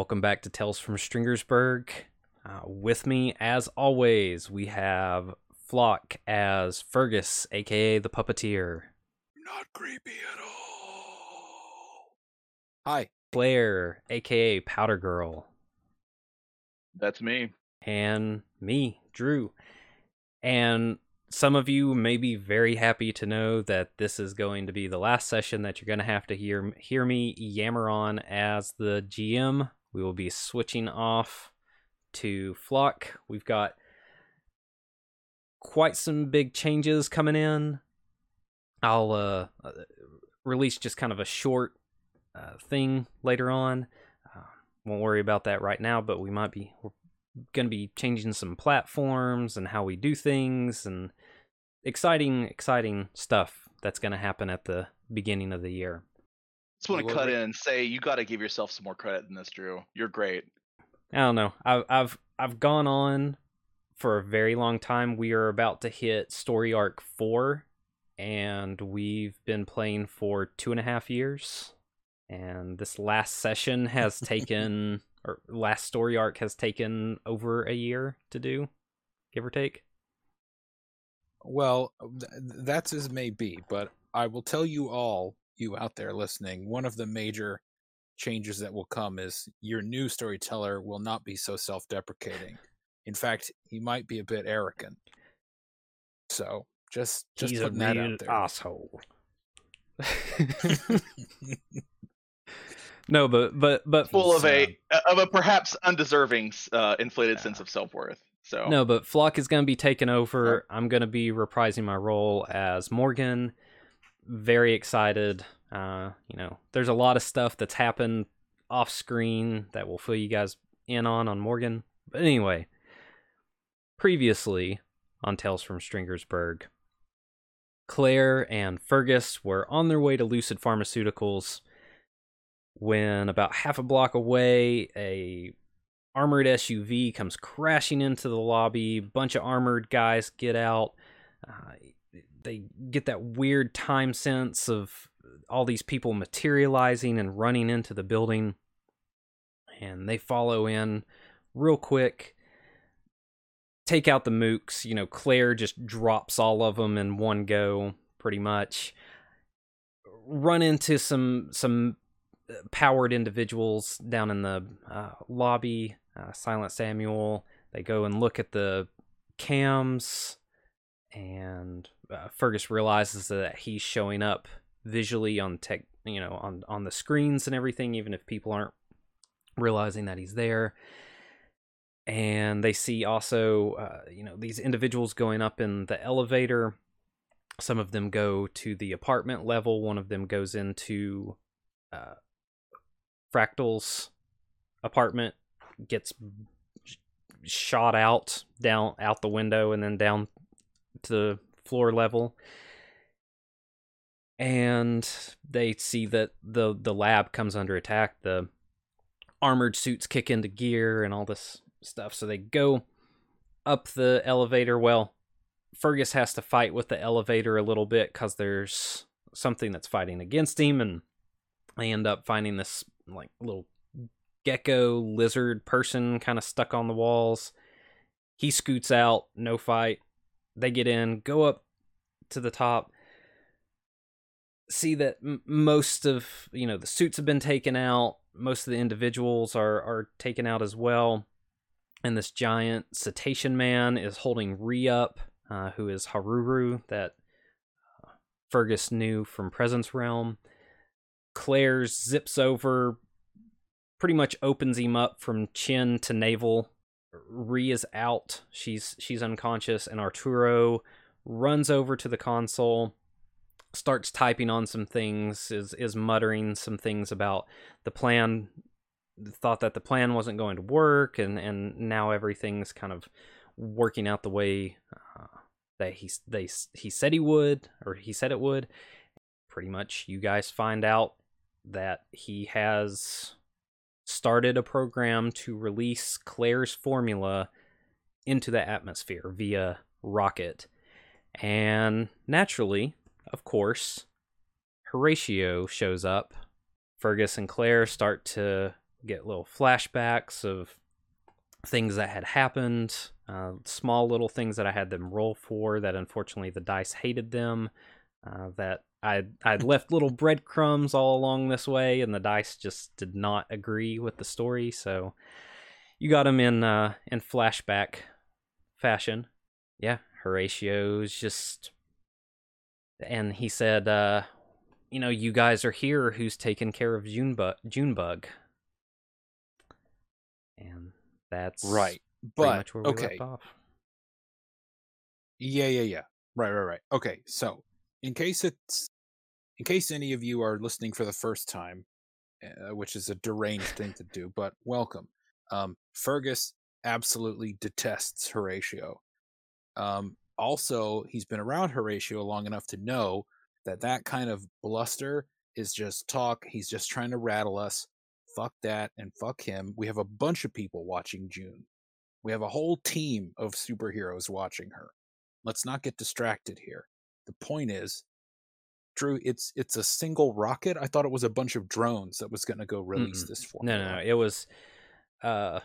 Welcome back to Tales from Stringersburg. Uh, with me, as always, we have Flock as Fergus, aka the Puppeteer. Not creepy at all. Hi. Blair, aka Powder Girl. That's me. And me, Drew. And some of you may be very happy to know that this is going to be the last session that you're going to have to hear hear me yammer on as the GM. We will be switching off to Flock. We've got quite some big changes coming in. I'll uh, uh release just kind of a short uh, thing later on. Uh, won't worry about that right now, but we might be we're going to be changing some platforms and how we do things and exciting, exciting stuff that's going to happen at the beginning of the year. Just want to cut re- in and say you got to give yourself some more credit than this, Drew. You're great. I don't know. I've I've I've gone on for a very long time. We are about to hit story arc four, and we've been playing for two and a half years. And this last session has taken, or last story arc has taken over a year to do, give or take. Well, th- that's as may be, but I will tell you all, you out there listening, one of the major changes that will come is your new storyteller will not be so self deprecating. In fact, he might be a bit arrogant. So just just He's a putting that out there. asshole. no, but but but Full of He's, a of a perhaps undeserving uh, inflated Yeah. sense of self worth. So No, but Flock is going to be taking over. I'm going to be reprising my role as Morgan. Very excited. Uh, you know, there's a lot of stuff that's happened off screen that will fill you guys in on on Morgan. But anyway, previously on Tales from Stringersburg, Claire and Fergus were on their way to Lucid Pharmaceuticals when about half a block away, a armored SUV comes crashing into the lobby. Bunch of armored guys get out. Uh, they get that weird time sense of all these people materializing and running into the building. And they follow in real quick. Take out the mooks. You know, Claire just drops all of them in one go, pretty much. Run into some some uh, powered individuals down in the uh, lobby. Uh, Silent Samuel. They go and look at the cams, and uh, Fergus realizes that he's showing up visually on tech, you know, on on the screens and everything, even if people aren't realizing that he's there. And they see also, uh, you know, these individuals going up in the elevator. Some of them go to the apartment level. One of them goes into uh, Fractal's apartment, gets sh- shot out down out the window and then down to the floor level. And they see that the the lab comes under attack. The armored suits kick into gear and all this stuff. So they go up the elevator. Well, Fergus has to fight with the elevator a little bit because there's something that's fighting against him, and they end up finding this like little gecko lizard person kind of stuck on the walls. He scoots out, no fight. They get in, go up to the top, see that m- most of you know the suits have been taken out. Most of the individuals are are taken out as well, and this giant cetacean man is holding Re up, uh, who is Haruru that uh, Fergus knew from Presence Realm. Claire zips over, pretty much opens him up from chin to navel. Re is out. She's she's unconscious, and Arturo runs over to the console, starts typing on some things, is is muttering some things about the plan. Thought that the plan wasn't going to work, and and now everything's kind of working out the way uh, that he they he said he would, or he said it would. Pretty much, you guys find out that he has started a program to release Claire's formula into the atmosphere via rocket. And naturally, of course, Horatio shows up. Fergus and Claire start to get little flashbacks of things that had happened, uh, small little things that I had them roll for that unfortunately the dice hated them. Uh, that I I'd left little breadcrumbs all along this way, and the dice just did not agree with the story. So you got them in uh, in flashback fashion. Yeah, Horatio's just, and he said, uh, you know, you guys are here. Who's taking care of Junebug? Junebug, and that's Right. But much where we okay. Yeah, yeah, yeah. Right, right, right. Okay, so in case it's in case any of you are listening for the first time, uh, which is a deranged thing to do, but welcome. Um, Fergus absolutely detests Horatio. Um, also, he's been around Horatio long enough to know that that kind of bluster is just talk. He's just trying to rattle us. Fuck that and fuck him. We have a bunch of people watching June. We have a whole team of superheroes watching her let's not get distracted here the point is drew it's it's a single rocket i thought it was a bunch of drones that was going to go release Mm-mm. this No, formula no, no. It was uh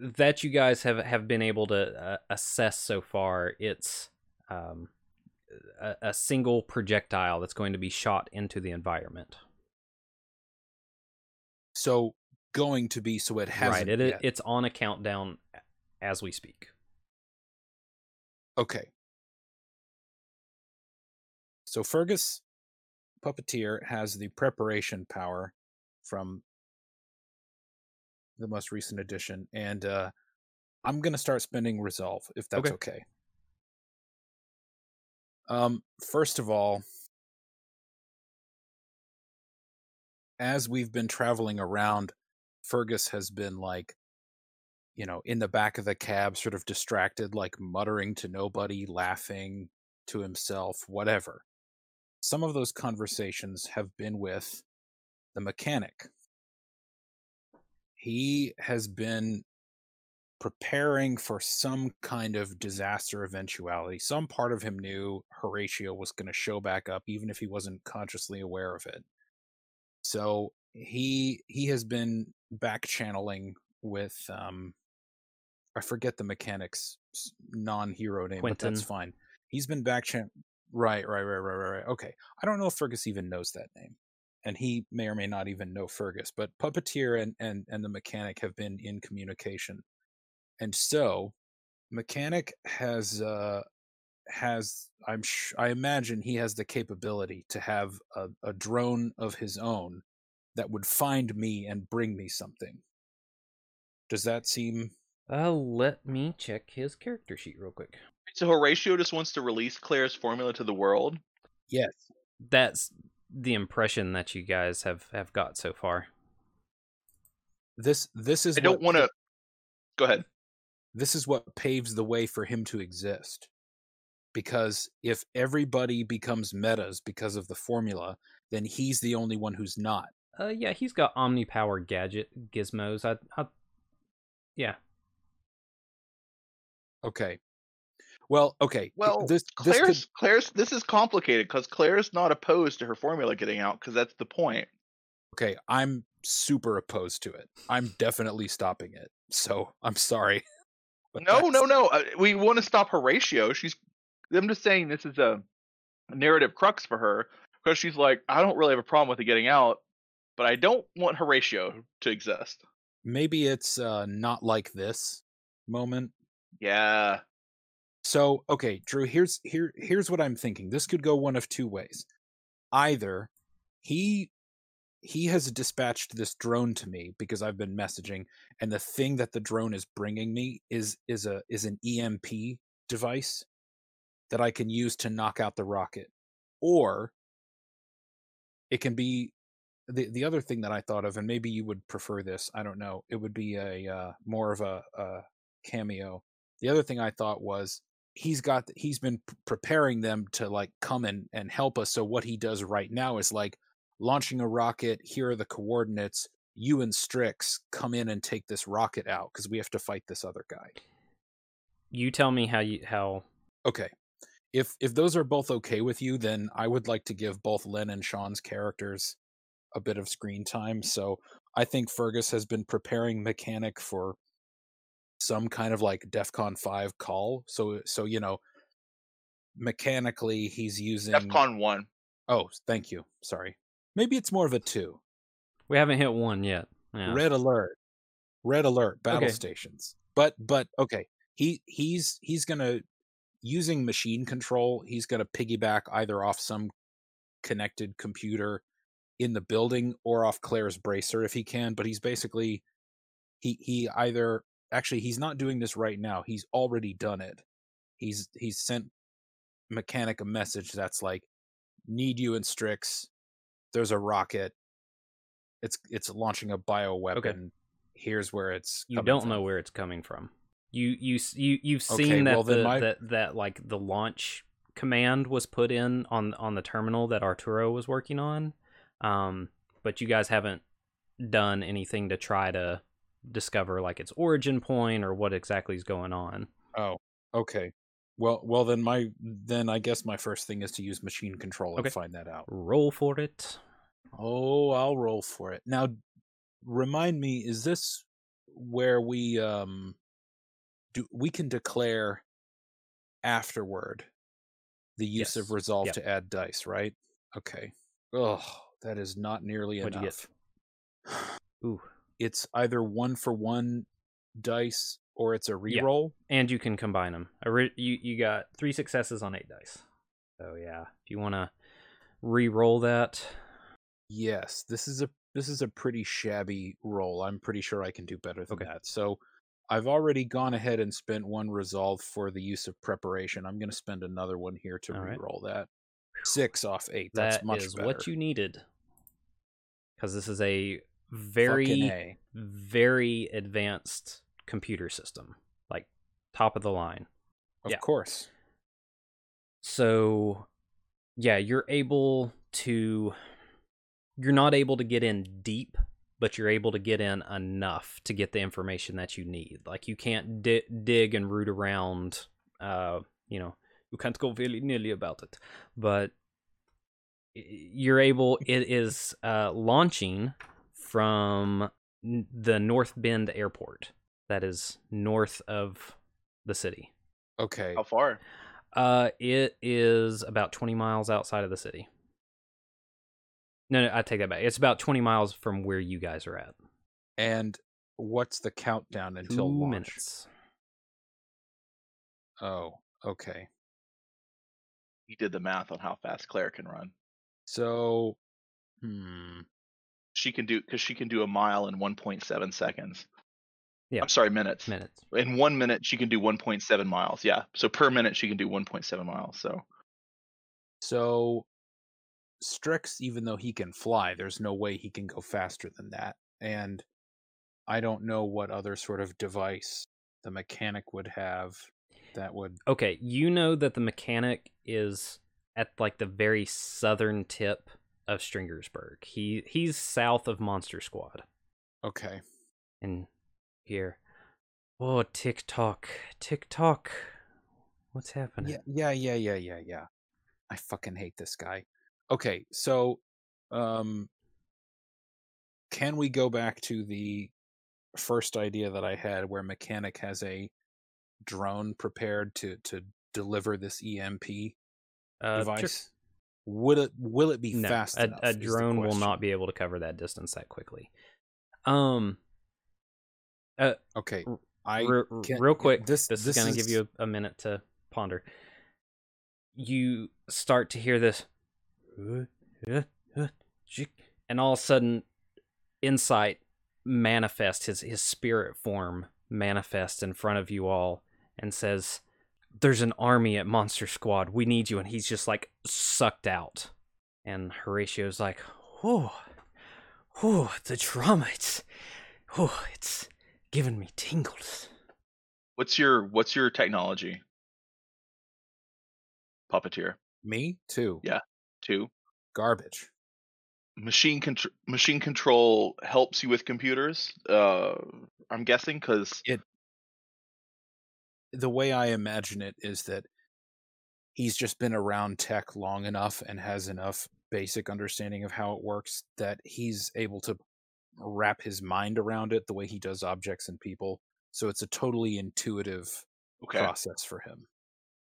that you guys have have been able to uh, assess so far. It's um a, a single projectile that's going to be shot into the environment. so going to be so it hasn't right. It, it's on a countdown as we speak. okay so fergus puppeteer has the preparation power from the most recent edition and uh i'm going to start spending resolve if that's Okay. okay. Um first of all as we've been traveling around fergus has been like you know in the back of the cab sort of distracted like muttering to nobody laughing to himself whatever. Some of those conversations have been with the mechanic he has been preparing for some kind of disaster eventuality. Some part of him knew horatio was going to show back up even if he wasn't consciously aware of it. So he he has been back channeling with um i forget the mechanic's non-hero name but that's fine. He's been back chan right right right right right right okay. I don't know if fergus even knows that name and he may or may not even know fergus but puppeteer and and and the mechanic have been in communication and so mechanic has uh has i'm sh- i imagine he has the capability to have a, a drone of his own that would find me and bring me something does that seem Uh, let me check his character sheet real quick. So Horatio just wants to release Claire's formula to the world. yes That's the impression that you guys have have got so far. this this is I don't want to. Go ahead. this is what paves the way for him to exist because if everybody becomes metas because of the formula then he's the only one who's not Uh, yeah, he's got omnipower gadget gizmos. I, I, yeah, okay well okay Well, this this could Claire's Claire's. This is complicated because Claire's not opposed to her formula getting out because that's the point. okay i'm super opposed to it i'm definitely stopping it so i'm sorry No, no, that's- no. uh, We want to stop Horatio. She's. I'm just saying this is a narrative crux for her because she's like, I don't really have a problem with it getting out, but I don't want Horatio to exist. maybe it's uh not like this moment Yeah. So, okay, Drew, here's here here's what I'm thinking. This could go one of two ways. Either he he has dispatched this drone to me because I've been messaging and the thing that the drone is bringing me is is a is an EMP device that I can use to knock out the rocket. Or it can be the the other thing that I thought of and maybe you would prefer this, I don't know. It would be a uh, more of a, a cameo. The other thing I thought was he's got he's been preparing them to like come and and help us so what he does right now is like launching a rocket here are the coordinates you and strix come in and take this rocket out because we have to fight this other guy you tell me how you how. okay if if those are both okay with you then i would like to give both len and sean's characters a bit of screen time so I think Fergus has been preparing mechanic for some kind of like DEFCON five call. So uh, so you know, mechanically he's using DEFCON one. Oh, thank you. Sorry. Maybe it's more of a two. We haven't hit one yet. Yeah. Red alert. Red alert. Battle Okay. stations. But but okay. He he's he's gonna using machine control, he's gonna piggyback either off some connected computer in the building or off Claire's bracer if he can, but he's basically he he either actually he's not doing this right now. He's already done it. He's he's sent mechanic a message that's like need you in Strix. There's a rocket. It's it's launching a bio bioweapon. Here's where it's you don't from." know where it's coming from. you you you you've Okay, seen that well, the, my- that that like the launch command was put in on on the terminal that Arturo was working on, um, but you guys haven't done anything to try to discover like its origin point or what exactly is going on. Oh, okay. Well, well then my then I guess my first thing is to use machine control and Okay. find that out. Roll for it. Oh, I'll roll for it. Now, remind me, is this where we um do we can declare afterward the use Yes. of resolve Yep. to add dice, right? Okay. Oh, that is not nearly What'd enough. Ooh, It's either one for one dice or it's a Yeah. reroll. and you can combine them. You you got three successes on eight dice. So yeah, if you want to re-roll that, Yes, this is a this is a pretty shabby roll. I'm pretty sure I can do better than Okay. that. So I've already gone ahead and spent one resolve for the use of preparation. I'm going to spend another one here to All right. re-roll that. Six off eight. that That's much is better. what you needed. Because this is a very very advanced computer system, like top of the line. Of yeah. course. So, yeah, you're able to. You're not able to get in deep, but you're able to get in enough to get the information that you need. Like you can't di- dig and root around. Uh, you know, you can't go willy nilly about it, but you're able. It is uh, launching from the North Bend Airport. That is north of the city. Okay. How far? Uh, it is about 20 miles outside of the city. No, no, I take that back. It's about 20 miles from where you guys are at. And what's the countdown until Two launch? minutes. Oh, okay. He did the math on how fast Claire can run. So, hmm. She can do because she can do a mile in 1.7 seconds. Yeah. I'm sorry, minutes. Minutes. In one minute, she can do 1.7 miles. Yeah. So per minute, she can do 1.7 miles. So So Strix, even though he can fly, there's no way he can go faster than that. And I don't know what other sort of device the mechanic would have that would Okay, you know that the mechanic is at like the very southern tip of Stringersburg. He he's south of Monster Squad. okay. And here. Oh, tick tock. Tick tock. What's happening? Yeah, yeah, yeah, yeah, yeah, yeah. I fucking hate this guy. Okay, so um can we go back to the first idea that I had where mechanic has a drone prepared to to deliver this EMP Uh, sure. Would it will it be no, fast a, enough? a drone will not be able to cover that distance that quickly. Um, Okay, r- I re- real quick, this- this, this is going to give you a, a minute to ponder. You start to hear this, and all of a sudden, insight manifests his his spirit form manifests in front of you all and says, "There's an army at Monster Squad. We need you." And he's just like sucked out, and Horatio's like, "Oh, oh, the drama! It's, oh, it's." giving me tingles. what's your what's your technology? Puppeteer me too. Yeah. two. Garbage. Machine contr- machine control helps you with computers. Uh, I'm guessing because the way I imagine it is that he's just been around tech long enough and has enough basic understanding of how it works that he's able to wrap his mind around it the way he does objects and people. So it's a totally intuitive Okay. process for him.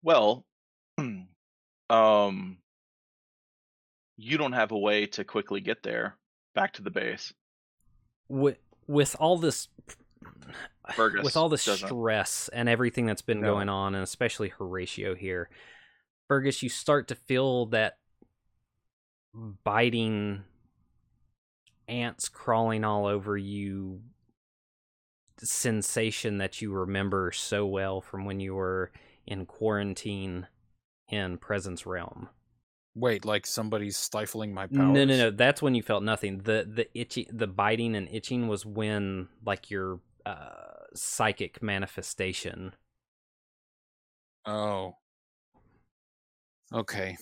Well, um, you don't have a way to quickly get there back to the base. with with all this Fergus with all the stress and everything that's been No. going on and especially Horatio here Fergus you start to feel that biting ants crawling all over you sensation that you remember so well from when you were in quarantine in Presence Realm. Wait, like somebody's stifling my powers? No, no, no. That's when you felt nothing. The the itchy, the biting and itching was when like your uh, psychic manifestation. Oh. Okay.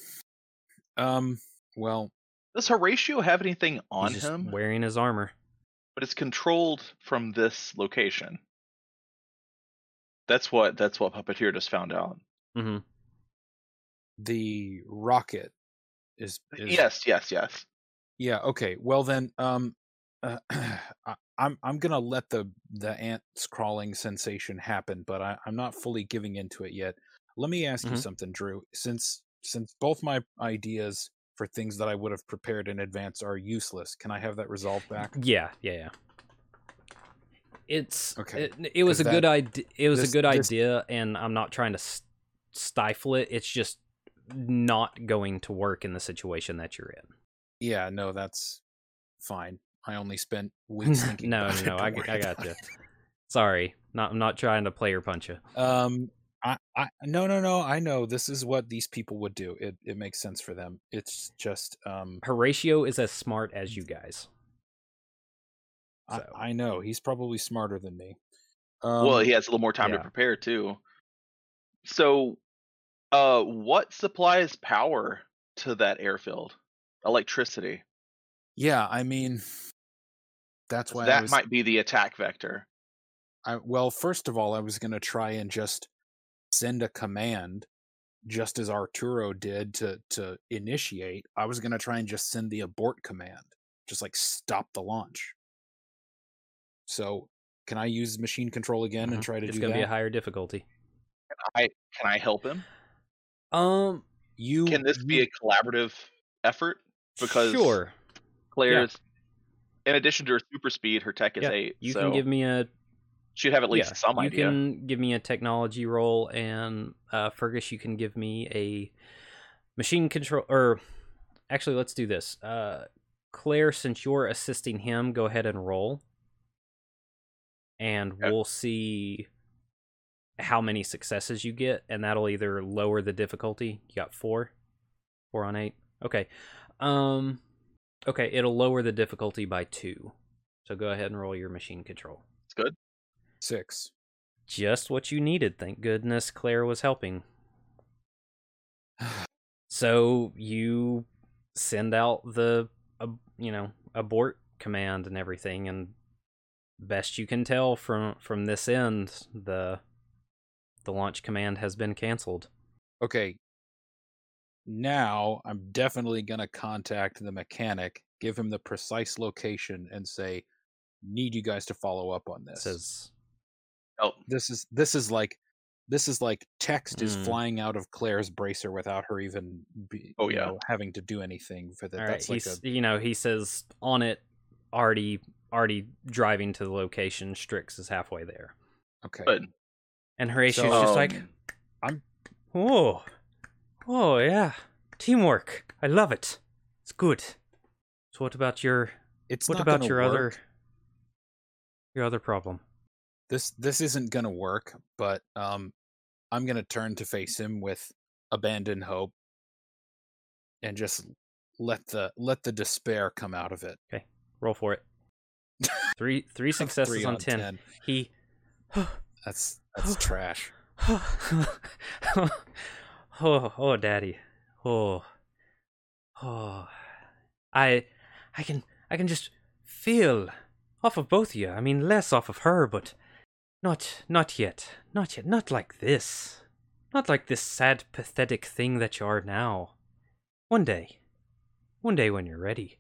Um. Well, Does Horatio have anything He's on just him? wearing his armor. But it's controlled from this location. That's what that's what Puppeteer just found out. Mm-hmm. the rocket is. is Yes, yes, yes. Yeah. Okay. Well then, um, uh, I, I'm I'm gonna let the the ants crawling sensation happen, but I, I'm not fully giving into it yet. Let me ask you Mhm. something, Drew. Since since both my ideas for things that I would have prepared in advance are useless, can I have that resolved back? Yeah, yeah, yeah. It's Okay, It, it was a 'cause good idea. It was this- a good this- idea, and I'm not trying to stifle it. It's just not going to work in the situation that you're in. Yeah. No, that's fine. I only spent weeks thinking. no, about no, it. no. I, Don't g- worry I got you. it. Sorry, not. I'm not trying to player punch you. Um, I, I, no, no, no. I know this is what these people would do. It, it makes sense for them. It's just, um, Horatio is as smart as you guys. I, I know he's probably smarter than me. Um, well, he has a little more time yeah. to prepare too. So, uh, what supplies power to that airfield? Electricity. yeah. I mean, that's why that was. might be the attack vector. I, well, first of all, I was gonna try and just send a command, just as Arturo did to to initiate. I was gonna try and just send the abort command, just like stop the launch. So, can I use machine control again and Mhm. try to it's do gonna that? be a higher difficulty. Can I can I help him? Um, you Can this be a collaborative effort? Because sure. Claire's, in addition to her super speed, her tech is Yeah, eight. You so can give me a she'd have at least yeah, some you idea. You can give me a technology roll, and uh, Fergus, you can give me a machine control. Or actually, let's do this. Uh, Claire, since you're assisting him, go ahead and roll, and Okay. we'll see how many successes you get, and that'll either lower the difficulty. You got four, four on eight. Okay, um, okay, it'll lower the difficulty by two. So go ahead and roll your machine control. It's good. six. Just what you needed. Thank goodness Claire was helping. So you send out the, uh, you know, abort command and everything, and best you can tell from from this end, the the launch command has been canceled. Okay. Now I'm definitely gonna contact the mechanic, give him the precise location, and say, "Need you guys to follow up on this." says, Oh, this is this is like this is like text is Mm. flying out of Claire's bracer without her even be, Oh, you yeah. know, having to do anything for that. "All right." That's like a you know, he says on it, already already driving to the location. Strix is halfway there, okay. and Horatio's So- just like, Um, I'm- Oh, oh yeah, teamwork. I love it. It's good. So what about your It's what not about gonna your other work. your other problem? this this isn't gonna work, but um I'm gonna turn to face him with abandoned hope and just let the let the despair come out of it. Okay. Roll for it. Three three successes Three on, 10. He That's that's trash. oh, oh, daddy. Oh. Oh. I I can I can just feel off of both of you. I mean less off of her, but not not yet. Not yet. Not like this. Not like this sad pathetic thing that you are now. One day. One day when you're ready.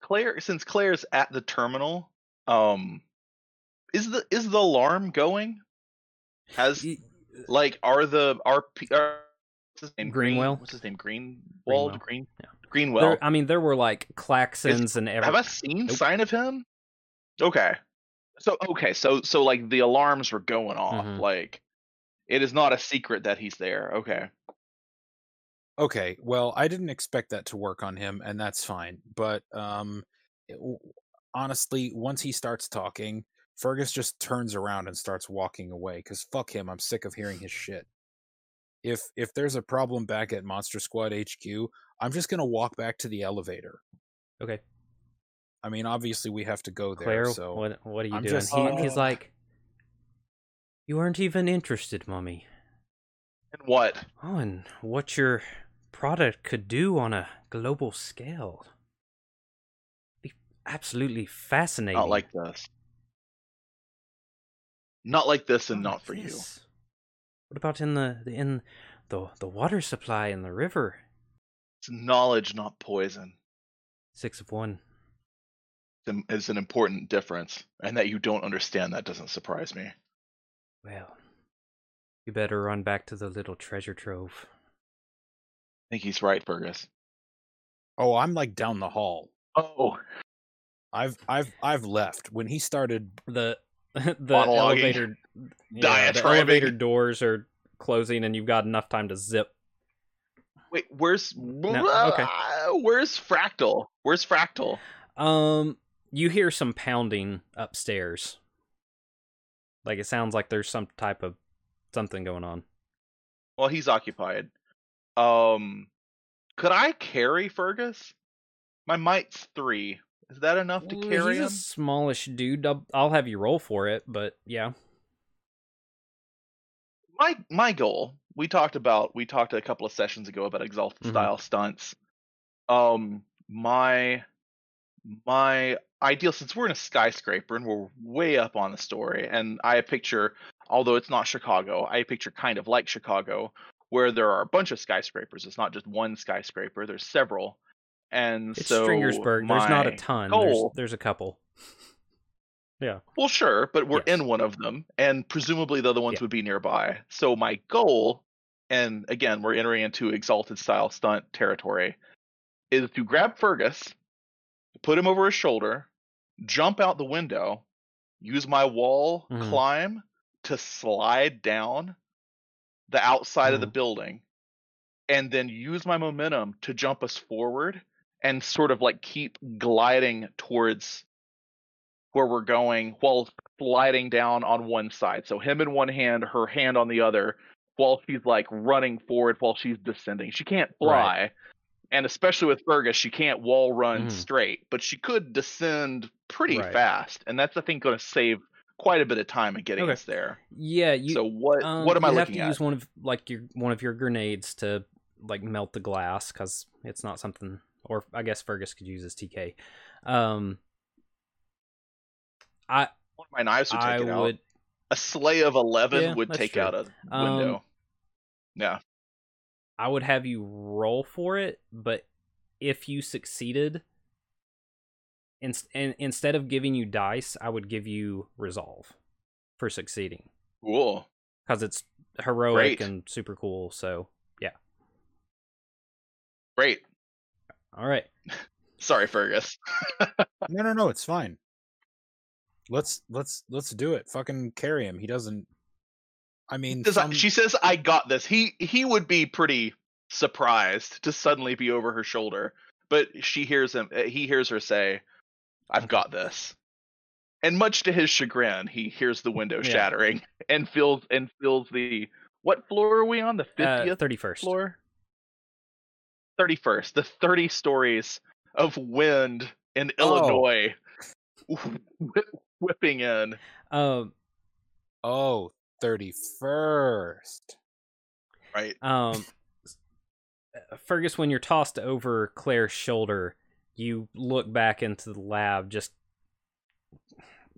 Claire, since Claire's at the terminal, um, is the is the alarm going? Has like are the are, are what's his name? Green- Greenwell? what's his name? Greenwald. Greenwell. Green. Yeah. Greenwell. there, I mean, there were like klaxons and everything. Have. I seen Nope. sign of him? Okay. So okay, so so like the alarms were going off. Mhm. Like it is not a secret that he's there. Okay. Okay, well, I didn't expect that to work on him, and that's fine. But um, it- honestly, once he starts talking, Fergus just turns around and starts walking away. Because fuck him, I'm sick of hearing his shit. If if there's a problem back at Monster Squad HQ, I'm just gonna walk back to the elevator. Okay, I mean, obviously we have to go there. Claire, so what what are you I'm doing? just- he, uh, he's like, you aren't even interested, mummy. And what? Oh, and what your product could do on a global scale. Be absolutely fascinating. Not like this. Not like this and Not not like for you. This. What about in the the- in the the water supply in the river? It's knowledge, not poison. Six of one. Im- Is an important difference, and that you don't understand that doesn't surprise me. Well, you better run back to the little treasure trove. I think he's right, Fergus. oh, I'm like down the hall. Oh, I've I've I've left when he started. The the elevator yeah, the elevator doors are closing, and you've got enough time to zip. wait, where's okay. where's Fractal? Where's Fractal? Um, you hear some pounding upstairs. Like it sounds like there's some type of something going on. Well, he's occupied. Um, could I carry Fergus? My might's three. Is that enough to Well, carry He's him? a smallish dude. I'll, I'll have you roll for it, but yeah. my my goal we talked about we talked a couple of sessions ago about exalted Mhm. style stunts um my my ideal since we're in a skyscraper and we're way up on the story and i picture although it's not chicago i picture kind of like chicago where there are a bunch of skyscrapers it's not just one skyscraper there's several and It's so Stringersburg. There's not a ton. goal- There's, there's a couple. Yeah. Well, sure, but we're Yes. in one of them, and presumably the other ones Yeah. would be nearby. So my goal, and again, we're entering into exalted style stunt territory, is to grab Fergus, put him over his shoulder, jump out the window, use my wall Mhm. climb to slide down the outside of the Mhm. building, and then use my momentum to jump us forward and sort of like keep gliding towards where we're going while sliding down on one side. So him in one hand, her hand on the other, while she's like running forward while she's descending. She can't fly. And especially with Fergus, she can't wall run Mhm. straight, but she could descend pretty Right. fast. And that's I think going to save quite a bit of time in getting Okay. us there. Yeah. You, so what um, what am I you have to at? use one of like your one of your grenades to like melt the glass because it's not something. Or I guess Fergus could use his TK. Um, I One of my knives would take I it out. would A sleigh of eleven Yeah, would take true. out a Um, window. yeah. I would have you roll for it, but if you succeeded, in, in, instead of giving you dice, I would give you resolve for succeeding Cool. because it's heroic Great. and super cool. So yeah, Great. All right. Sorry, Fergus. No, no, no, it's fine. Let's let's let's do it. Fucking carry him. He doesn't. I mean, Does I- some- she says, "I got this." He he would be pretty surprised to suddenly be over her shoulder, but she hears him. uh, He hears her say, "I've got this," and much to his chagrin, he hears the window Yeah. shattering and feels and feels the what floor are we on? The Uh, fiftieth Thirty first. floor. Thirty first. The thirty stories of wind in Oh. Illinois whipping in. Um, oh, 31st. Right. um, Fergus, when you're tossed over Claire's shoulder, you look back into the lab. Just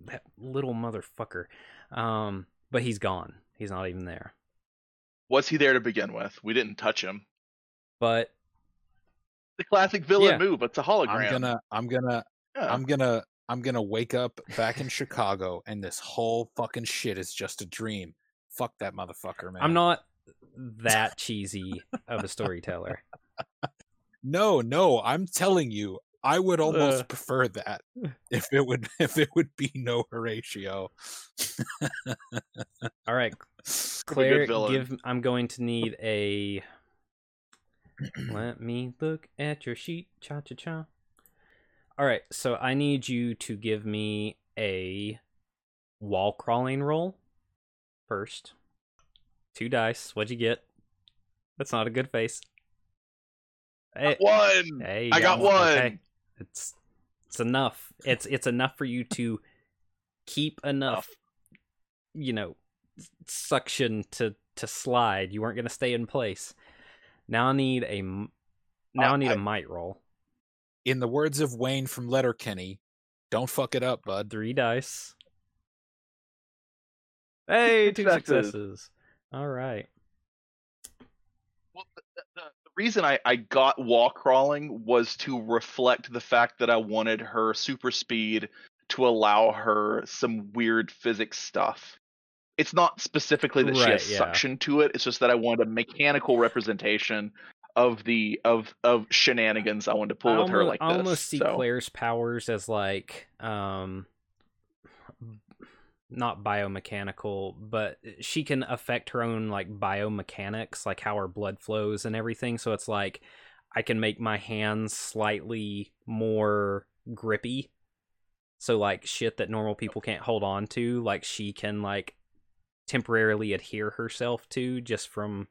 that little motherfucker. Um, but he's gone. He's not even there. Was he there to begin with? We didn't touch him. But The classic villain Yeah. move. It's a hologram. I'm gonna I'm gonna Yeah. I'm gonna I'm gonna wake up back in Chicago and this whole fucking shit is just a dream. Fuck that motherfucker, man. I'm not that cheesy of a storyteller. No, no, I'm telling you, I would almost Uh. prefer that if it would if it would be no Horatio. All right, good Claire, give. I'm going to need a. Let me look at your sheet. Cha cha cha. All right, so I need you to give me a wall crawling roll first. Two dice. What'd you get? That's not a good face. Hey, eh, One. hey, I got one. one. Okay. It's it's enough. It's it's enough for you to keep enough, you know, suction to to slide. You weren't gonna stay in place. Now I need a now I Uh, need I- a might roll. In the words of Wayne from Letterkenny, don't fuck it up, bud. Three dice. Hey, two Successes. successes. All right. Well, the, the, the reason I, I got wall crawling was to reflect the fact that I wanted her super speed to allow her some weird physics stuff. It's not specifically that she has yeah. suction to it. It's just that I wanted a mechanical representation of the of of shenanigans I wanted to pull I with her almo- like I this. almost see so. Claire's powers as like um not biomechanical, but she can affect her own like biomechanics, like how her blood flows and everything. So it's like I can make my hands slightly more grippy. So like shit that normal people can't hold on to, like she can like temporarily adhere herself to just from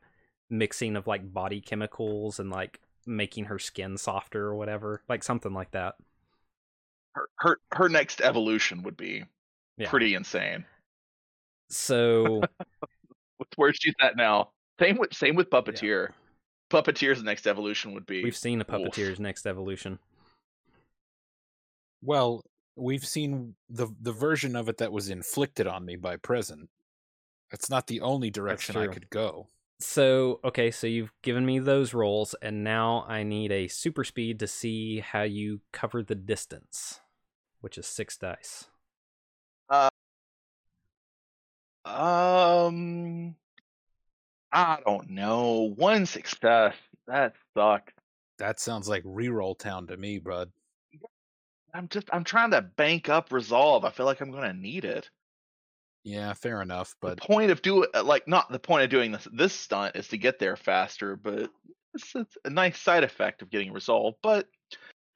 mixing of like body chemicals and like making her skin softer or whatever, like something like that. her, her her next evolution would be Yeah. pretty insane. So With where she's at now. Same with same with Puppeteer. Puppeteer's next evolution would be we've seen a Oof. puppeteer's next evolution. Well, we've seen the the version of it that was inflicted on me by prison. It's not the only direction I could go. So okay, so you've given me those rolls, and now I need a super speed to see how you cover the distance, which is six dice. Um, I don't know. One success. That sucks. That sounds like reroll town to me, bud. I'm just I'm trying to bank up resolve. I feel like I'm gonna need it. Yeah, fair enough, but the point of do like not the point of doing this this stunt is to get there faster, but it's, it's a nice side effect of getting resolve. But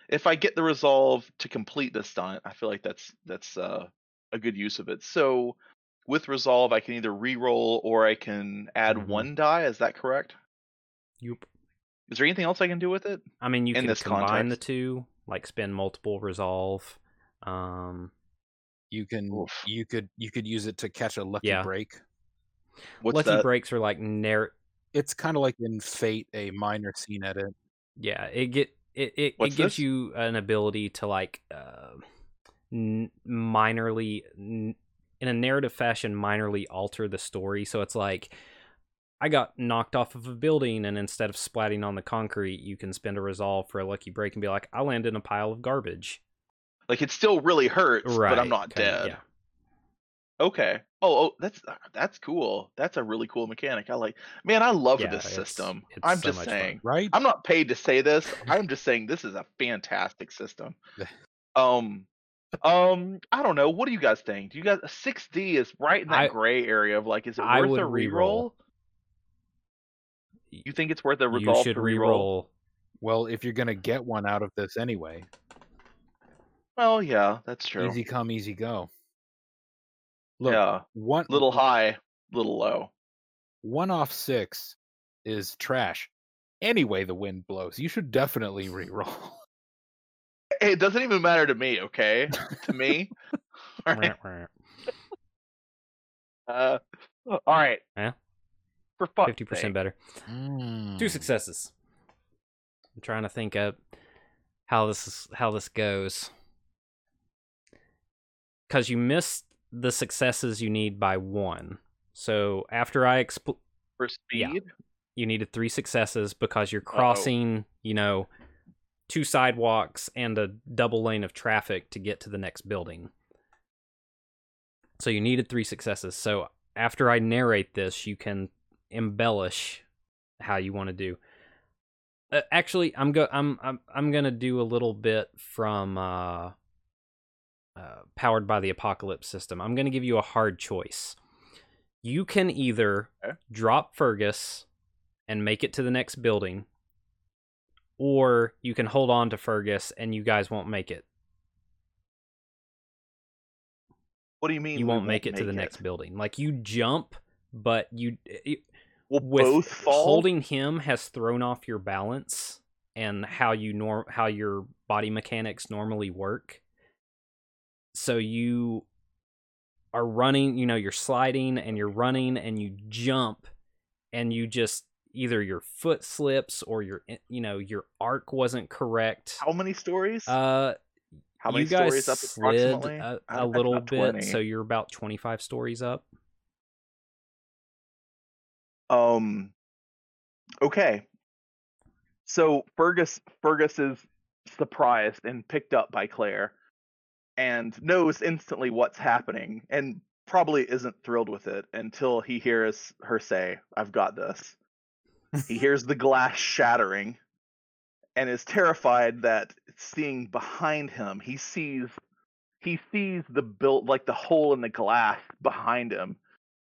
if I get the resolve to complete the stunt, I feel like that's that's uh, a good use of it. So with resolve, I can either re-roll or I can add Mhm. one die. Is that correct? Yup. Is there anything else I can do with it? I mean, you In can combine the two, like spend multiple resolve. Um, you can Oof. you could you could use it to catch a lucky Yeah. break. What's lucky that? breaks are like narr- It's kind of like in Fate, a minor scene edit. yeah it get it it, it gives this? you an ability to like uh n- minorly n- in a narrative fashion minorly alter the story so it's like i got knocked off of a building and instead of splatting on the concrete you can spend a resolve for a lucky break and be like i land in a pile of garbage Like it still really hurts, right but I'm not kinda, dead. yeah Okay. Oh, oh, that's that's cool. That's a really cool mechanic. I like. Man, I love Yeah, this it's- system. it's I'm so just much fun. saying. Right? I'm not paid to say this. I'm just saying this is a fantastic system. Um, um, I don't know. What do you guys think? Do you guys six D is right in that I- gray area of like, is it I worth would a re-roll. reroll? You think it's worth a you should to reroll? re-roll Well, if you're gonna get one out of this anyway, Well, yeah, that's true. easy come, easy go. Look, yeah, one little high, little low. one off six is trash. Anyway, the wind blows. You should definitely re-roll. Hey, it doesn't even matter to me. Okay, to me. All right. Uh, all right. Yeah. For fuck's Fifty percent better. Mm. Two successes. I'm trying to think of how this is, how this goes. Cuz you missed the successes you need by one. So after I expl- for Yeah. speed. you needed 3 successes because you're crossing, you know, two sidewalks and a double lane of traffic to get to the next building. So you needed three successes. So after I narrate this, you can embellish how you want to do. Uh, actually, I'm go I'm I'm I'm gonna do a little bit from uh, uh, powered by the apocalypse system. I'm gonna give you a hard choice. You can either Okay. drop Fergus and make it to the next building, or you can hold on to Fergus and you guys won't make it. What do you mean? You we won't make it to the next building. Like you jump, but you it, We'll with both fall. holding him has thrown off your balance and how you norm how your body mechanics normally work. So you are running, you know, you're sliding and you're running and you jump and you just either your foot slips or your you know your arc wasn't correct. How many stories? Uh How many you guys stories up slid approximately? a, a little bit, 20. so you're about 25 stories up. Um. Okay. So Fergus Fergus is surprised and picked up by Claire, and knows instantly what's happening, and probably isn't thrilled with it until he hears her say, "I've got this." he hears the glass shattering, and is terrified that seeing behind him, he sees he sees the built like the hole in the glass behind him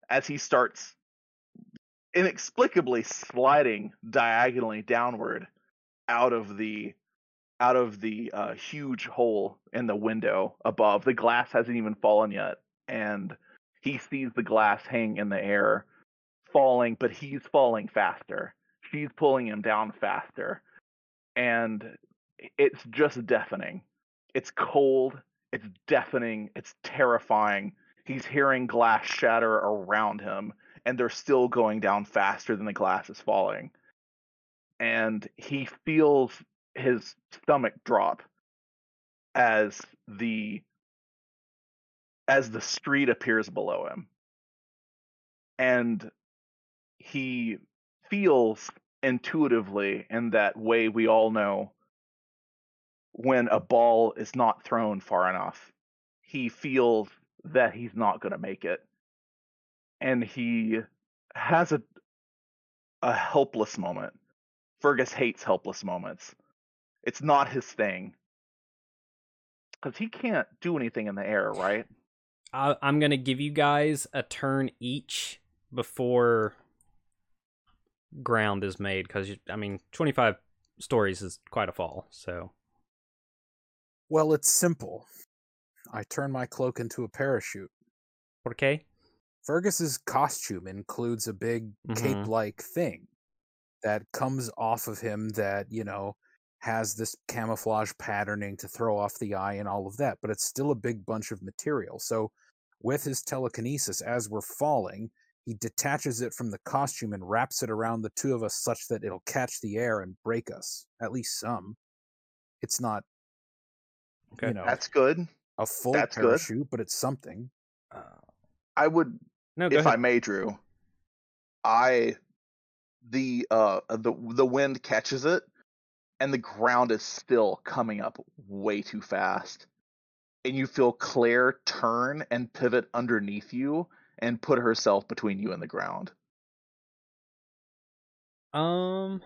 as he starts inexplicably sliding diagonally downward out of the out of the uh, huge hole in the window above. The glass hasn't even fallen yet, and he sees the glass hang in the air, falling, but he's falling faster. She's pulling him down faster, and it's just deafening. It's cold. It's deafening. It's terrifying. He's hearing glass shatter around him and they're still going down faster than the glass is falling. And he feels his stomach drop as the as the street appears below him. And he feels intuitively in that way we all know when a ball is not thrown far enough. He feels that he's not going to make it and he has a a helpless moment. Fergus hates helpless moments. It's not his thing. Cuz he can't do anything in the air, right? I, I'm gonna give you guys a turn each before ground is made because I mean 25 stories is quite a fall. So Well, it's simple. I turn my cloak into a parachute. okay, Fergus's costume includes a big Mhm. cape-like thing that comes off of him that, you know, has this camouflage patterning to throw off the eye and all of that, but it's still a big bunch of material. So with his telekinesis as we're falling, he detaches it from the costume and wraps it around the two of us such that it'll catch the air and break us, at least some. It's not okay. you know, That's good. a full that's good. parachute, but it's something. Uh, I would no, go if I may, Drew. I the uh the the wind catches it and the ground is still coming up way too fast. And you feel Claire turn and pivot underneath you and put herself between you and the ground. Um,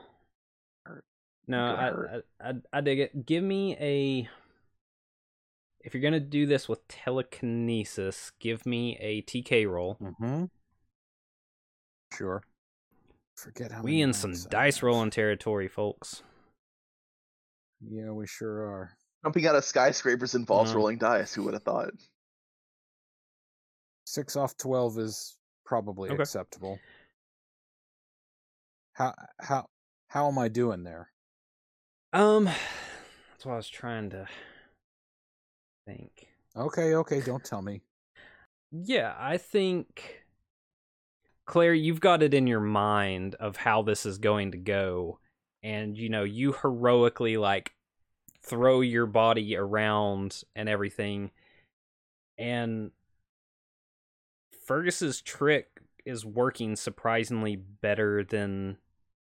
no, I. I I I dig it. Give me a. If you're gonna do this with telekinesis, give me a TK roll. Mm-hmm. Sure. Forget how We many in some dice I dice rolling territory, folks. Yeah, we sure are. Jumping out of skyscrapers involves No. rolling dice. Who would have thought? Six off twelve is probably Okay. acceptable. How how how am I doing there? Um, that's what I was trying to think. Okay, okay, don't tell me. Yeah, I think Claire, you've got it in your mind of how this is going to go, and you know, you heroically like throw your body around and everything, and Fergus's trick is working surprisingly better than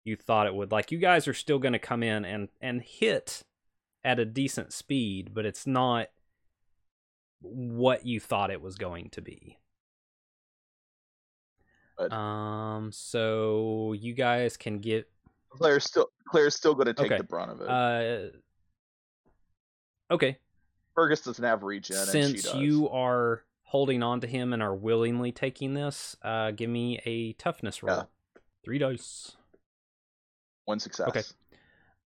you thought it would. Like you guys are still going to come in and and hit at a decent speed, but it's not what you thought it was going to be. Good. Um, so you guys can get Claire's still Claire's still going to take Okay. the brunt of it. uh okay. Fergus doesn't have regen, Since you are holding on to him and are willingly taking this, uh give me a toughness roll. Yeah. Three dice. one success. Okay.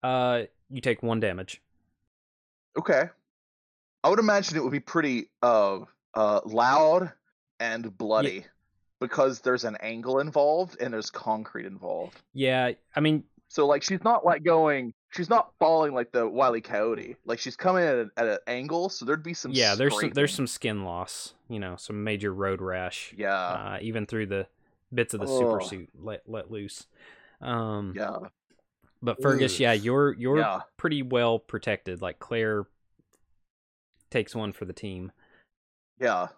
Uh you take one damage. Okay. I would imagine it would be pretty uh uh loud and bloody because there's an angle involved and there's concrete involved. Yeah, I mean So like she's not like going she's not falling like the wily coyote. Like she's coming at, a, at an angle, so there'd be some yeah, there's some there's some skin loss, you know, some major road rash. Yeah. uh, even through the bits of the super suit let let loose. Um, yeah. but Fergus, Ugh. yeah, you're you're Yeah. pretty well protected. Like Claire takes one for the team. Yeah.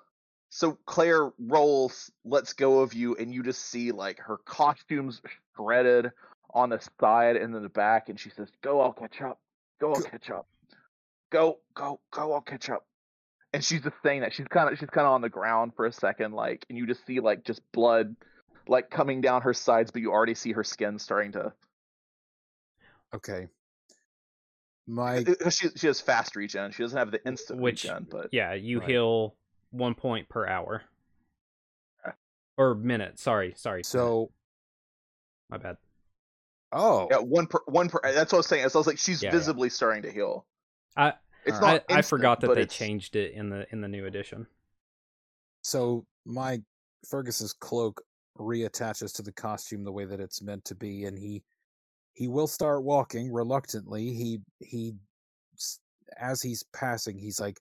So Claire rolls, lets go of you, and you just see like her costumes shredded on the side and then the back, and she says, "Go, I'll catch up. Go, I'll catch up. Go, go, go, I'll catch up." And she's just saying that she's kind of she's kind of on the ground for a second, like, and you just see like just blood, like coming down her sides, but you already see her skin starting to. Okay. My uh, She she has fast regen. She doesn't have the instant Which- regen, but Yeah, you Right. heal one point per hour Okay. or minute. Sorry, sorry. so my bad. Oh yeah, one per one per. That's what I was saying. So I was like, she's Yeah, yeah. visibly starting to heal. I It's Alright. not. I, I forgot that they it's- changed it in the in the new edition. so my Fergus's cloak reattaches to the costume the way that it's meant to be, and he he will start walking reluctantly. He he as he's passing, he's like,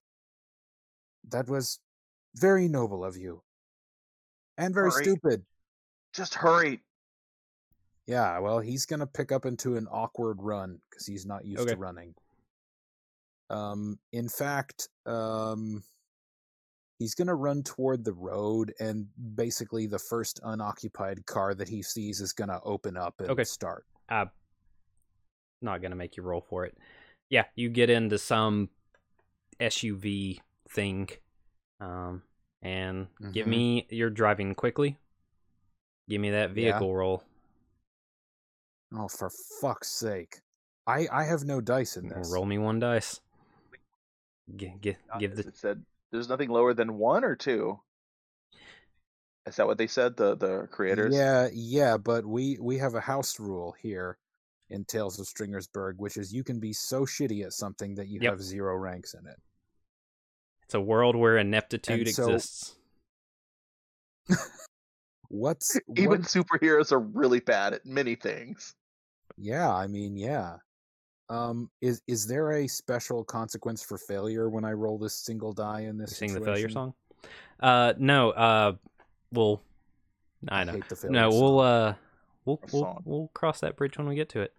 "That was very noble of you, and very Sorry. stupid." Just hurry. Yeah, well, he's gonna pick up into an awkward run because he's not used Okay. to running. Um, in fact, um, he's gonna run toward the road, and basically, the first unoccupied car that he sees is gonna open up and Okay. start. I'm not gonna make you roll for it. Yeah, you get into some SUV thing, um, and give Mhm. me you're driving quickly. Give me that Yeah. vehicle roll. Oh, for fuck's sake! I I have no dice in this. Roll me one dice. G- g- Uh, give the It said there's nothing lower than one or two. Is that what they said? The the creators. Yeah, yeah, but we we have a house rule here in Tales of Stringersburg, which is you can be so shitty at something that you Yep. have zero ranks in it. It's a world where ineptitude And so- exists. What's Even what- superheroes are really bad at many things. Yeah, I mean, yeah. Um, is is there a special consequence for failure when I roll this single die in You this? sing the failure song. Uh, no. Uh, we'll. I know. hate the failure No, song. we'll uh, we'll we'll, we'll cross that bridge when we get to it.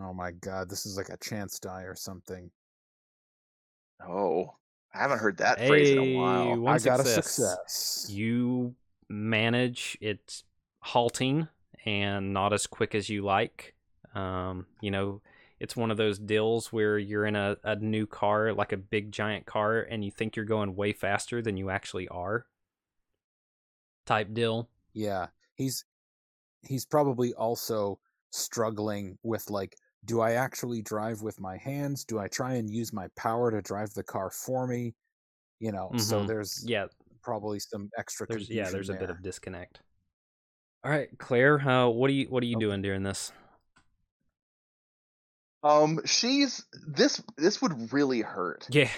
Oh my god, this is like a chance die or something. Oh, I haven't heard that phrase in a while. I got a success. success. You manage it's halting and not as quick as you like. Um, you know, it's one of those deals where you're in a, a new car, like a big giant car, and you think you're going way faster than you actually are. Type deal. Yeah, he's he's probably also struggling with like, do I actually drive with my hands? Do I try and use my power to drive the car for me? You know, so Mhm. there's Yeah, probably some extra. there's yeah, there's a bit of disconnect. All right, Claire, uh, what are you what are you Okay. doing during this? Um, she's this. This would really hurt. Yeah,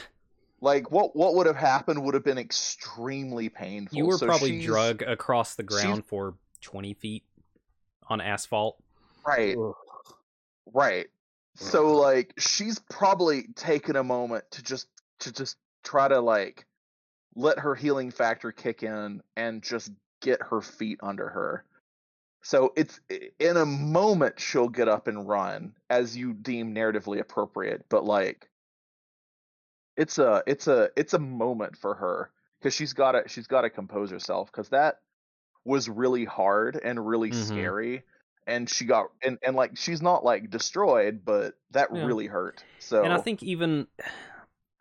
Like what? What would have happened would have been extremely painful. you were So probably she's- drug across the ground for twenty feet on asphalt. Right. Ugh. Right. So like she's probably taken a moment to just to just try to like let her healing factor kick in and just get her feet under her. So it's in a moment she'll get up and run as you deem narratively appropriate, but like it's a it's a it's a moment for her cuz she's got to she's got to compose herself cuz that was really hard and really Mhm. scary and she got and and like she's not like destroyed, but that Yeah. really hurt. So And I think even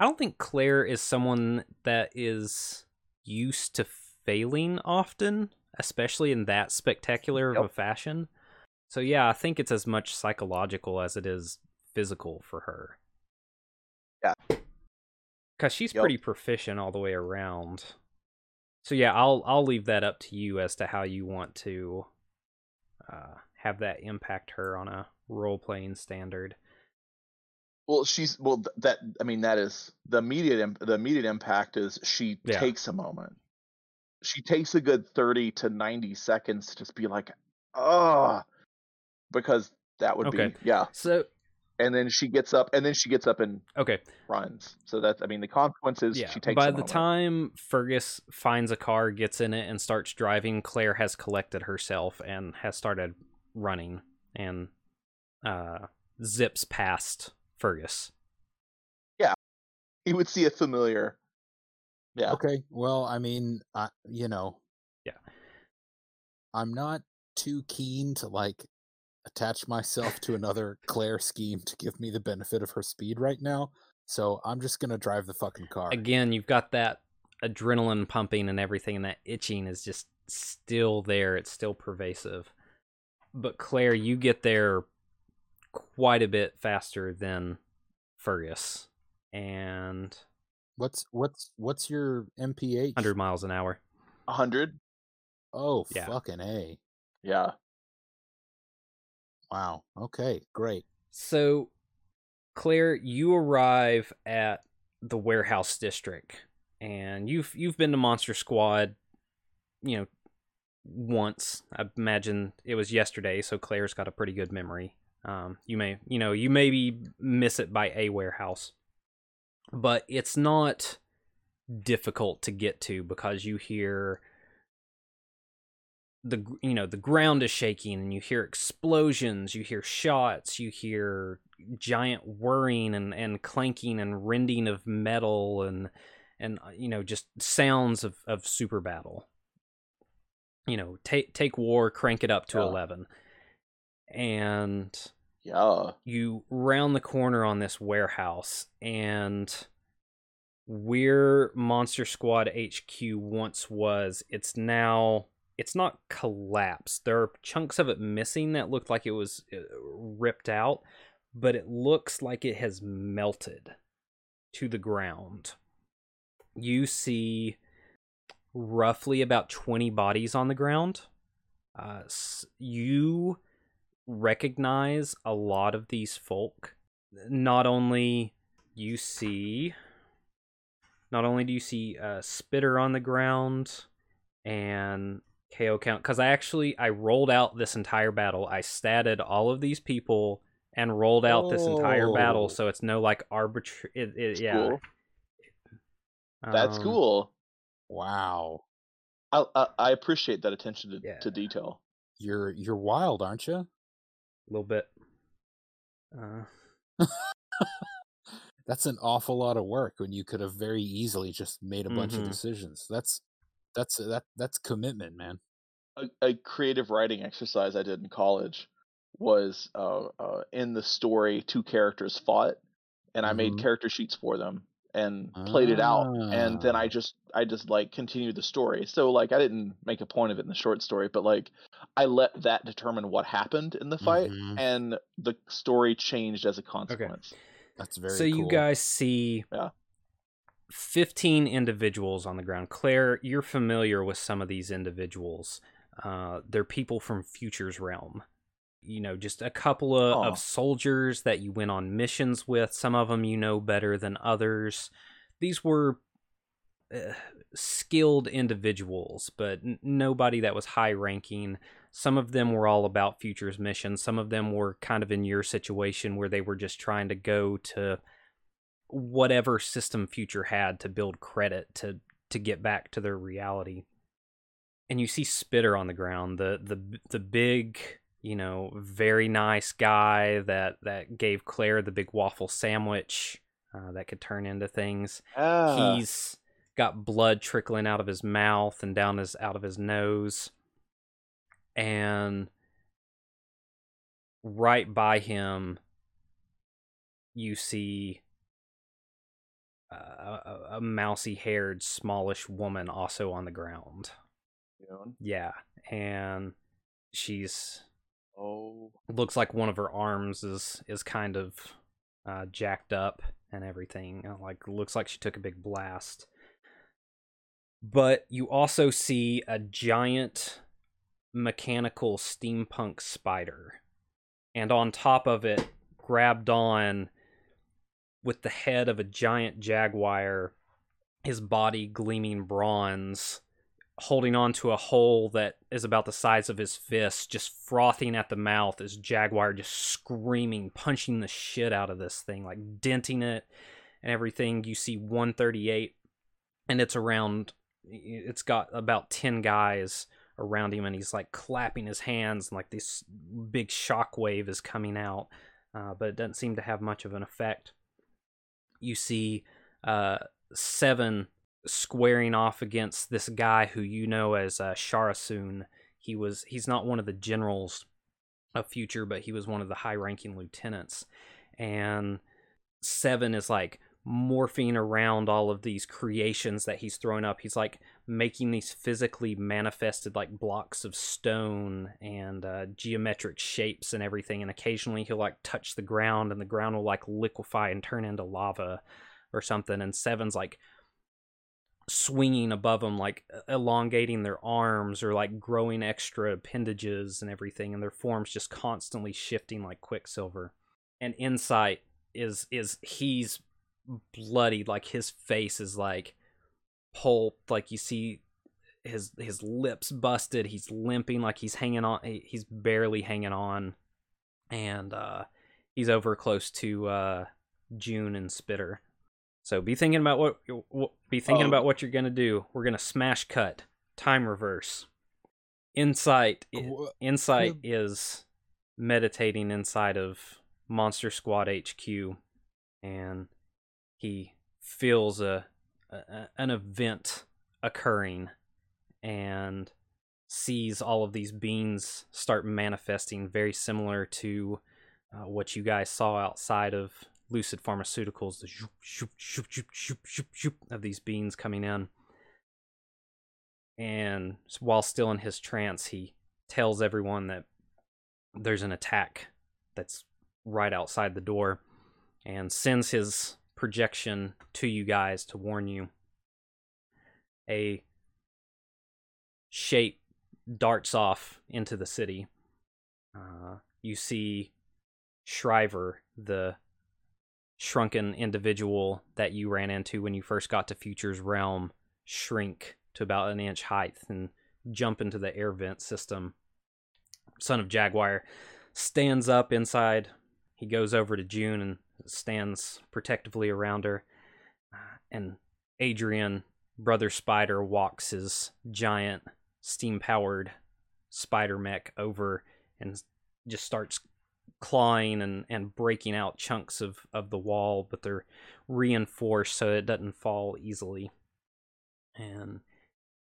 I don't think Claire is someone that is used to failing often, especially in that spectacular of a fashion. So yeah, I think it's as much psychological as it is physical for her. Yeah. Cuz she's Yep. pretty proficient all the way around. So yeah, I'll I'll leave that up to you as to how you want to uh, have that impact her on a role playing standard. Well she's well that I mean that is the immediate the immediate impact is she Yeah. takes a moment. She takes a good 30 to 90 seconds to just be like, "Ah." Because that would Okay. be yeah. So And then she gets up and then she gets up and okay, runs. So that's I mean the consequences yeah. she takes By the time Fergus finds a car, gets in it, and starts driving, Claire has collected herself and has started running and uh, zips past Fergus. Yeah, he would see a familiar yeah. Okay. Well, I mean, I you know. Yeah. I'm not too keen to like attach myself to another Claire scheme to give me the benefit of her speed right now. So I'm just gonna drive the fucking car. Again, you've got that adrenaline pumping and everything, and that itching is just still there. It's still pervasive. But Claire, you get there quite a bit faster than Fergus, and What's what's what's your MPH? 100 miles an hour. 100 Oh, Yeah. fucking a! yeah. Wow. Okay, great. So, Claire, you arrive at the warehouse district, and you've you've been to Monster Squad, you know, once. I imagine it was yesterday, so Claire's got a pretty good memory. Um, you may you know you maybe miss it by a warehouse, but it's not difficult to get to because you hear the you know the ground is shaking and you hear explosions you hear shots you hear giant whirring and, and clanking and rending of metal and and uh, you know just sounds of, of super battle you know take take war crank it up to Yeah. 11 and Yeah. you round the corner on this warehouse and where monster squad hq once was it's now it's not collapsed. There are chunks of it missing that looked like it was uh, ripped out but it looks like it has melted to the ground. You see roughly about 20 bodies on the ground. Uh, s- you recognize a lot of these folk. Not only you see, not only do you see uh, Spitter on the ground and KO count, because I actually I rolled out this entire battle. I statted all of these people and rolled out this entire Oh. battle, so it's no like arbitrary. It, it, yeah, cool. That's Um, cool. Wow. I, I I appreciate that attention to, Yeah. to detail. You're you're wild, aren't you? A little bit. Uh, That's an awful lot of work when you could have very easily just made a bunch of Mhm. decisions. That's that's that that's commitment, man. a, a creative writing exercise I did in college was uh, uh, in the story two characters fought and I made Mhm. character sheets for them and played it out and then Ah. I just I just like continued the story. So like I didn't make a point of it in the short story, but like I let that determine what happened in the fight Mhm. and the story changed as a consequence. That's very so you guys see Yeah. 15 individuals on the ground claire you're familiar with some of these individuals uh, they're people from futures realm you know just a couple of, of soldiers that you went on missions with. Some of them you know better than others. These were uh, skilled individuals but n- nobody that was high ranking. Some of them were all about futures missions. Some of them were kind of in your situation where they were just trying to go to whatever system future had to build credit to to get back to their reality. And you see spitter on the ground the the the big you know very nice guy that that gave claire the big waffle sandwich uh, that could turn into things Ah, he's got blood trickling out of his mouth and down his out of his nose and right by him, you see uh, a, a mousy haired, smallish woman also on the ground. June. Yeah. And she's Oh. looks like one of her arms is is kind of uh, jacked up and everything. uh, Like looks like she took a big blast. But you also see a giant mechanical steampunk spider, and on top of it, grabbed on with the head of a giant jaguar, his body gleaming bronze, holding on to a hole that is about the size of his fist, just frothing at the mouth as Jaguar just screaming, punching the shit out of this thing, like denting it and everything. You see 138, and it's around, it's got about 10 guys around him, and he's like clapping his hands, and like this big shockwave is coming out, uh, but it doesn't seem to have much of an effect. You see uh, seven squaring off against this guy who you know as uh, Sharasun. He was he's not one of the generals of future, but he was one of the high-ranking lieutenants. And Seven is like morphing around all of these creations that he's thrown up. He's like making these physically manifested like blocks of stone and uh, geometric shapes and everything. And occasionally he'll like touch the ground and the ground will like liquefy and turn into lava or something. And Seven's like swinging above them, like elongating their arms or like growing extra appendages and everything, and their forms just constantly shifting like Quicksilver. And Insight is is he's bloodied, like his face is like pulped, like you see his his lips busted. He's limping, like he's hanging on. He's barely hanging on, and uh, he's over close to uh, June and Spitter. So be thinking about what, what be thinking Oh. about what you're gonna do. We're gonna smash cut, time reverse. Insight i- Insight is meditating inside of Monster Squad HQ, and he feels a, a an event occurring, and sees all of these beings start manifesting, very similar to uh, what you guys saw outside of Lucid Pharmaceuticals. The shoop, shoop, shoop, shoop, shoop, shoop, shoop of these beans coming in and while still in his trance he tells everyone that there's an attack that's right outside the door and sends his projection to you guys to warn you a shape darts off into the city uh, you see shriver the shrunken individual that you ran into when you first got to future's realm shrink to about an inch height and jump into the air vent system. Son of Jaguar stands up inside. He goes over to June and stands protectively around her. And Adrian, Brother Spider, walks his giant steam powered spider mech over and just starts clawing and, and breaking out chunks of, of the wall, but they're reinforced so it doesn't fall easily. And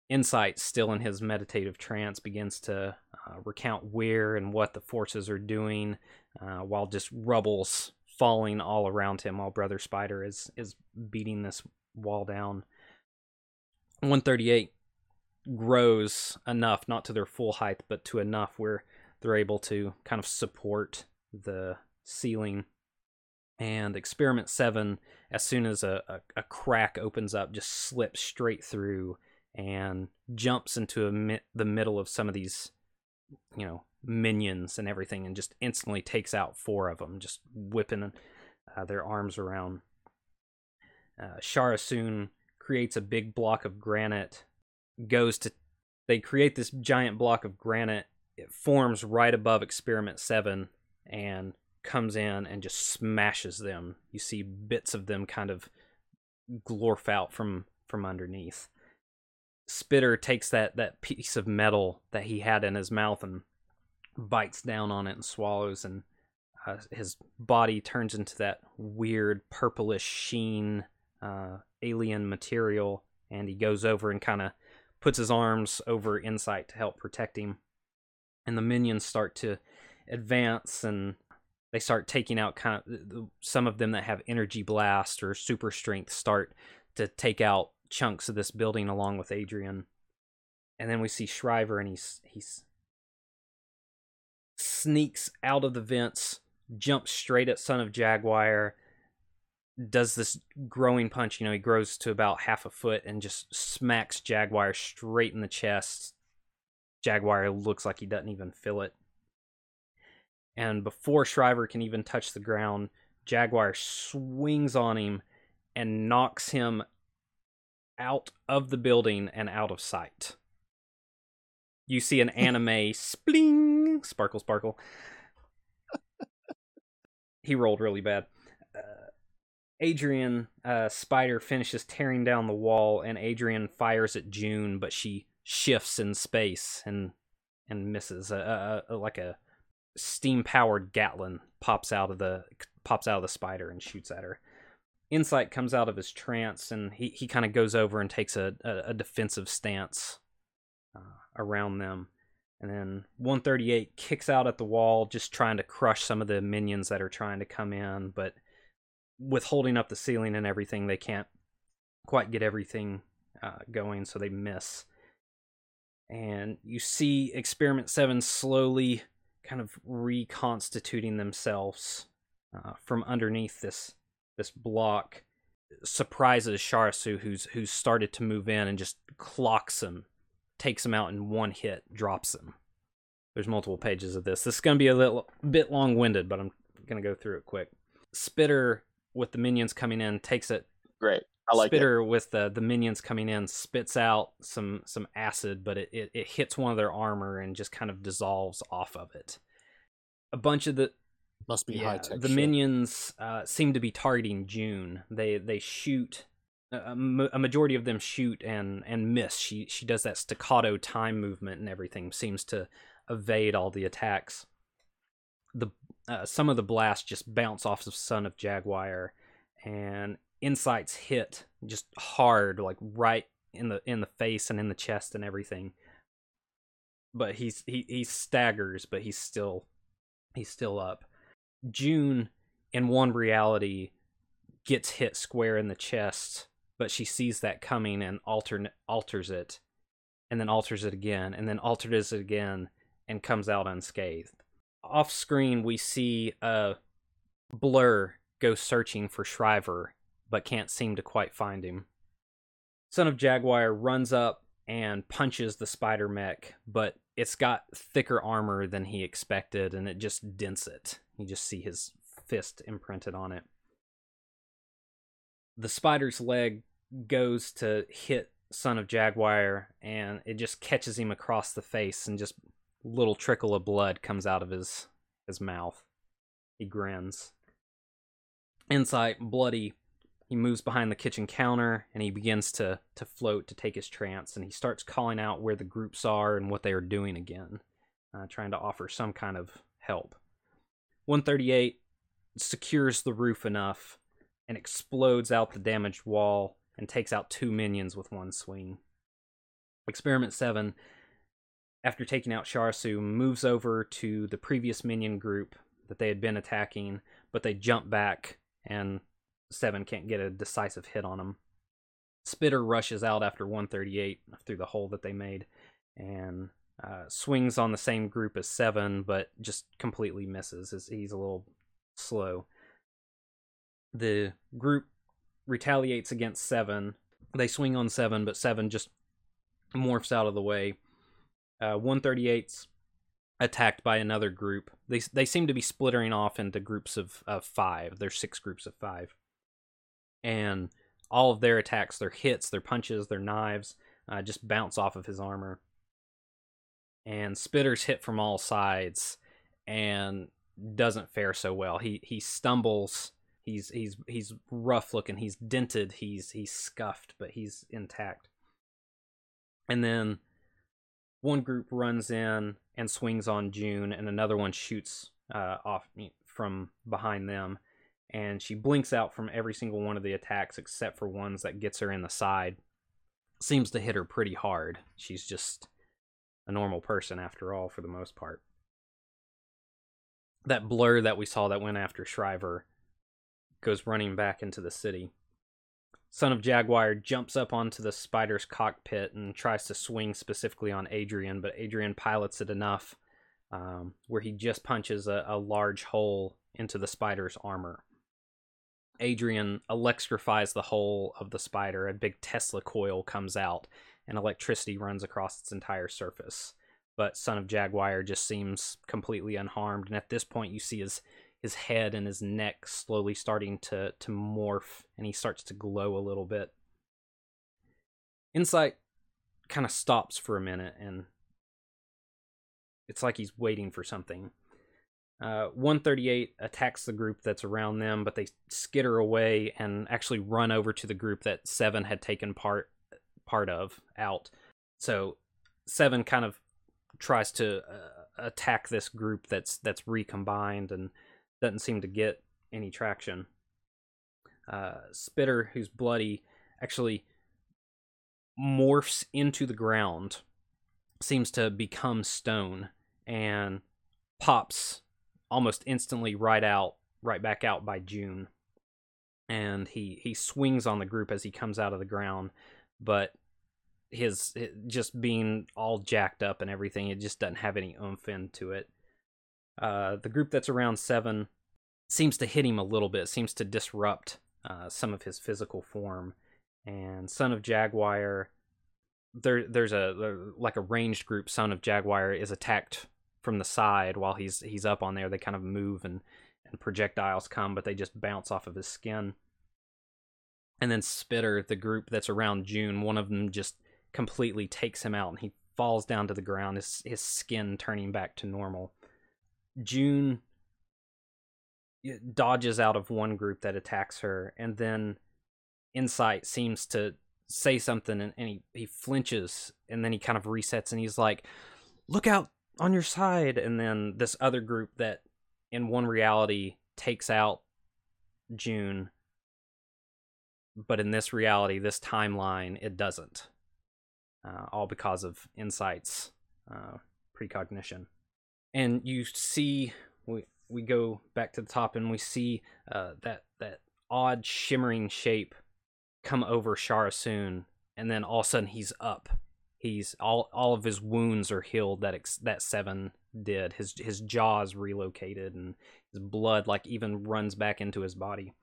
Insight, still in his meditative trance, begins to uh, recount where and what the forces are doing, uh, while just rubble's falling all around him. While Brother Spider is is beating this wall down. 138 grows enough, not to their full height, but to enough where they're able to kind of support the ceiling. And experiment seven, as soon as a, a, a crack opens up, just slips straight through and jumps into mi- the middle of some of these, you know, minions and everything, and just instantly takes out four of them, just whipping uh, their arms around. Uh, Shara soon creates a big block of granite, goes to. They create this giant block of granite. It forms right above Experiment 7 and comes in and just smashes them. You see bits of them kind of glorf out from from underneath. Spitter takes that that piece of metal that he had in his mouth and bites down on it and swallows and uh, his body turns into that weird purplish sheen uh, alien material and he goes over and kind of puts his arms over insight to help protect him and the minions start to advance and they start taking out kind of some of them that have energy blast or super strength start to take out chunks of this building along with Adrian. And then we see Shriver and he's he's sneaks out of the vents, jumps straight at Son of Jaguar, does this growing punch, you know, he grows to about half a foot and just smacks Jaguar straight in the chest. Jaguar looks like he doesn't even feel it. And before Shriver can even touch the ground, Jaguar swings on him and knocks him out of the building and out of sight. You see an anime spling, sparkle, sparkle. he rolled really bad. Uh, Adrian uh, Spider finishes tearing down the wall, and Adrian fires at June, but she shifts in space and and misses. A, a, a like a steam powered Gatling pops out of the pops out of the spider and shoots at her. Insight comes out of his trance and he, he kind of goes over and takes a, a, a defensive stance uh, around them. And then 138 kicks out at the wall, just trying to crush some of the minions that are trying to come in. But with holding up the ceiling and everything, they can't quite get everything uh, going, so they miss. And you see Experiment 7 slowly kind of reconstituting themselves uh, from underneath this this block surprises Sharsu who's who's started to move in and just clocks him, takes him out in one hit, drops him. There's multiple pages of this. This is going to be a little bit long-winded, but I'm going to go through it quick. Spitter with the minions coming in takes it Great. I like Spitter it. with the the minions coming in spits out some some acid, but it, it, it hits one of their armor and just kind of dissolves off of it. A bunch of the Must be yeah, high tech. the minions uh, seem to be targeting June. They they shoot. A, a majority of them shoot and and miss. She she does that staccato time movement and everything seems to evade all the attacks. The uh, some of the blasts just bounce off of Son of Jaguar, and insights hit just hard, like right in the in the face and in the chest and everything. But he's he he staggers, but he's still he's still up. June, in one reality, gets hit square in the chest, but she sees that coming and alternate alters it, and then alters it again, and then alters it again, and comes out unscathed. Off screen, we see a blur go searching for Shriver, but can't seem to quite find him. Son of Jaguar runs up and punches the spider mech, but it's got thicker armor than he expected, and it just dents it. You just see his fist imprinted on it. The spider's leg goes to hit Son of Jaguar, and it just catches him across the face, and just little trickle of blood comes out of his his mouth. He grins. Insight, bloody, he moves behind the kitchen counter and he begins to to float to take his trance and he starts calling out where the groups are and what they are doing again uh, trying to offer some kind of help. 138 secures the roof enough and explodes out the damaged wall and takes out two minions with one swing. Experiment 7 after taking out Sharsu moves over to the previous minion group that they had been attacking but they jump back and Seven can't get a decisive hit on him. Spitter rushes out after 138 through the hole that they made and uh, swings on the same group as Seven, but just completely misses. He's a little slow. The group retaliates against Seven. They swing on Seven, but Seven just morphs out of the way. Uh, 138's attacked by another group. They they seem to be splittering off into groups of, of five. There's six groups of five and all of their attacks, their hits, their punches, their knives, uh, just bounce off of his armor. And Spitter's hit from all sides and doesn't fare so well. He he stumbles. He's he's he's rough looking. He's dented. He's he's scuffed, but he's intact. And then one group runs in and swings on June, and another one shoots uh, off from behind them and she blinks out from every single one of the attacks except for ones that gets her in the side. Seems to hit her pretty hard. She's just a normal person after all, for the most part. that blur that we saw that went after Shriver goes running back into the city. Son of Jaguar jumps up onto the spider's cockpit and tries to swing specifically on Adrian, but Adrian pilots it enough um, where he just punches a, a large hole into the spider's armor. Adrian electrifies the whole of the spider. A big Tesla coil comes out, and electricity runs across its entire surface. But Son of Jaguar just seems completely unharmed, and at this point, you see his his head and his neck slowly starting to to morph, and he starts to glow a little bit. Insight kind of stops for a minute, and it's like he's waiting for something. Uh, 138 attacks the group that's around them, but they skitter away and actually run over to the group that Seven had taken part part of out. So Seven kind of tries to uh, attack this group that's that's recombined and doesn't seem to get any traction. Uh, Spitter, who's bloody, actually morphs into the ground, seems to become stone, and pops almost instantly right out, right back out by June. And he he swings on the group as he comes out of the ground, but his just being all jacked up and everything, it just doesn't have any oomph into it. Uh, the group that's around seven seems to hit him a little bit, seems to disrupt uh, some of his physical form. And Son of Jaguar, there there's a like a ranged group. Son of Jaguar is attacked from the side while he's he's up on there. They kind of move and and projectiles come, but they just bounce off of his skin. And then Spitter, the group that's around June, one of them just completely takes him out, and he falls down to the ground. His his skin turning back to normal. June dodges out of one group that attacks her, and then Insight seems to say something, and, and he he flinches, and then he kind of resets, and he's like, "Look out! On your side and then this other group that in one reality takes out June but in this reality this timeline it doesn't uh, all because of insights uh, precognition. And you see we we go back to the top and we see uh, that that odd shimmering shape come over Shara Soon and then all of a sudden he's up he's all all of his wounds are healed that ex, that seven did. His his jaws relocated and his blood like even runs back into his body.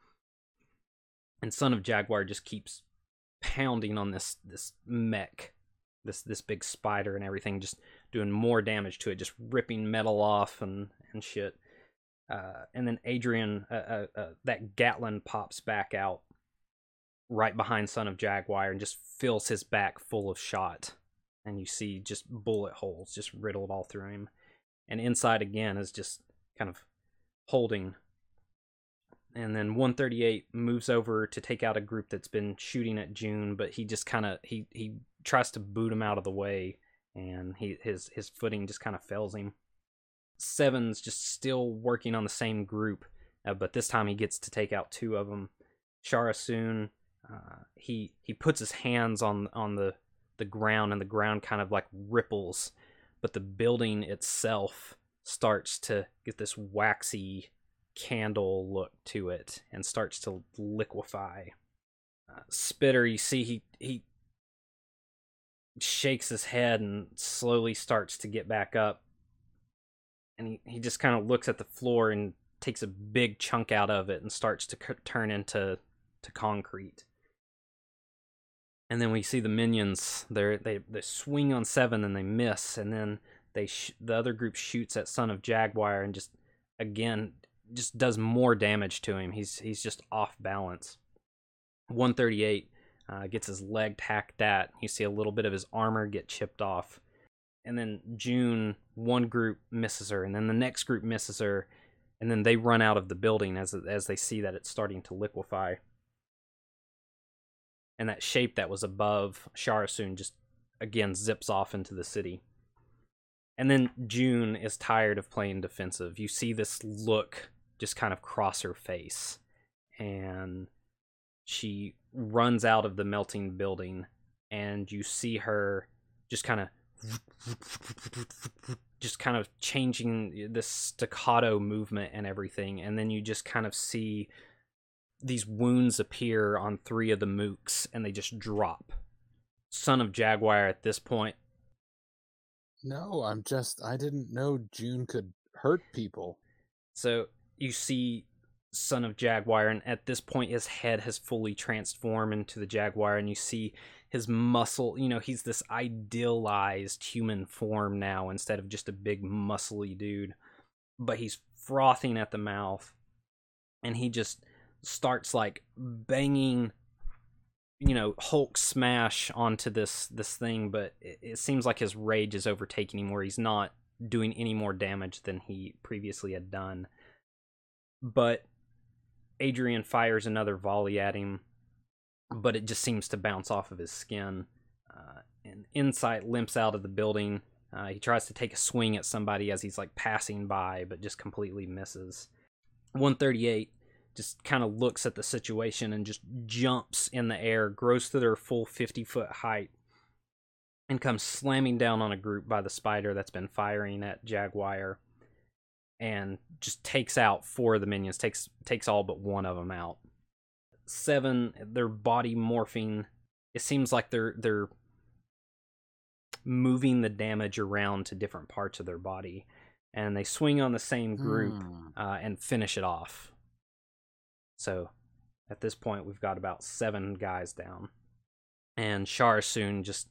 And son of jaguar just keeps pounding on this this mech this this big spider and everything just doing more damage to it just ripping metal off and and shit. Uh, and then adrian uh, uh, uh that Gatling pops back out right behind son of jaguar and just fills his back full of shot and you see just bullet holes just riddled all through him. And Insight again is just kind of holding. And then 138 moves over to take out a group that's been shooting at June, but he just kind of he he tries to boot him out of the way, and he his his footing just kind of fails him. Seven's just still working on the same group, uh, but this time he gets to take out two of them. Shara Soon, uh, he he puts his hands on on the the ground and the ground kind of like ripples but the building itself starts to get this waxy candle look to it and starts to liquefy. Uh, spitter you see he he shakes his head and slowly starts to get back up. And he, he just kind of looks at the floor and takes a big chunk out of it and starts to c- turn into to concrete and then we see the minions. They they they swing on seven and they miss, and then they sh- the other group shoots at Son of Jaguar and just again just does more damage to him. He's he's just off balance. 138 uh, gets his leg tacked at. You see a little bit of his armor get chipped off, and then June one group misses her, and then the next group misses her, and then they run out of the building as as they see that it's starting to liquefy and that shape that was above Shara Soon just again zips off into the city. And then June is tired of playing defensive. You see this look just kind of cross her face, and she runs out of the melting building, and you see her just kind of just kind of changing this staccato movement and everything, and then you just kind of see these wounds appear on three of the mooks, and they just drop. Son of Jaguar at this point No, I'm just I didn't know June could hurt people. So you see Son of Jaguar, and at this point, his head has fully transformed into the Jaguar, and you see his muscle. You know, he's this idealized human form now instead of just a big, muscly dude. But he's frothing at the mouth, and he just starts like banging you know hulk smash onto this this thing but it, it seems like his rage is overtaking him where he's not doing any more damage than he previously had done but Adrian fires another volley at him, but it just seems to bounce off of his skin. Uh, and Insight limps out of the building. Uh, he tries to take a swing at somebody as he's like passing by, but just completely misses. 138 just kind of looks at the situation and just jumps in the air, grows to their full 50 foot height, and comes slamming down on a group by the spider that's been firing at Jaguar and just takes out four of the minions, takes takes all but one of them out. Seven, their body morphing. It seems like they're they're moving the damage around to different parts of their body, and they swing on the same group Hmm. uh, and finish it off. So, at this point, we've got about seven guys down, and Shar soon just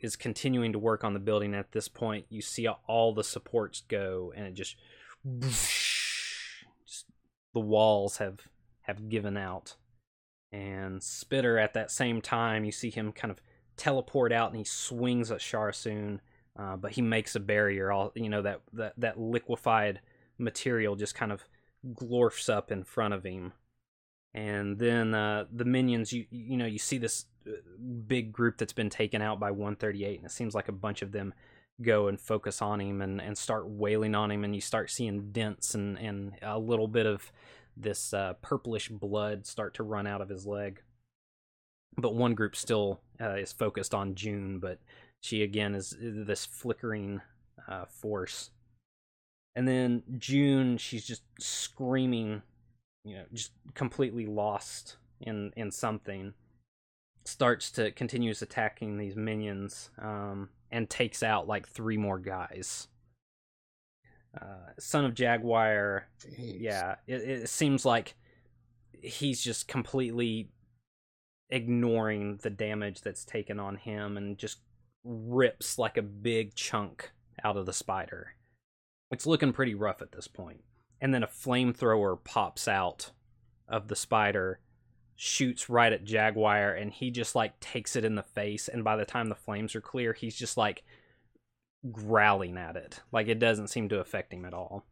is continuing to work on the building. At this point, you see all the supports go, and it just just the walls have have given out. And spitter at that same time you see him kind of teleport out and he swings at Sharsoon, uh, but he makes a barrier. All you know that, that that liquefied material just kind of glorfs up in front of him and then uh, the minions you you know you see this uh, big group that's been taken out by 138 and it seems like a bunch of them go and focus on him and, and start wailing on him and you start seeing dents and, and a little bit of this uh, purplish blood start to run out of his leg. But one group still uh, is focused on june but she again is, is this flickering uh, force. And then june she's just screaming you know just completely lost in in something starts to continues attacking these minions um, and takes out like three more guys. Uh, Son of Jaguar, Jeez. yeah, it, it seems like he's just completely ignoring the damage that's taken on him and just rips like a big chunk out of the spider. It's looking pretty rough at this point. And then a flamethrower pops out of the spider shoots right at Jaguar and he just like takes it in the face and by the time the flames are clear he's just like growling at it. Like it doesn't seem to affect him at all.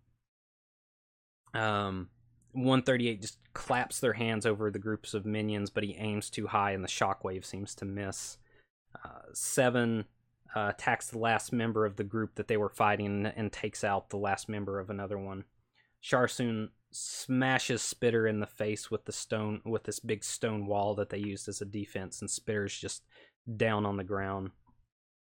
Um 138 just claps their hands over the groups of minions but he aims too high and the shockwave seems to miss. Uh, 7 uh, attacks the last member of the group that they were fighting and takes out the last member of another one Sharsoon smashes Spitter in the face with the stone with this big stone wall that they used as a defense, and Spitter's just down on the ground.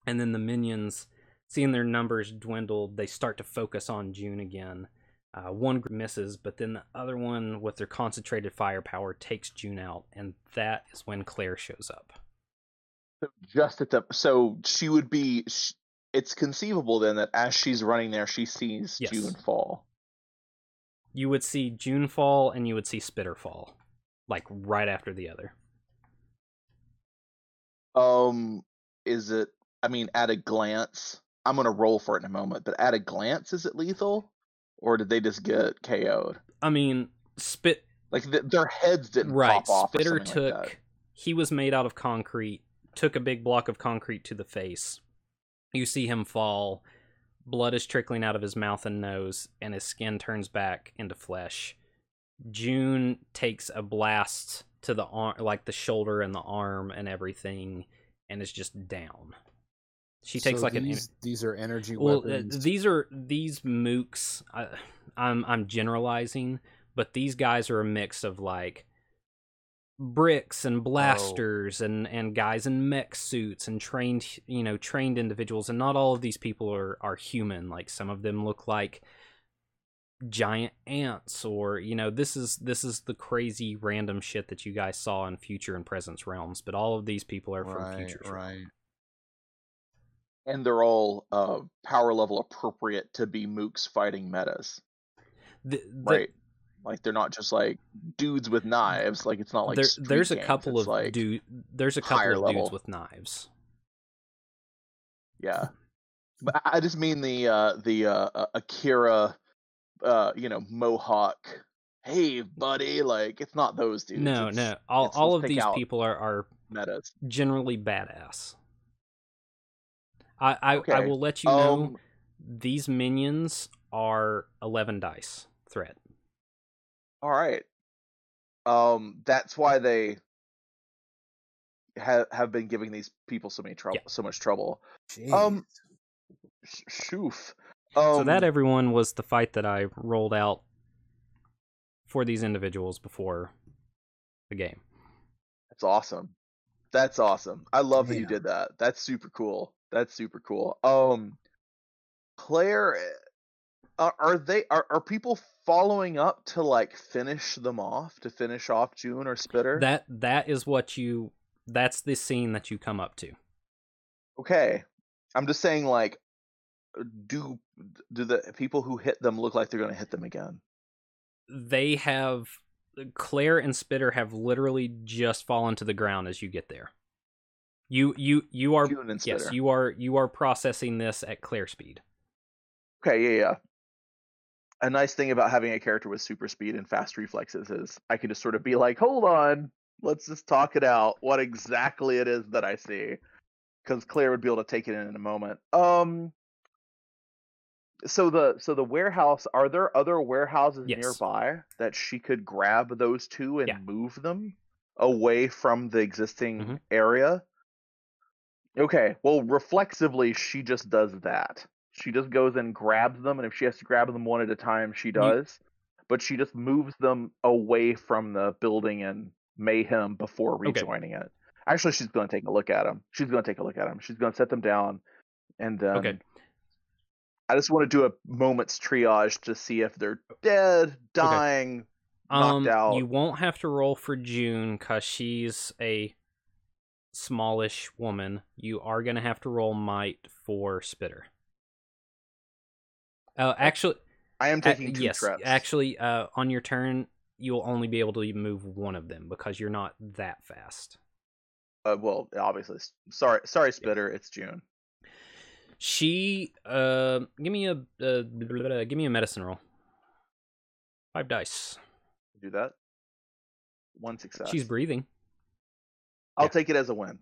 And then the minions, seeing their numbers dwindled, they start to focus on June again. Uh, one group misses, but then the other one, with their concentrated firepower, takes June out, and that is when Claire shows up. Just at the so she would be. it's conceivable then that as she's running there, she sees Yes. June fall. You would see June fall, and you would see Spitter fall, like right after the other. Um, is it? I mean, at a glance, I'm gonna roll for it in a moment. But at a glance, is it lethal, or did they just get KO'd? I mean, Spit Like th- their heads didn't right pop off. spitter took like he was made out of concrete took a big block of concrete to the face you see him fall blood is trickling out of his mouth and nose and his skin turns back into flesh june takes a blast to the arm like the shoulder and the arm and everything and is just down she takes So like an these, these are energy well, uh, weapons. these are these mooks. I, I'm I'm generalizing, but these guys are a mix of like bricks and blasters and and guys in mech suits and trained you know trained individuals and not all of these people are are human like some of them look like giant ants or you know this is this is the crazy random shit that you guys saw in future and presence realms but all of these people are from right, future right. and they're all uh, power level appropriate to be mooks fighting metas, the, the, right? Like they're not just like dudes with knives. Like it's not like there, there's a couple it's of like, dude there's a couple of level. dudes with knives Yeah, but I- just mean the uh, the uh, uh, Akira, uh, you know, Mohawk. Hey, buddy! Like it's not those dudes. no it's no all, all of these people are are metas. generally badass i i, I will let you know Um, these minions are 11 dice threat all right. Um, that's why they have have been giving these people so many trouble, so much trouble. Um, sh- shoof. Um, so that everyone was the fight that i rolled out for these individuals before the game That's awesome. That's awesome. I love that you did that. That's super cool. That's super cool. Um Claire eh, are, are they are, are people following up to like finish them off to finish off June or Spitter? that that is what you that's the scene that you come up to okay. I'm just saying like do do the people who hit them look like they're going to hit them again? they have Claire and Spitter have literally just fallen to the ground as you get there. You you you are June and yes, you are you are processing this at Claire speed. Okay, yeah, yeah. A nice thing about having a character with super speed and fast reflexes is I can just sort of be like, hold on, let's just talk it out. What exactly it is that I see, because Claire would be able to take it in in a moment. Um. So the so the warehouse. Are there other warehouses Yes. nearby that she could grab those two and Yeah. move them away from the existing Mhm. area? Okay, well, reflexively, she just does that. She just goes and grabs them, and if she has to grab them one at a time, she does. But she just moves them away from the building and mayhem before Okay. rejoining it. Actually, she's going to take a look at them. She's going to take a look at them. She's going to set them down, and then Okay. I just want to do a moment's triage to see if they're dead, dying. Um, Knocked out. you won't have to roll for June because she's a smallish woman. You are gonna have to roll might for Spitter. Uh, actually, I am a- taking two yes, traps. actually, uh, on your turn, you'll only be able to move one of them because you're not that fast. uh, well, obviously, sorry, sorry, Spitter. It's June. She, uh, give me a, uh, blah, blah, blah, give me a medicine roll. Five dice. Do that. One success. She's breathing. I'll yeah. take it as a win.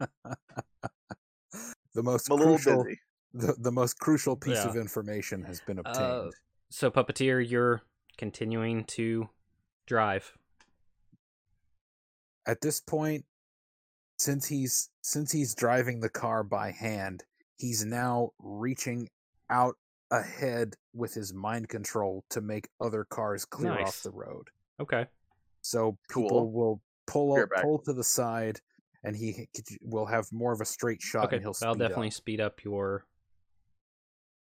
the most I'm a little crucial, busy. The, the most crucial piece Yeah. of information has been obtained. Uh, so puppeteer, you're continuing to drive. At this point, since he's since he's driving the car by hand, he's now reaching out ahead with his mind control to make other cars clear Nice. off the road. Okay. So people Cool. will pull up, pull to the side, and he will have more of a straight shot. Okay. and he'll I'll definitely up. speed up your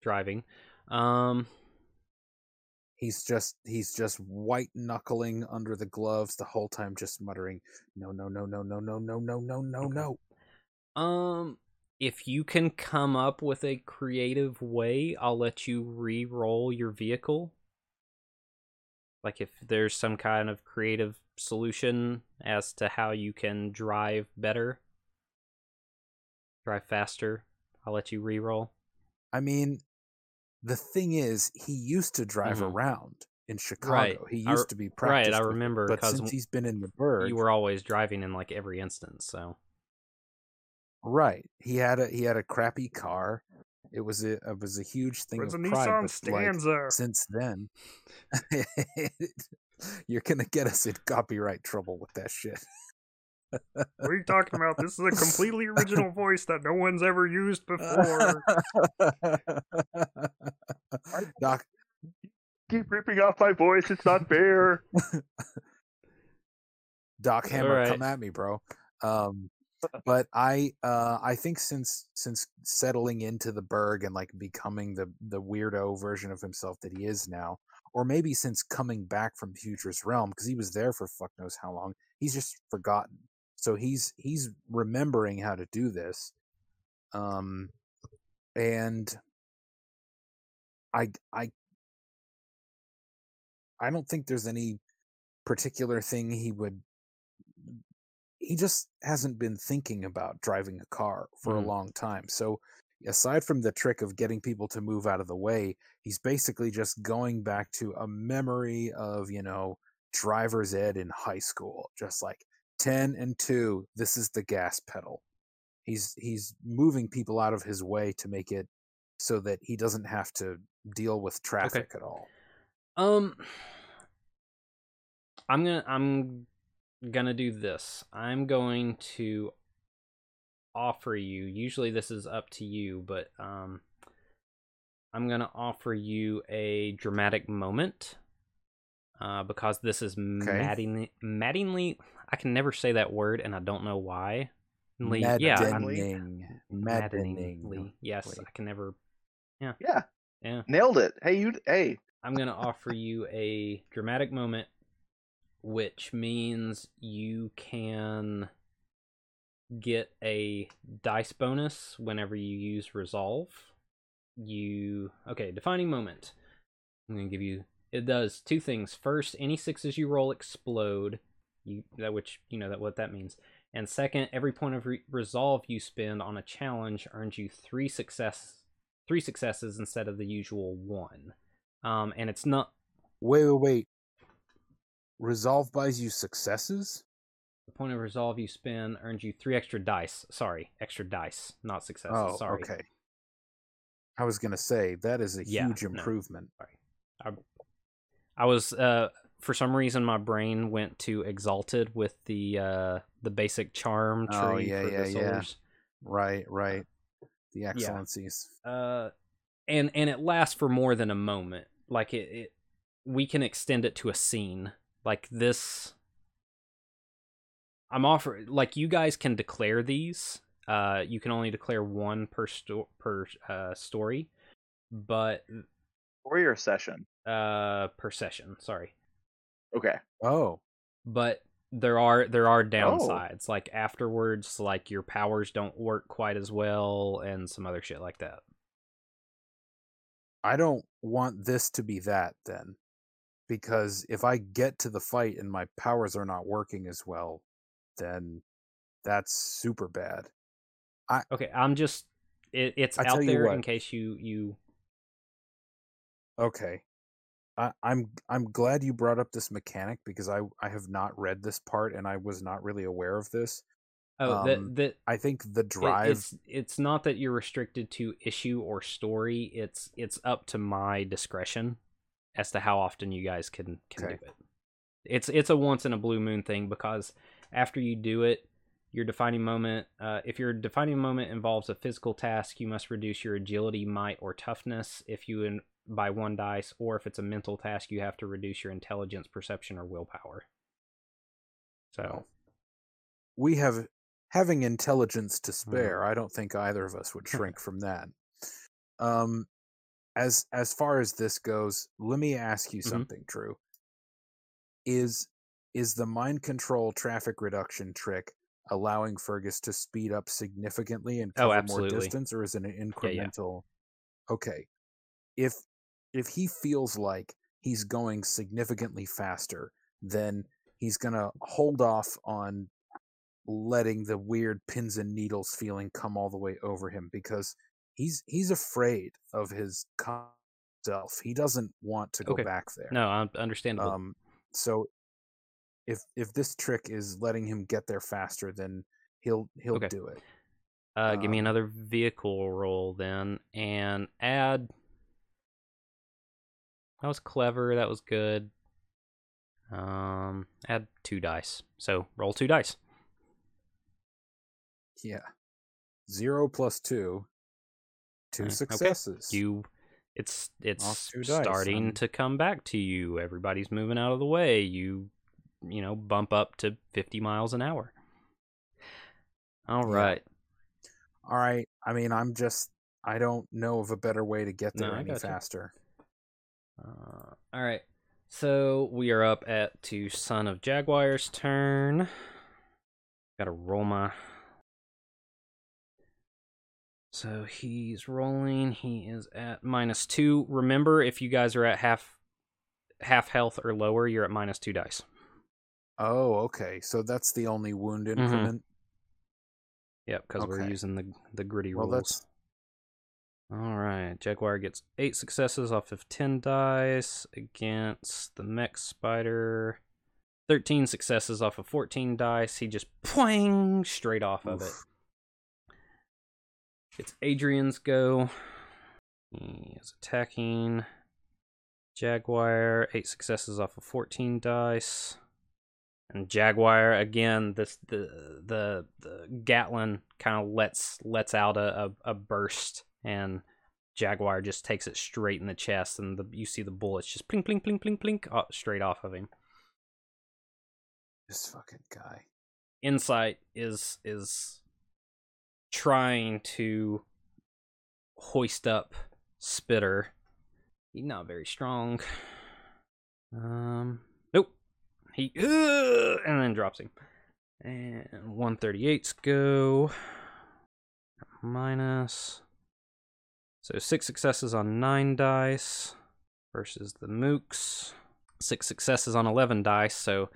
driving. Um. He's just he's just white knuckling under the gloves the whole time, just muttering, "No, no, no, no, no, no, no, no, no, no, Okay. no." Um. If you can come up with a creative way, I'll let you re-roll your vehicle. Like if there's some kind of creative solution as to how you can drive better, drive faster, I'll let you re-roll. I mean, the thing is, he used to drive Mhm. around in Chicago. Right. He I used re- to be right, I practiced with it, remember, But 'cause since he's been in the bird, You were always driving in like every instance, so right. He had a he had a crappy car. It was a it was a huge thing of pride. but, like, since then, you're gonna get us in copyright trouble with that shit. What are you talking about? This is a completely original voice that no one's ever used before. Doc, Keep ripping off my voice. It's not fair. Doc Hammer, Alright. come at me, bro. Um, but I uh, I think since since settling into the Berg and like becoming the the weirdo version of himself that he is now, or maybe since coming back from Future's realm because he was there for fuck knows how long, he's just forgotten. So he's he's remembering how to do this, um, and I I I don't think there's any particular thing he would he just hasn't been thinking about driving a car for Mhm. a long time. So aside from the trick of getting people to move out of the way, he's basically just going back to a memory of, you know, driver's ed in high school, just like 10 and 2, this is the gas pedal. He's he's moving people out of his way to make it so that he doesn't have to deal with traffic at all. Um, I'm gonna I'm gonna do this. I'm going to offer you. Usually this is up to you, but um, I'm gonna offer you a dramatic moment. Uh, because this is maddeningly, maddeningly, I can never say that word, and I don't know why. Lee- Yeah, I'm- Maddening. Maddening. Yes, Lee. I can never. Yeah, Yeah, Yeah. nailed it. Hey, you. Hey, I'm going to offer you a dramatic moment, which means you can get a dice bonus whenever you use resolve. You. Okay, defining moment. I'm going to give you. It does two things. First, any sixes you roll explode. You that which you know that what that means. And second, every point of re- resolve you spend on a challenge earns you three success, three successes instead of the usual one. Um, and it's not Wait, wait, wait. Resolve buys you successes? the point of resolve you spend earns you three extra dice. Sorry, extra dice, not successes. Oh, Sorry. okay. I was gonna say that is a Yeah, huge no. improvement. I, I was uh for some reason my brain went to exalted with the uh the basic charm tree Oh, yeah, for yeah, the yeah. soldiers. Right, right. The excellencies. uh and and it lasts for more than a moment like it, it we can extend it to a scene like this i'm offering like you guys can declare these uh you can only declare one per sto- per uh story but for your session. uh per session sorry Okay. Oh, but there are there are oh. downsides like afterwards like your powers don't work quite as well and some other shit like that I don't want this to be that then. Because if I get to the fight and my powers are not working as well, then that's super bad. I Okay, I'm just it, it's I out there in case you you Okay. I, I'm I'm glad you brought up this mechanic because I I have not read this part and I was not really aware of this. oh Um, that that I think the drive it's it's not that you're restricted to issue or story. It's it's up to my discretion as to how often you guys can can Okay. do it. It's it's a once in a blue moon thing because after you do it, your defining moment. Uh, if your defining moment involves a physical task, you must reduce your agility, might, or toughness. If you in, by one dice, or if it's a mental task, you have to reduce your intelligence, perception, or willpower. So we have having intelligence to spare i don't think either of us would shrink from that um as as far as this goes let me ask you Mhm. something drew is is the mind control traffic reduction trick allowing fergus to speed up significantly and Oh, cover more distance or is it an yeah. incremental okay if if he feels like he's going significantly faster then he's gonna hold off on letting the weird pins and needles feeling come all the way over him because he's he's afraid of his self. He doesn't want to go Okay. back there. no, understandable. Um so if if this trick is letting him get there faster then he'll he'll Okay. do it. Uh, give me Um, another vehicle roll then, and add. That was clever. That was good. Um, add two dice. So roll two dice. Yeah. 0 plus 2 two Okay. successes. You, it's it's two dice, starting to come back to you. Everybody's moving out of the way. You you know, bump up to 50 miles an hour. All Yeah. right. All right. I mean, I'm just I don't know of a better way to get there I any faster. Uh, all right. So we are up at to Son of Jaguar's turn. Gotta roll my. So he's rolling. He is at minus two. Remember, if you guys are at half half health or lower, you're at minus two dice. Oh, okay. So that's the only wound Mm-hmm. increment. Yep, because we're using the the gritty Well, rules. that's All right, Jaguar gets eight successes off of ten dice against the mech spider. Thirteen successes off of fourteen dice. He just pwang straight off of it. It's Adrian's go. He is attacking Jaguar. Eight successes off of fourteen dice. And Jaguar again. This the the the Gatling kind of lets lets out a, a, a burst, and Jaguar just takes it straight in the chest, and the you see the bullets just plink plink plink plink plink uh, straight off of him. this fucking guy. Insight is is trying to hoist up Spitter. He's not very strong. Um, nope. He uh, and then drops him. And 138's go minus. So six successes on nine dice versus the mooks. Six successes on 11 dice. So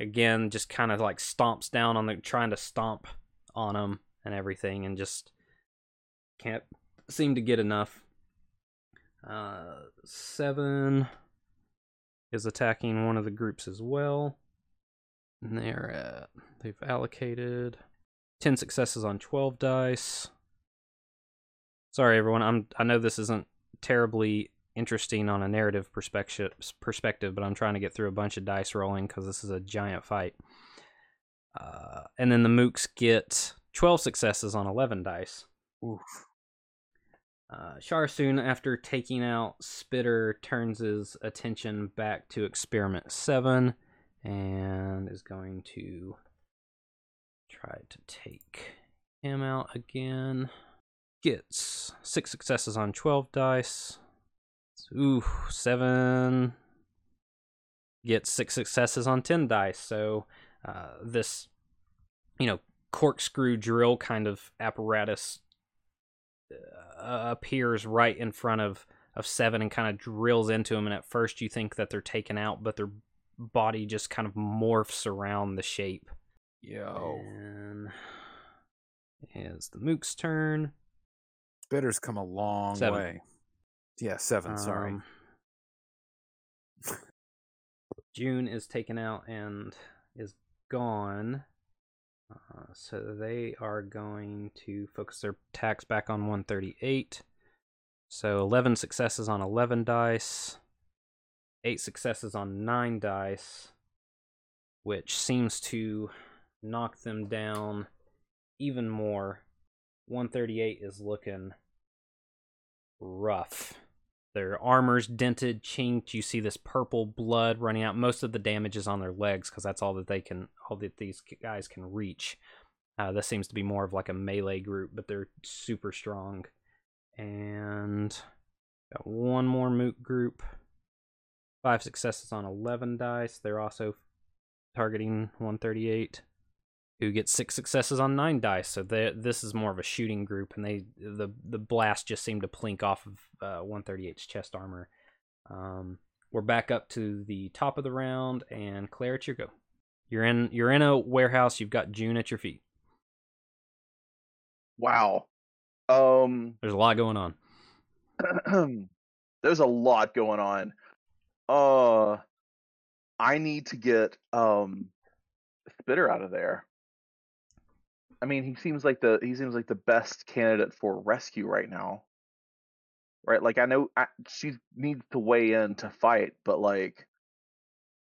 again, just kind of like stomps down on the trying to stomp on them and everything, and just can't seem to get enough. Uh, seven is attacking one of the groups as well. And they're at, they've allocated 10 successes on 12 dice. Sorry, everyone. I'm, I know this isn't terribly interesting on a narrative perspective, perspective, but I'm trying to get through a bunch of dice rolling because this is a giant fight. Uh, and then the mooks get 12 successes on 11 dice. Oof. Uh, Charsoon, after taking out Spitter, turns his attention back to Experiment 7 and is going to try to take him out again. Gets six successes on 12 dice. Ooh, seven. Gets six successes on 10 dice. So, uh, this, you know, corkscrew drill kind of apparatus uh, appears right in front of of seven and kind of drills into him and at first you think that they're taken out but their body just kind of morphs around the shape Yo. and is the mook's turn Spitter's come a long Seven. way. Yeah, seven, sorry. Um, June is taken out and is gone. Uh, so they are going to focus their attacks back on 138. So 11 successes on 11 dice, 8 successes on 9 dice, which seems to knock them down even more. 138 is looking rough. Their armor's dented, chinked. You see this purple blood running out. Most of the damage is on their legs because that's all that they can, all that these guys can reach. Uh, this seems to be more of like a melee group, but they're super strong. And got one more mook group. Five successes on 11 dice. They're also targeting 138 who gets six successes on nine dice. So this is more of a shooting group, and they the the blast just seemed to plink off of uh, 138's chest armor. Um, we're back up to the top of the round, and Claire, it's your go. You're in you're in a warehouse. You've got June at your feet. Wow. Um, There's a lot going on. there's a lot going on. Uh, I need to get um Spitter out of there. I mean, he seems like the he seems like the best candidate for rescue right now. Right? Like I know I, she needs to weigh in to fight, but like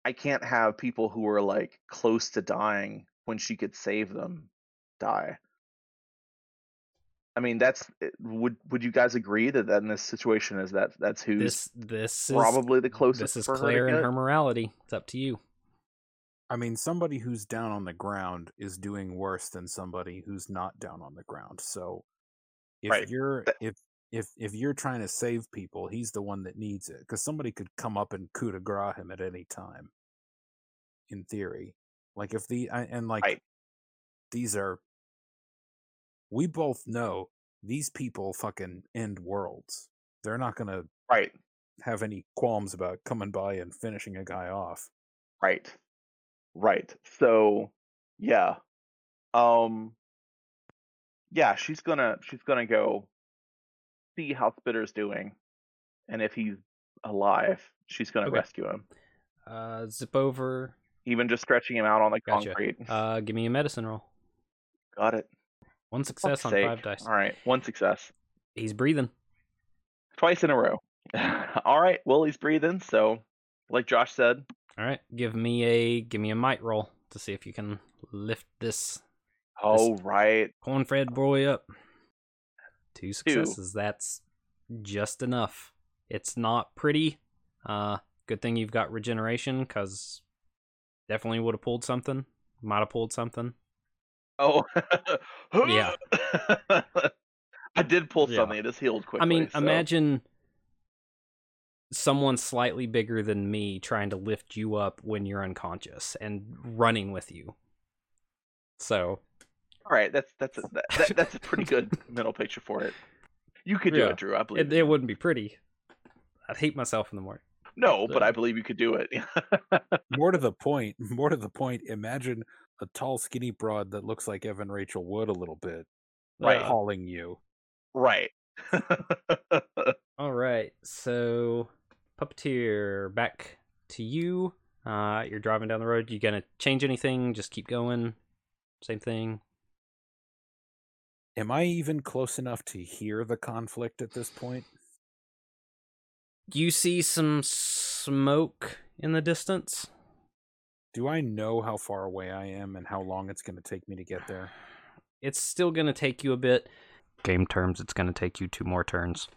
I can't have people who are like close to dying when she could save them die. I mean, that's eh, would would you guys agree that, that in this situation is that that's who's This this is probably the closest this is Claire her and her morality. It's up to you. I mean, somebody who's down on the ground is doing worse than somebody who's not down on the ground. So, if Right. you're if if if you're trying to save people, he's the one that needs it because somebody could come up and coup de grace him at any time. In theory, like if the and like Right. these are, we both know these people fucking end worlds. They're not gonna Right. have any qualms about coming by and finishing a guy off. Right. Right. So yeah. Um yeah, she's gonna she's gonna go see how Spitter's doing. And if he's alive, she's gonna Okay. rescue him. Uh, zip over. Even just stretching him out on the Gotcha. concrete. Uh, give me a medicine roll. Got it. One success Fuck's on sake. five dice. All right, one success. He's breathing. Twice in a row. All right, well he's breathing, so like Josh said, All right, give me a give me a might roll to see if you can lift this oh right. corn-fed boy up. Two successes. That's just enough. It's not pretty. Uh, good thing you've got regeneration, cause definitely would have pulled something. Might have pulled something. Oh Yeah. I did pull Yeah. something, it just healed quickly. I mean, so- imagine someone slightly bigger than me trying to lift you up when you're unconscious and running with you. So, All right, that's that's a, that, that, that's a pretty good mental picture for it. You could do Yeah. it, Drew. I believe. it, you. it wouldn't be pretty. I'd hate myself in the morning. no, but I believe you could do it. more to the point, more to the point, imagine a tall, skinny broad that looks like Evan Rachel Wood a little bit, Right. hauling you. right. All right, so puppeteer, back to you. Uh, you're driving down the road. You gonna change anything? Just keep going. Same thing. Am I even close enough to hear the conflict at this point? You see some smoke in the distance. Do I know how far away I am and how long it's going to take me to get there? It's still gonna take you a bit. Game terms, it's gonna take you two more turns.